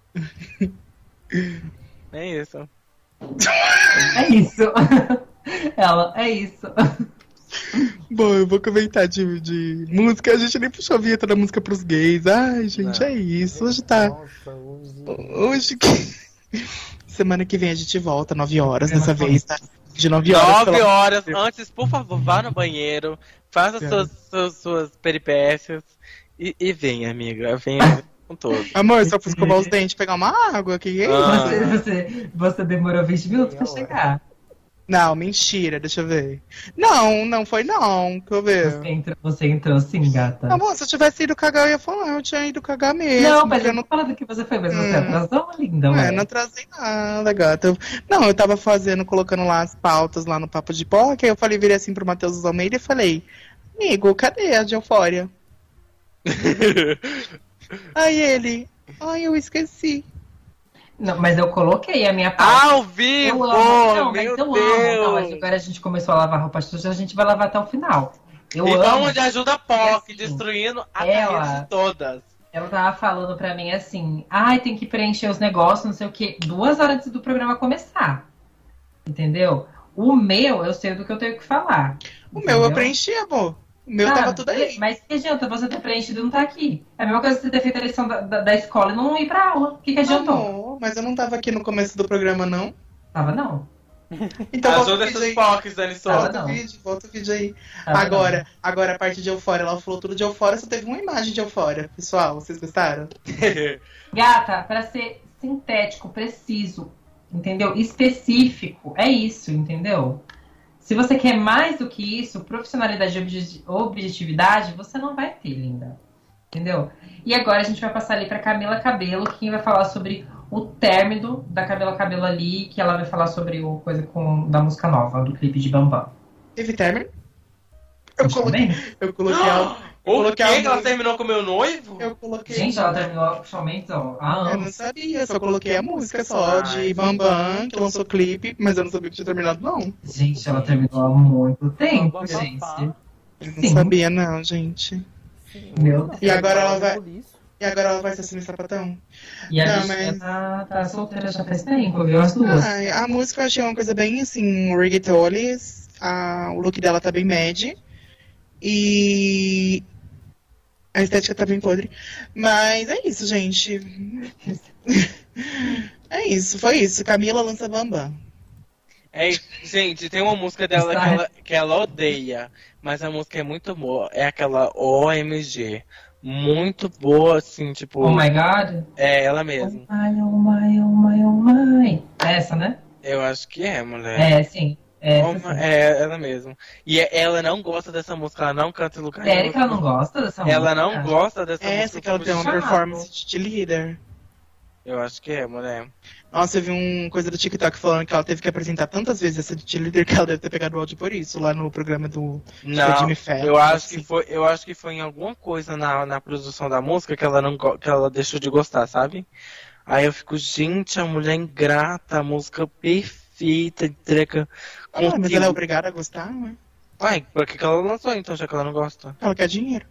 É isso. É isso. Ela, é isso. Bom, eu vou comentar de, de música. A gente nem puxou a vinheta da música pros gays. Ai, gente, Não. é isso. Hoje tá. Nossa, hoje... Hoje que. Semana que vem a gente volta, 9 horas. Dessa vez, tá? De 9 horas. Nove pela- horas. Antes, por favor, vá no banheiro. Faça É. suas, suas, suas peripécias. E, e venha, amiga. Venha com tudo. Amor, só fui escovar os dentes pegar uma água. Que que é isso? Ah. Você, você, você demorou 20 minutos pra chegar. Não, mentira, deixa eu ver. Não, não foi não. Deixa eu ver. Você entrou, você entrou sim, gata. Amor, se eu tivesse ido cagar, eu ia falar, eu tinha ido cagar mesmo. Não, mas eu não tô falando que você foi, mas você Hum. atrasou, linda, É, não trazei nada, gata. Eu- Não, eu tava fazendo, colocando lá as pautas lá no Papo de Poc, aí eu falei, virei assim pro Matheus Almeida e falei, amigo, cadê a de Eufória? Aí ele, ai, eu esqueci. Não, mas eu coloquei a minha parte. Ao Eu vivo! amo, não, mas meu eu amo. Deus! Não, mas agora a gente começou a lavar roupa suja, a gente vai lavar até o final. Eu e amo. vamos de ajuda POC, assim, destruindo a ela- todas. Ela tava falando pra mim assim, ai, tem que preencher os negócios, não sei o quê, duas horas antes do programa começar. Entendeu? O meu, eu sei do que eu tenho que falar. O meu eu entendeu? preenchi, amor. O meu Ah, tava tudo aí. Mas que adianta você ter preenchido e não tá aqui? É a mesma coisa que você ter feito a lição da, da, da escola e não ir pra aula. O que, que adiantou? Amor, mas eu não tava aqui no começo do programa, não. Tava não. Então As volta o outras vídeo aí. Spock, Dani Ah, Souza. Volta o não. vídeo, volta o vídeo aí. Ah, agora, agora a parte de Eufória, ela falou tudo de Eufória, só teve uma imagem de Eufória. Pessoal, vocês gostaram? Gata, para ser sintético, preciso, entendeu? Específico, é isso, entendeu? Se você quer mais do que isso, profissionalidade e obje- objetividade, você não vai ter, linda. Entendeu? E agora a gente vai passar ali para Camila Cabelo, que vai falar sobre o término da Camila Cabelo ali, que ela vai falar sobre o coisa com da música nova, do clipe de Bambam. Teve término? Eu Acho coloquei, eu coloquei O Coloquei que? ela música. terminou com o meu noivo? eu coloquei. Gente, ela terminou somente há Eu não anos. sabia, eu só coloquei a música só de. Bambam, que lançou clipe, mas eu não sabia que tinha terminado, não. Gente, ela terminou há muito tempo, Bambam, gente. Eu não Sim. sabia, não, gente. Sim, Meu não, E agora ela não, vai- por isso. E agora ela vai se assumir sapatão? E a Não, mas- tá, tá solteira já faz tempo, viu? As duas. Ai, a música eu achei uma coisa bem assim, reggaetones. A, o look dela tá bem mad. E a estética tá bem podre. Mas é isso, gente. é isso, foi isso. Camila lança Bambam. É, gente, tem uma música dela que ela, que ela odeia, mas a música é muito boa. É aquela OMG. Muito boa, assim, tipo. Oh my god. É ela Oh mesma. my, oh my, oh my, oh my. É essa, né? Eu acho que é, mulher. É, sim. É, é ela mesma. E é- ela não gosta dessa música, ela não canta em lugar Sério que ela não nenhum. gosta dessa música? Ela não gosta dessa É música. essa que ela tem uma chato. performance de líder. Eu acho que é, mulher. Nossa, eu vi uma coisa do TikTok falando que ela teve que apresentar tantas vezes essa de líder que ela deve ter pegado o áudio por isso, lá no programa do Não, Jimmy Fallon. eu acho que assim. foi, eu acho que foi em alguma coisa na, na produção da música que ela não que ela deixou de gostar, sabe? Aí eu fico, gente, a mulher ingrata, a música perfeita, entrega Ah, mas conteúdo. ela é obrigada a gostar, né? Uai, por que, que ela lançou então, já que ela não gosta? Ela quer dinheiro.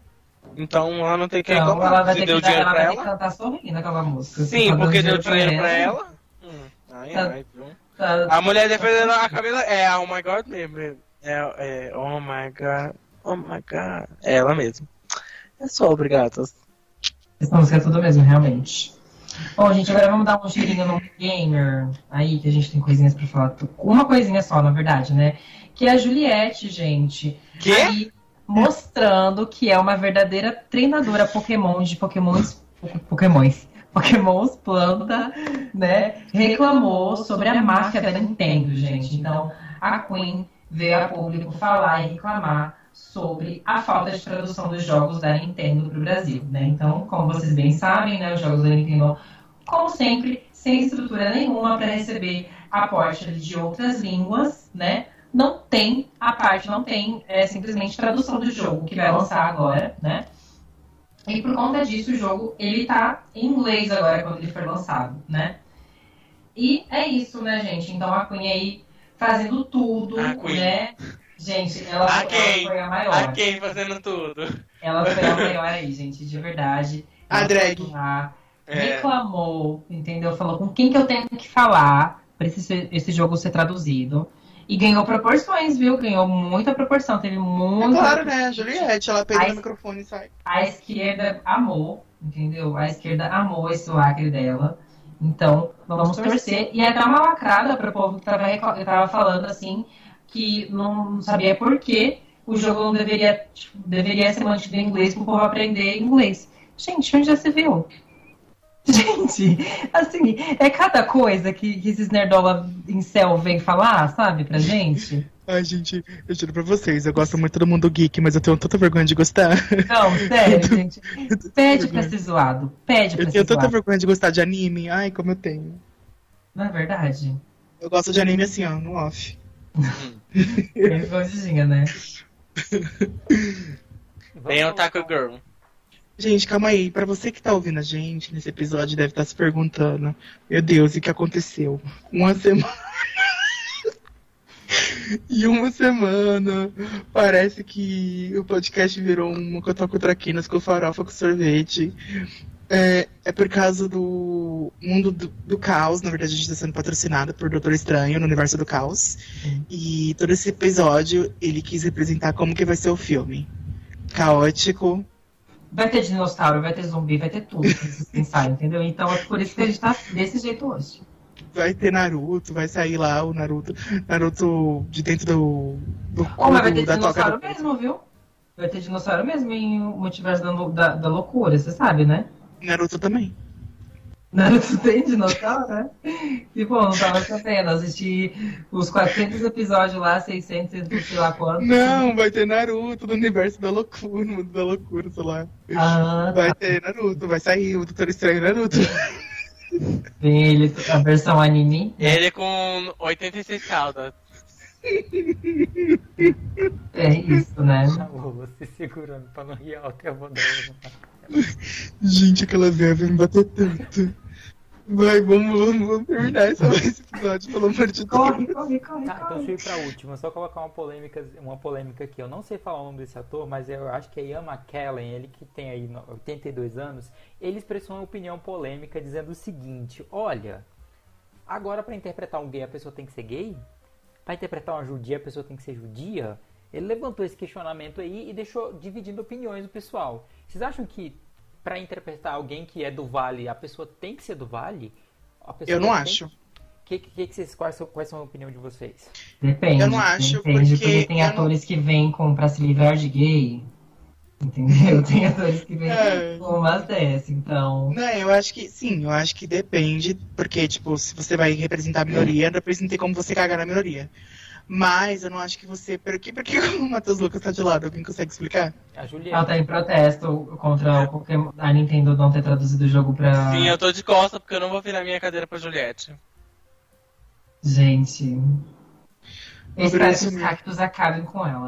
Então ela não tem que Então, ela vai Se ter deu que, dar, dinheiro ela pra vai que ela? cantar sorrindo aquela música. Sim, tá porque deu dinheiro pra ela. ela. Hum, ai, Tá. ai, viu? Tá- A mulher defendendo a Camila é a Oh My God mesmo. É, é Oh My God, Oh My God. É ela mesmo. É só, obrigado. Essa música é tudo mesmo, realmente. Bom, gente, agora vamos dar um girinho no gamer. Aí que a gente tem coisinhas pra falar. Uma coisinha só, na verdade, né? Que é a Juliette, gente. Quê? Aí, mostrando que é uma verdadeira treinadora Pokémon de Pokémons. Pokémons. Pokémons planta, né? Reclamou sobre a máfia da Nintendo, gente. Então, a Queen veio a público falar e reclamar sobre a falta de tradução dos jogos da Nintendo para o Brasil, né? Então, como vocês bem sabem, né, os jogos da Nintendo, como sempre, sem estrutura nenhuma para receber aporte de outras línguas, né? Não tem a parte, não tem é, simplesmente tradução do jogo que vai lançar agora, né? E por conta disso, o jogo ele tá em inglês agora quando ele for lançado, né? E é isso, né, gente? Então a Queen aí fazendo tudo, né? Gente, ela, A ela foi a maior. A quem fazendo tudo? Ela foi a maior aí, gente, de verdade. A Ela drag. lá, É. reclamou, entendeu? Falou com quem que eu tenho que falar para esse, esse jogo ser traduzido. E ganhou proporções, viu? Ganhou muita proporção. Teve É muita. claro, né? A Juliette, ela pega o microfone e sai. A esquerda amou, entendeu? A esquerda amou esse lacre dela. Então, vamos torcer. E até uma lacrada para o povo que tava, tava falando assim, que não sabia por que o jogo não deveria, tipo, deveria ser mantido em inglês para o povo aprender inglês. Gente, onde já se viu? Gente, assim, é cada coisa que, que esses nerdola em céu vêm falar, sabe, pra gente. Ai, gente, eu juro pra vocês, eu gosto muito do mundo geek, mas eu tenho tanta vergonha de gostar. Não, sério, gente. Pede pra ser zoado. Pede pra Eu ser tenho tanta zoado. vergonha de gostar de anime. Ai, como eu tenho. Não é verdade? Eu gosto de anime assim, ó, no off. Bem escondidinha, né? Bem Otaku Girl. Gente, calma aí. Pra você que tá ouvindo a gente nesse episódio, deve estar se perguntando: Meu Deus, o que aconteceu? Uma semana. e uma semana. Parece que o podcast virou uma cotoco traquinas com farofa com sorvete. É, é por causa do mundo do, do caos. Na verdade, a gente está sendo patrocinado por Doutor Estranho no universo do caos. E todo esse episódio ele quis representar como que vai ser o filme. Caótico, Vai ter dinossauro, vai ter zumbi, vai ter tudo vocês pensarem, entendeu? Então é por isso que a gente tá desse jeito hoje. vai ter Naruto, vai sair lá o Naruto, Naruto de dentro do, do Oh, mas vai ter toca dinossauro mesmo, viu? Vai ter dinossauro mesmo em Multiverso da, da, da Loucura, você sabe, né? Naruto também. Naruto tem dinossauro, né? E, pô, não tava sabendo. Assisti os 400 episódios lá, 600, não sei lá quanto. Não, vai ter Naruto no universo da loucura, no mundo da loucura, sei lá. Ah, Vai tá. ter Naruto, vai sair o Doutor Estranho Naruto. Tem ele, a versão anime. Ele com 86 caudas. É isso, né? Alô, você segurando pra não rir alto, eu vou dar uma... Gente, aquela véia vai me bater tanto. Vai, vamos, vamos, vamos terminar esse esse episódio, pelo amor de Deus. Corre, corre, corre, Tá, então deixa eu ir pra última. Só colocar uma polêmica, uma polêmica aqui. Eu não sei falar o nome desse ator, mas eu acho que é Ian McKellen, ele que tem aí no- 82 anos, ele expressou uma opinião polêmica dizendo o seguinte: Olha, agora pra interpretar um gay a pessoa tem que ser gay? Pra interpretar uma judia a pessoa tem que ser judia? Ele levantou esse questionamento aí e deixou dividindo opiniões do pessoal. Vocês acham que pra interpretar alguém que é do Vale, a pessoa tem que ser do Vale? Eu não acho. Que, que, que vocês, quais, são- quais são a opinião de vocês? Depende. Eu não acho, Depende, porque porque tem eu não- atores que vêm com pra se livrar de gay. Entendeu? Tem atores que vêm É. com umas dessas, então. Não, eu acho que sim, eu acho que depende, porque, tipo, se você vai representar a minoria, depois não tem como você cagar na minoria. Mas eu não acho que você. Por que, por que o Matheus Lucas tá de lado? Alguém consegue explicar? A Juliana. Ela tá em protesto contra o Pokémon, a Nintendo não ter traduzido o jogo pra. Sim, eu tô de costa porque eu não vou virar minha cadeira pra Juliette. Gente. Eu espero que os cactos acabem com ela.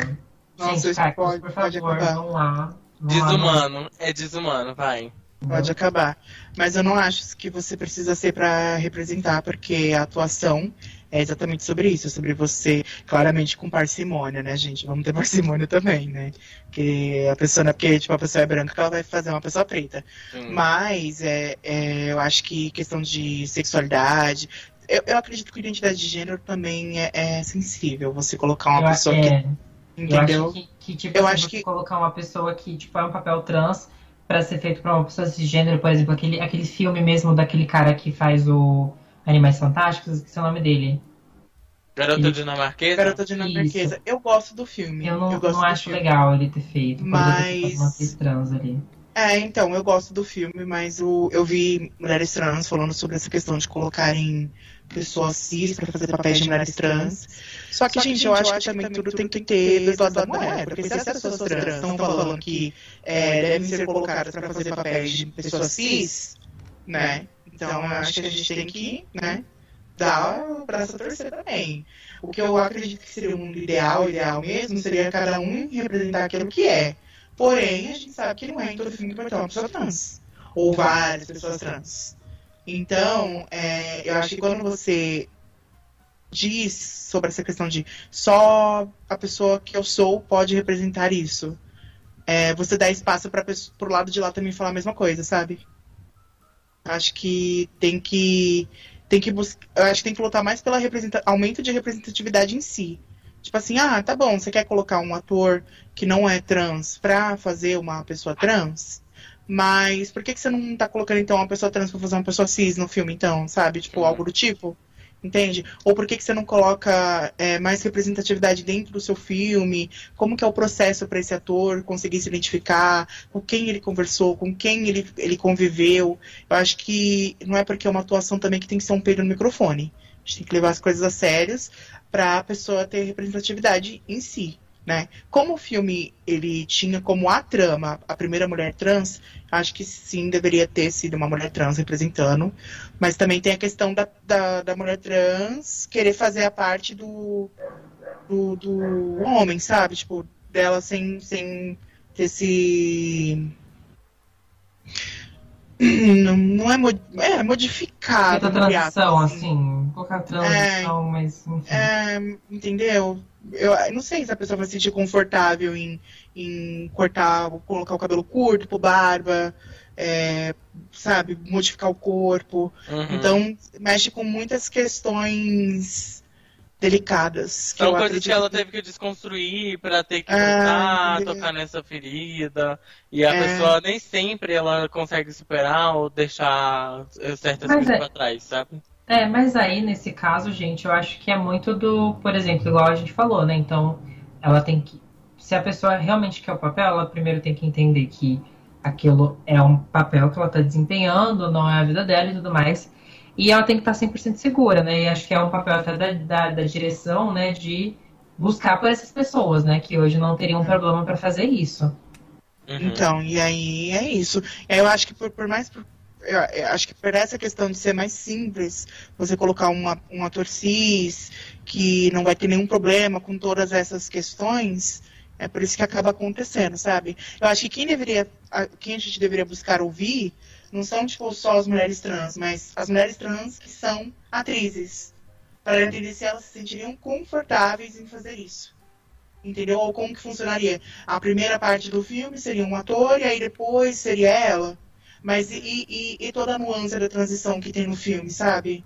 Nossa, Gente, cactos, pode- por pode favor, acabar. vão lá. Vão lá, Desumano, é desumano, vai. Pode acabar. Mas eu não acho que você precisa ser pra representar, porque a atuação é exatamente sobre isso, sobre você, claramente com parcimônia, né, gente? Vamos ter parcimônia também, né? Porque a pessoa, não é porque tipo, a pessoa é branca ela vai fazer uma pessoa preta. Sim. Mas é, é, eu acho que questão de sexualidade. Eu, eu acredito que identidade de gênero também é, é sensível. Você colocar uma Eu, pessoa é, que. eu Entendeu? acho que, que, tipo, Eu assim, acho você que- colocar uma pessoa que tipo, é um papel trans pra ser feito pra uma pessoa cisgênero, por exemplo, aquele, aquele filme mesmo daquele cara que faz o Animais Fantásticos, esqueci o nome dele. Garota dinamarquesa? Garota dinamarquesa. Eu gosto do filme. Eu não, gosto não acho filme. legal ele ter feito. Mas- Uma atriz trans ali. É, então, eu gosto do filme, mas o, eu vi mulheres trans falando sobre essa questão de colocarem pessoas cis pra fazer papéis de mulheres trans. Só que, gente, eu acho que também tudo tem que ter dois lados da moeda, porque se as pessoas trans estão falando que é, devem ser colocadas pra fazer papéis de pessoas cis, né? Então eu acho que a gente tem que, né, dar o braço a torcer também. O que eu acredito que seria um ideal, ideal mesmo, seria cada um representar aquilo que é. Porém, a gente sabe que não é em todo filme que vai ter uma pessoa trans. Ou várias pessoas trans. Então, é, eu acho que quando você diz sobre essa questão de só a pessoa que eu sou pode representar isso, é, você dá espaço para pro lado de lá também falar a mesma coisa, sabe? Acho que tem que tem que buscar, acho que tem que lutar mais pela representa aumento de representatividade em si. Tipo assim, ah, tá bom, você quer colocar um ator que não é trans pra fazer uma pessoa trans? Mas por que, que você não tá colocando então uma pessoa trans pra fazer uma pessoa cis no filme, então, sabe? Tipo, Sim. algo do tipo. Entende? Ou por que, que você não coloca é, mais representatividade dentro do seu filme? Como que é o processo para esse ator conseguir se identificar? Com quem ele conversou? Com quem ele, ele conviveu? Eu acho que não é porque é uma atuação também que tem que ser um peido no microfone. A gente tem que levar as coisas a sérios para a pessoa ter representatividade em si, né? Como o filme ele tinha como a trama a primeira mulher trans, acho que sim deveria ter sido uma mulher trans representando, mas também tem a questão da, da, da mulher trans querer fazer a parte do, do, do homem, sabe? Tipo, dela sem, sem ter esse. Não, não é, mod- é modificado. Feita transição, assim. Colocar transição, mas enfim. é, entendeu? Eu não sei se a pessoa vai se sentir confortável em, em cortar, colocar o cabelo curto, por barba, é, sabe, modificar o corpo. Uhum. Então, mexe com muitas questões delicadas. Que São eu coisas acredito que ela teve que desconstruir pra ter que Ah, voltar, entendeu. tocar nessa ferida. E a É. pessoa nem sempre ela consegue superar ou deixar certas Mas coisas é- pra trás, sabe? É, mas aí, nesse caso, gente, eu acho que é muito do, por exemplo, igual a gente falou, né? Então, ela tem que. Se a pessoa realmente quer o papel, ela primeiro tem que entender que aquilo é um papel que ela está desempenhando, não é a vida dela e tudo mais. E ela tem que estar 100% segura, né? E acho que é um papel até da, da, da direção, né? De buscar por essas pessoas, né? Que hoje não teriam problema para fazer isso. Uhum. Então, e aí é isso. Eu acho que por, por mais. Eu, eu acho que por essa questão de ser mais simples, você colocar uma, um ator cis, que não vai ter nenhum problema com todas essas questões, é por isso que acaba acontecendo, sabe? Eu acho que quem deveria. Quem a gente deveria buscar ouvir não são, tipo, só as mulheres trans, mas as mulheres trans que são atrizes. Para entender se elas se sentiriam confortáveis em fazer isso. Entendeu? Ou como que funcionaria? A primeira parte do filme seria um ator e aí depois seria ela. Mas e, e, e toda a nuance da transição que tem no filme, sabe?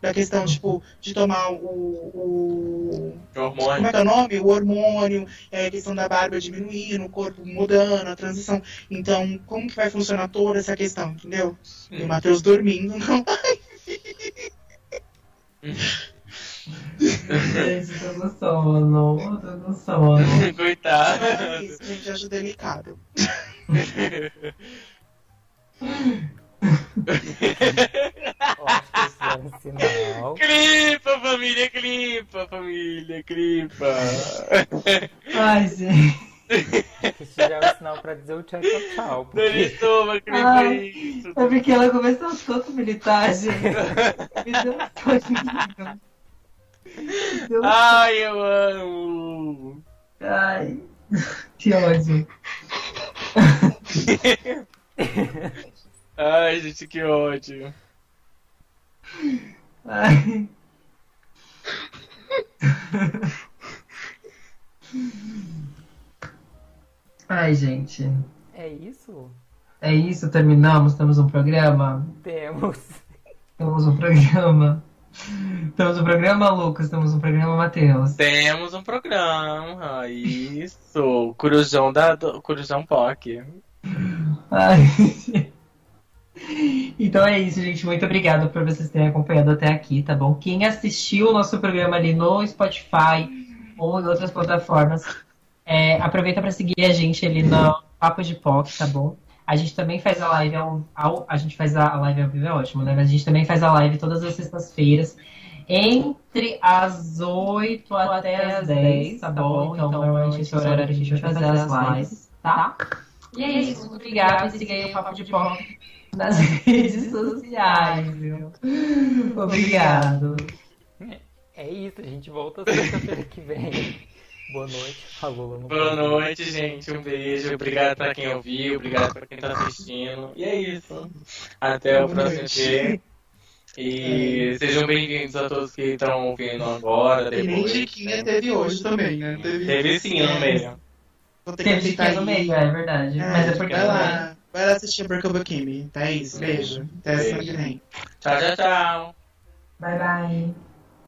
Da questão, tipo, de tomar o. o como Hormônio. é que é o nome? O hormônio, é, a questão da barba diminuindo, o corpo mudando, a transição. Então, como que vai funcionar toda essa questão, entendeu? E o Matheus dormindo, não. Gente, tô no sono, tô no sono. Coitado. É isso, gente, acho delicado. Um sinal. Clipa, família, clipa, família, clipa. Ai, gente. Isso já é um sinal pra dizer o tchau, tchau, tchau. Porque Doristoma, clipa Ai. isso. É porque ela começou tanto militar, gente. Me deu soninho. Me deu Ai, eu amo. Ai, que ódio. Ai, gente, que ódio. Ai. Ai, gente. é isso? É isso, terminamos, temos um programa. Temos. Temos um programa. Temos um programa, Lucas, temos um programa, Matheus. Temos um programa. Isso. Corujão da. do- Corujão POC. Ai. Então é isso, gente. Muito obrigado por vocês terem acompanhado até aqui, tá bom? Quem assistiu o nosso programa ali no Spotify ou em outras plataformas, é, aproveita para seguir a gente ali no Papo de POC, tá bom? A gente também faz a live ao, ao- a gente faz a live ao vivo é ótimo, né? Mas a gente também faz a live todas as sextas-feiras entre as 8 até as 10, tá bom? Então, normalmente esse é o horário que a gente vai fazer as lives, tá? E é isso, muito obrigada. E siga aí o Papo de POC nas redes sociais, viu? Obrigado. É isso, a gente volta sexta-feira que vem. Boa noite. Falou Boa noite, gente. Um beijo. Obrigado pra quem ouviu. Obrigado pra quem tá assistindo. E é isso. Até o Boa próximo noite. dia. E sejam bem-vindos a todos que estão ouvindo agora, E nem depois. Chiquinha teve hoje também, né? Teve, Teve sim no meio. Teve dica no meio, é verdade. É, Mas é porque lá, vai lá assistir Breakable Kimmy. Tá isso, beijo. Até semana que vem. Tchau, tchau, tchau. Bye bye.